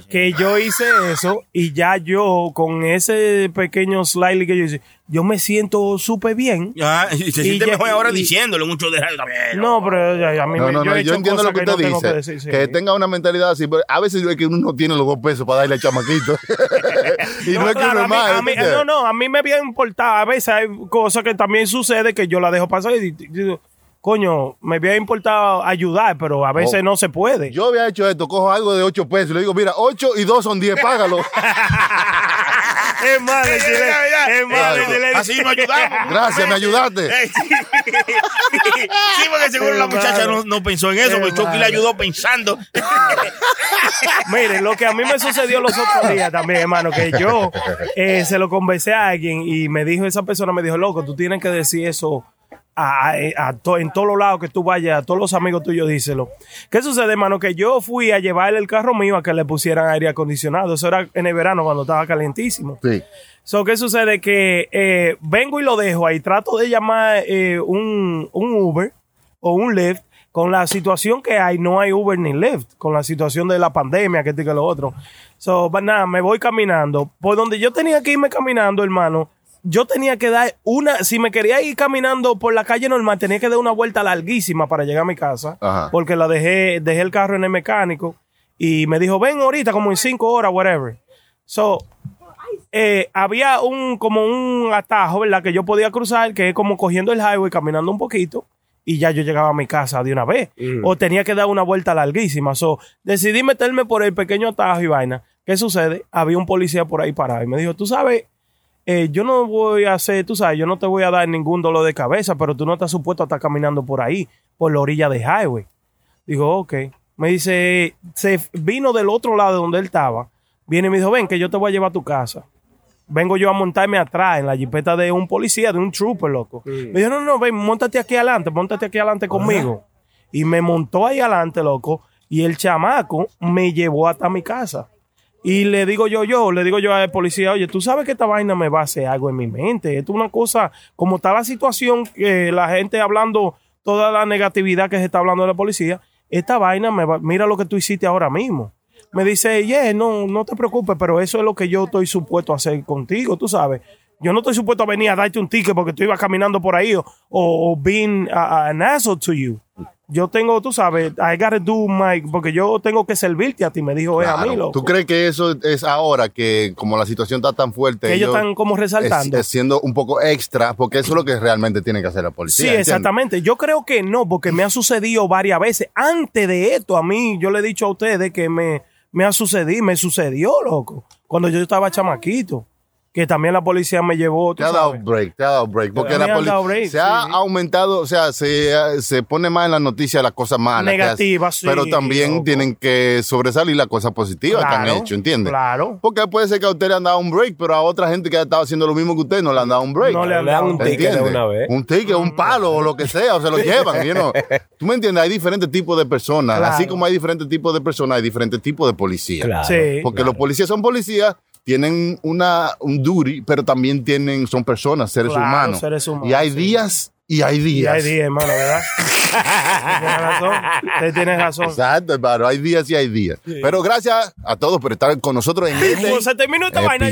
Speaker 6: que yo hice eso y ya yo con ese pequeño slightly que yo hice, yo me siento súper bien.
Speaker 5: Ya, y se
Speaker 6: Y
Speaker 5: siente
Speaker 6: ya-
Speaker 5: mejor ahora
Speaker 6: y-
Speaker 5: diciéndolo mucho de radio también.
Speaker 6: No, pero ya- ya a mí
Speaker 1: No,
Speaker 6: me,
Speaker 1: no,
Speaker 6: yo,
Speaker 1: no,
Speaker 6: he
Speaker 1: yo
Speaker 6: hecho
Speaker 1: entiendo lo
Speaker 6: cosas
Speaker 1: que usted dice.
Speaker 6: que decir, sí.
Speaker 1: Que tenga una mentalidad así. pero a veces es que uno no tiene los dos pesos para darle al chamaquito. *laughs* y no, es que
Speaker 6: claro,
Speaker 1: uno
Speaker 6: a
Speaker 1: es
Speaker 6: mí-
Speaker 1: más.
Speaker 6: a mí-
Speaker 1: ¿entiendes?
Speaker 6: no, no, a mí me había importado. A veces hay cosas que también sucede que yo la dejo pasar y digo, coño, me había importado ayudar, pero a veces
Speaker 1: Oh.
Speaker 6: no se puede.
Speaker 1: Yo había hecho esto, cojo algo de 8 pesos y le digo, mira, 8 y 2 son 10, págalo. *laughs*
Speaker 6: es
Speaker 5: Eh, ya.
Speaker 6: es más, decirle-
Speaker 5: Así nos ayudamos. *laughs*
Speaker 1: Gracias, me ayudaste.
Speaker 5: Sí. *laughs* Sí, porque seguro la muchacha no, no pensó en eso, porque Chucky le ayudó pensando.
Speaker 6: Mire, lo que a mí me sucedió los otros días también, hermano, que yo eh, se lo conversé a alguien y me dijo, esa persona me dijo, loco, tú tienes que decir eso a, a- to- en todos los lados que tú vayas, a todos los amigos tuyos, díselo. ¿Qué sucede, hermano? Que yo fui a llevarle el carro mío a que le pusieran aire acondicionado. Eso era en el verano cuando estaba calentísimo.
Speaker 1: Sí.
Speaker 6: So, ¿qué sucede? Que eh, vengo y lo dejo ahí. Trato de llamar eh, un, un Uber o un Lyft. Con la situación que hay, no hay Uber ni Lyft. Con la situación de la pandemia, que esto y que lo otro. So, nada, me voy caminando. Por donde yo tenía que irme caminando, hermano, yo tenía que dar una. Si me quería ir caminando por la calle normal, tenía que dar una vuelta larguísima para llegar a mi casa.
Speaker 1: Ajá.
Speaker 6: Porque la dejé, dejé el carro en el mecánico. Y me dijo, ven ahorita, como en cinco horas, whatever. So, eh, había un como un atajo, ¿verdad? Que yo podía cruzar, que es como cogiendo el highway, caminando un poquito, y ya yo llegaba a mi casa de una vez. O tenía que dar una vuelta larguísima. So, decidí meterme por el pequeño atajo y vaina. ¿Qué sucede? Había un policía por ahí parado y me dijo, tú sabes, eh, yo no voy a hacer, tú sabes, yo no te voy a dar ningún dolor de cabeza, pero tú no estás supuesto a estar caminando por ahí, por la orilla de highway. Digo, ok. Me dice, se vino del otro lado de donde él estaba. Viene y me dijo, ven, que yo te voy a llevar a tu casa. Vengo yo a montarme atrás en la jipeta de un policía, de un trooper, loco. Me dijo, no, no, ven, montate aquí adelante, montate aquí adelante conmigo. Y me montó ahí adelante, loco. Y el chamaco me llevó hasta mi casa. Y le digo yo, yo, le digo yo al policía, oye, tú sabes que esta vaina me va a hacer algo en mi mente. Esto es una cosa, como está la situación, que la gente hablando toda la negatividad que se está hablando de la policía, esta vaina me va, mira lo que tú hiciste ahora mismo. Me dice, yeah, no, no te preocupes, pero eso es lo que yo estoy supuesto a hacer contigo, tú sabes. Yo no estoy supuesto a venir a darte un ticket porque tú ibas caminando por ahí o, o being a- an asshole to you. Yo tengo, tú sabes, I gotta do my, porque yo tengo que servirte a ti, me dijo, es a mí,
Speaker 1: Claro.
Speaker 6: loco.
Speaker 1: ¿Tú crees que eso es ahora que como la situación está tan fuerte?
Speaker 6: Que ellos están como resaltando.
Speaker 1: Es, es siendo un poco extra, porque eso es lo que realmente tiene que hacer la
Speaker 6: Sí,
Speaker 1: policía. ¿entiendes?
Speaker 6: exactamente. Yo creo que no, porque me ha sucedido varias veces. Antes de esto, a mí, yo le he dicho a ustedes que me, me ha sucedido, me sucedió, loco, cuando yo estaba chamaquito. Que también la policía me llevó. tú
Speaker 1: Te ha dado
Speaker 6: sabes.
Speaker 1: break, te ha dado break. Porque la
Speaker 6: han
Speaker 1: poli-
Speaker 6: dado break,
Speaker 1: se ha aumentado, o sea, se, se pone más en las noticias las cosas malas.
Speaker 6: Negativas, sí,
Speaker 1: Pero también
Speaker 6: loco.
Speaker 1: tienen que sobresalir las cosas positivas que han hecho, ¿entiendes?
Speaker 6: claro.
Speaker 1: Porque puede ser que a usted le han dado un break, pero a otra gente que ha estado haciendo lo mismo que usted no le han dado un break.
Speaker 6: No le han dado
Speaker 4: un ticket una vez.
Speaker 1: Un ticket, un palo o lo que sea, o se lo *laughs* llevan. you know. ¿Tú me entiendes? Hay diferentes tipos de personas.
Speaker 6: Claro.
Speaker 1: Así como hay diferentes tipos de personas, hay diferentes tipos de policías.
Speaker 4: Claro.
Speaker 6: Sí.
Speaker 1: Porque los policías son policías, tienen una, un duty, pero también tienen, son personas, seres
Speaker 6: Claro,
Speaker 1: humanos.
Speaker 6: seres humanos,
Speaker 1: y hay
Speaker 6: sí.
Speaker 1: días y hay
Speaker 6: Y
Speaker 1: días.
Speaker 6: hay días, hermano, ¿verdad? *laughs* Tienes razón. Usted tiene razón.
Speaker 1: Exacto, hermano. Hay días y hay días. Pero gracias a todos por estar con nosotros en este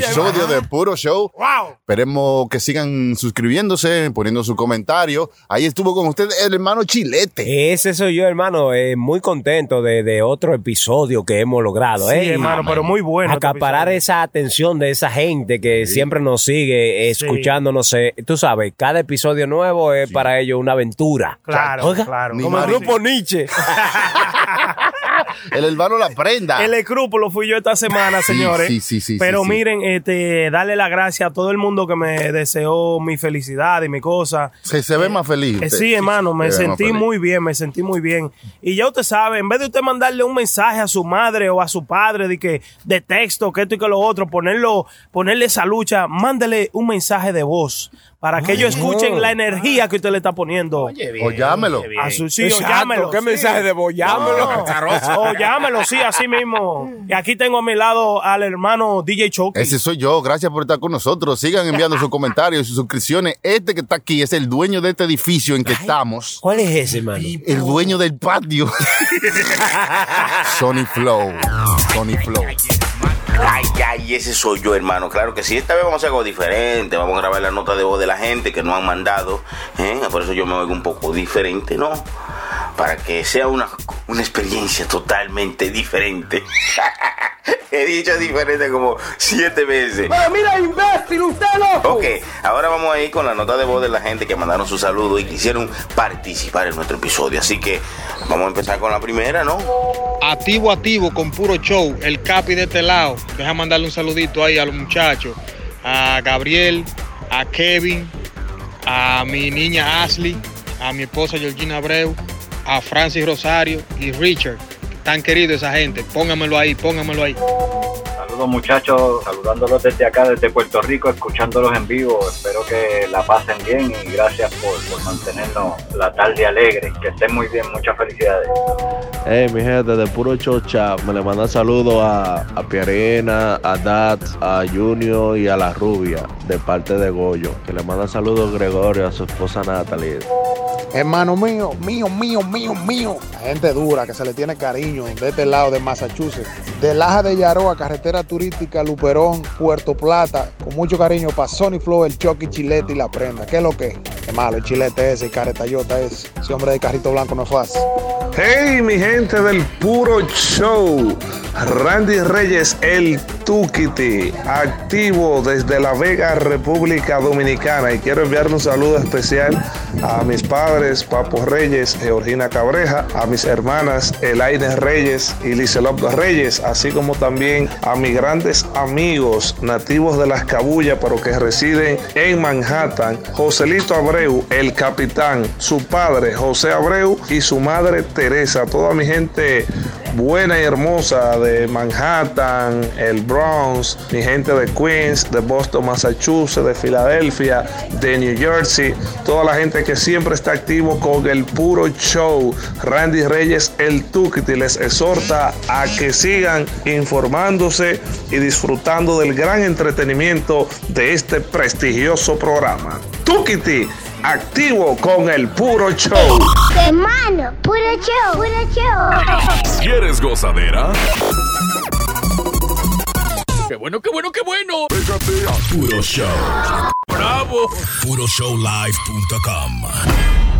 Speaker 1: episodio de Puro Show.
Speaker 6: Wow.
Speaker 1: Esperemos que sigan suscribiéndose, poniendo su comentario. Ahí estuvo con usted el hermano Chilete.
Speaker 4: Ese soy yo, hermano. eh, muy contento de, de otro episodio que hemos logrado.
Speaker 6: Sí,
Speaker 4: eh.
Speaker 6: hermano, pero muy bueno. este
Speaker 4: Acaparar esa atención de esa gente que siempre nos sigue
Speaker 6: Sí.
Speaker 4: escuchándonos. eh, Tú sabes, cada episodio nuevo es para ellos una aventura.
Speaker 6: Claro,
Speaker 4: Oiga,
Speaker 6: claro.
Speaker 1: Ni
Speaker 4: Como el grupo Nietzsche. *laughs*
Speaker 1: El hermano La Prenda.
Speaker 6: El escrúpulo fui yo esta semana, señores.
Speaker 1: sí, sí, sí,
Speaker 6: Pero
Speaker 1: sí, sí.
Speaker 6: miren, este, darle la gracia a todo el mundo que me deseó mi felicidad y mi cosa.
Speaker 1: Se, se ve más feliz.
Speaker 6: Eh,
Speaker 1: usted.
Speaker 6: sí, hermano, me
Speaker 1: Se
Speaker 6: sentí muy bien, me sentí muy bien. Y ya usted sabe, en vez de usted mandarle un mensaje a su madre o a su padre de que de texto, que esto y que lo otro, ponerlo, ponerle esa lucha, mándele un mensaje de voz para que ellos escuchen la energía que usted le está poniendo.
Speaker 1: O llámelo.
Speaker 6: A su sí, o llámelo.
Speaker 4: ¿Qué
Speaker 6: sí.
Speaker 4: mensaje de voz? Llámelo.
Speaker 6: No, o llámelo, sí, así mismo. Y aquí tengo a mi lado al hermano DJ Choke.
Speaker 1: Ese soy yo. Gracias por estar con nosotros. Sigan enviando sus comentarios y sus suscripciones. Este que está aquí es el dueño de este edificio en que estamos.
Speaker 4: ¿Cuál es ese, hermano?
Speaker 1: El dueño del patio. *laughs* Sony Flow. Sony Flow.
Speaker 5: Ay, ay, ese soy yo, hermano. Claro que sí. Esta vez vamos a hacer algo diferente. Vamos a grabar la nota de voz de la gente que nos han mandado. ¿eh? Por eso yo me oigo un poco diferente, ¿no? Para que sea una, una experiencia totalmente diferente. *laughs* He dicho diferente como siete veces.
Speaker 3: Pero mira, imbécil, usted loco.
Speaker 5: Ok, ahora vamos a ir con la nota de voz de la gente que mandaron su saludo y quisieron participar en nuestro episodio. Así que vamos a empezar con la primera, ¿no?
Speaker 8: Activo, activo, con puro show. El capi de este lado. Deja mandarle un saludito ahí a los muchachos. A Gabriel, a Kevin, a mi niña Ashley, a mi esposa Georgina Abreu, a Francis Rosario y Richard. Tan querido esa gente. Póngamelo ahí, póngamelo ahí.
Speaker 9: Saludos muchachos, saludándolos desde acá, desde Puerto Rico, escuchándolos en vivo. Espero que la pasen bien y gracias por, por mantenernos la tarde alegre. Que estén muy bien, muchas felicidades.
Speaker 10: Hey, mi gente de Puro Chocha, me le manda saludos a, a Pierina, a Dat, a Junior y a la rubia de parte de Goyo. Que le manda saludos Gregorio a su esposa Natalie.
Speaker 11: Hermano mío, mío, mío, mío, mío. La gente dura que se le tiene cariño de este lado de Massachusetts. De Laja de Yaroa, carretera turística Luperón, Puerto Plata. Con mucho cariño para Sony Flow, el Chucky, Chilete y la prenda. ¿Qué es lo que? es? Malo, el chilete ese, el caretayota ese. Ese hombre de carrito blanco no es fácil.
Speaker 12: Hey, mi gente del puro show. Randy Reyes, el Tukiti, activo desde La Vega, República Dominicana. Y quiero enviarle un saludo especial a mis padres, Papo Reyes, Georgina Cabreja, a mis hermanas Elaine Reyes y Liselop Reyes, así como también a mis grandes amigos nativos de las Cabullas, pero que residen en Manhattan, Joselito Abreu, el capitán, su padre José Abreu y su madre Teresa, toda mi gente buena y hermosa de Manhattan, el Bronx, mi gente de Queens, de Boston, Massachusetts, de Filadelfia, de New Jersey, toda la gente que siempre está activo con el puro show. Randy Reyes, el Tukiti, les exhorta a que sigan informándose y disfrutando del gran entretenimiento de este prestigioso programa. Tukiti, activo con el puro show.
Speaker 13: Hermano, puro show, puro show.
Speaker 2: ¿Quieres gozadera?
Speaker 14: ¡Qué bueno, qué bueno, qué bueno!
Speaker 2: Puro Show.
Speaker 14: ¡Bravo!
Speaker 2: PuroShowLive.com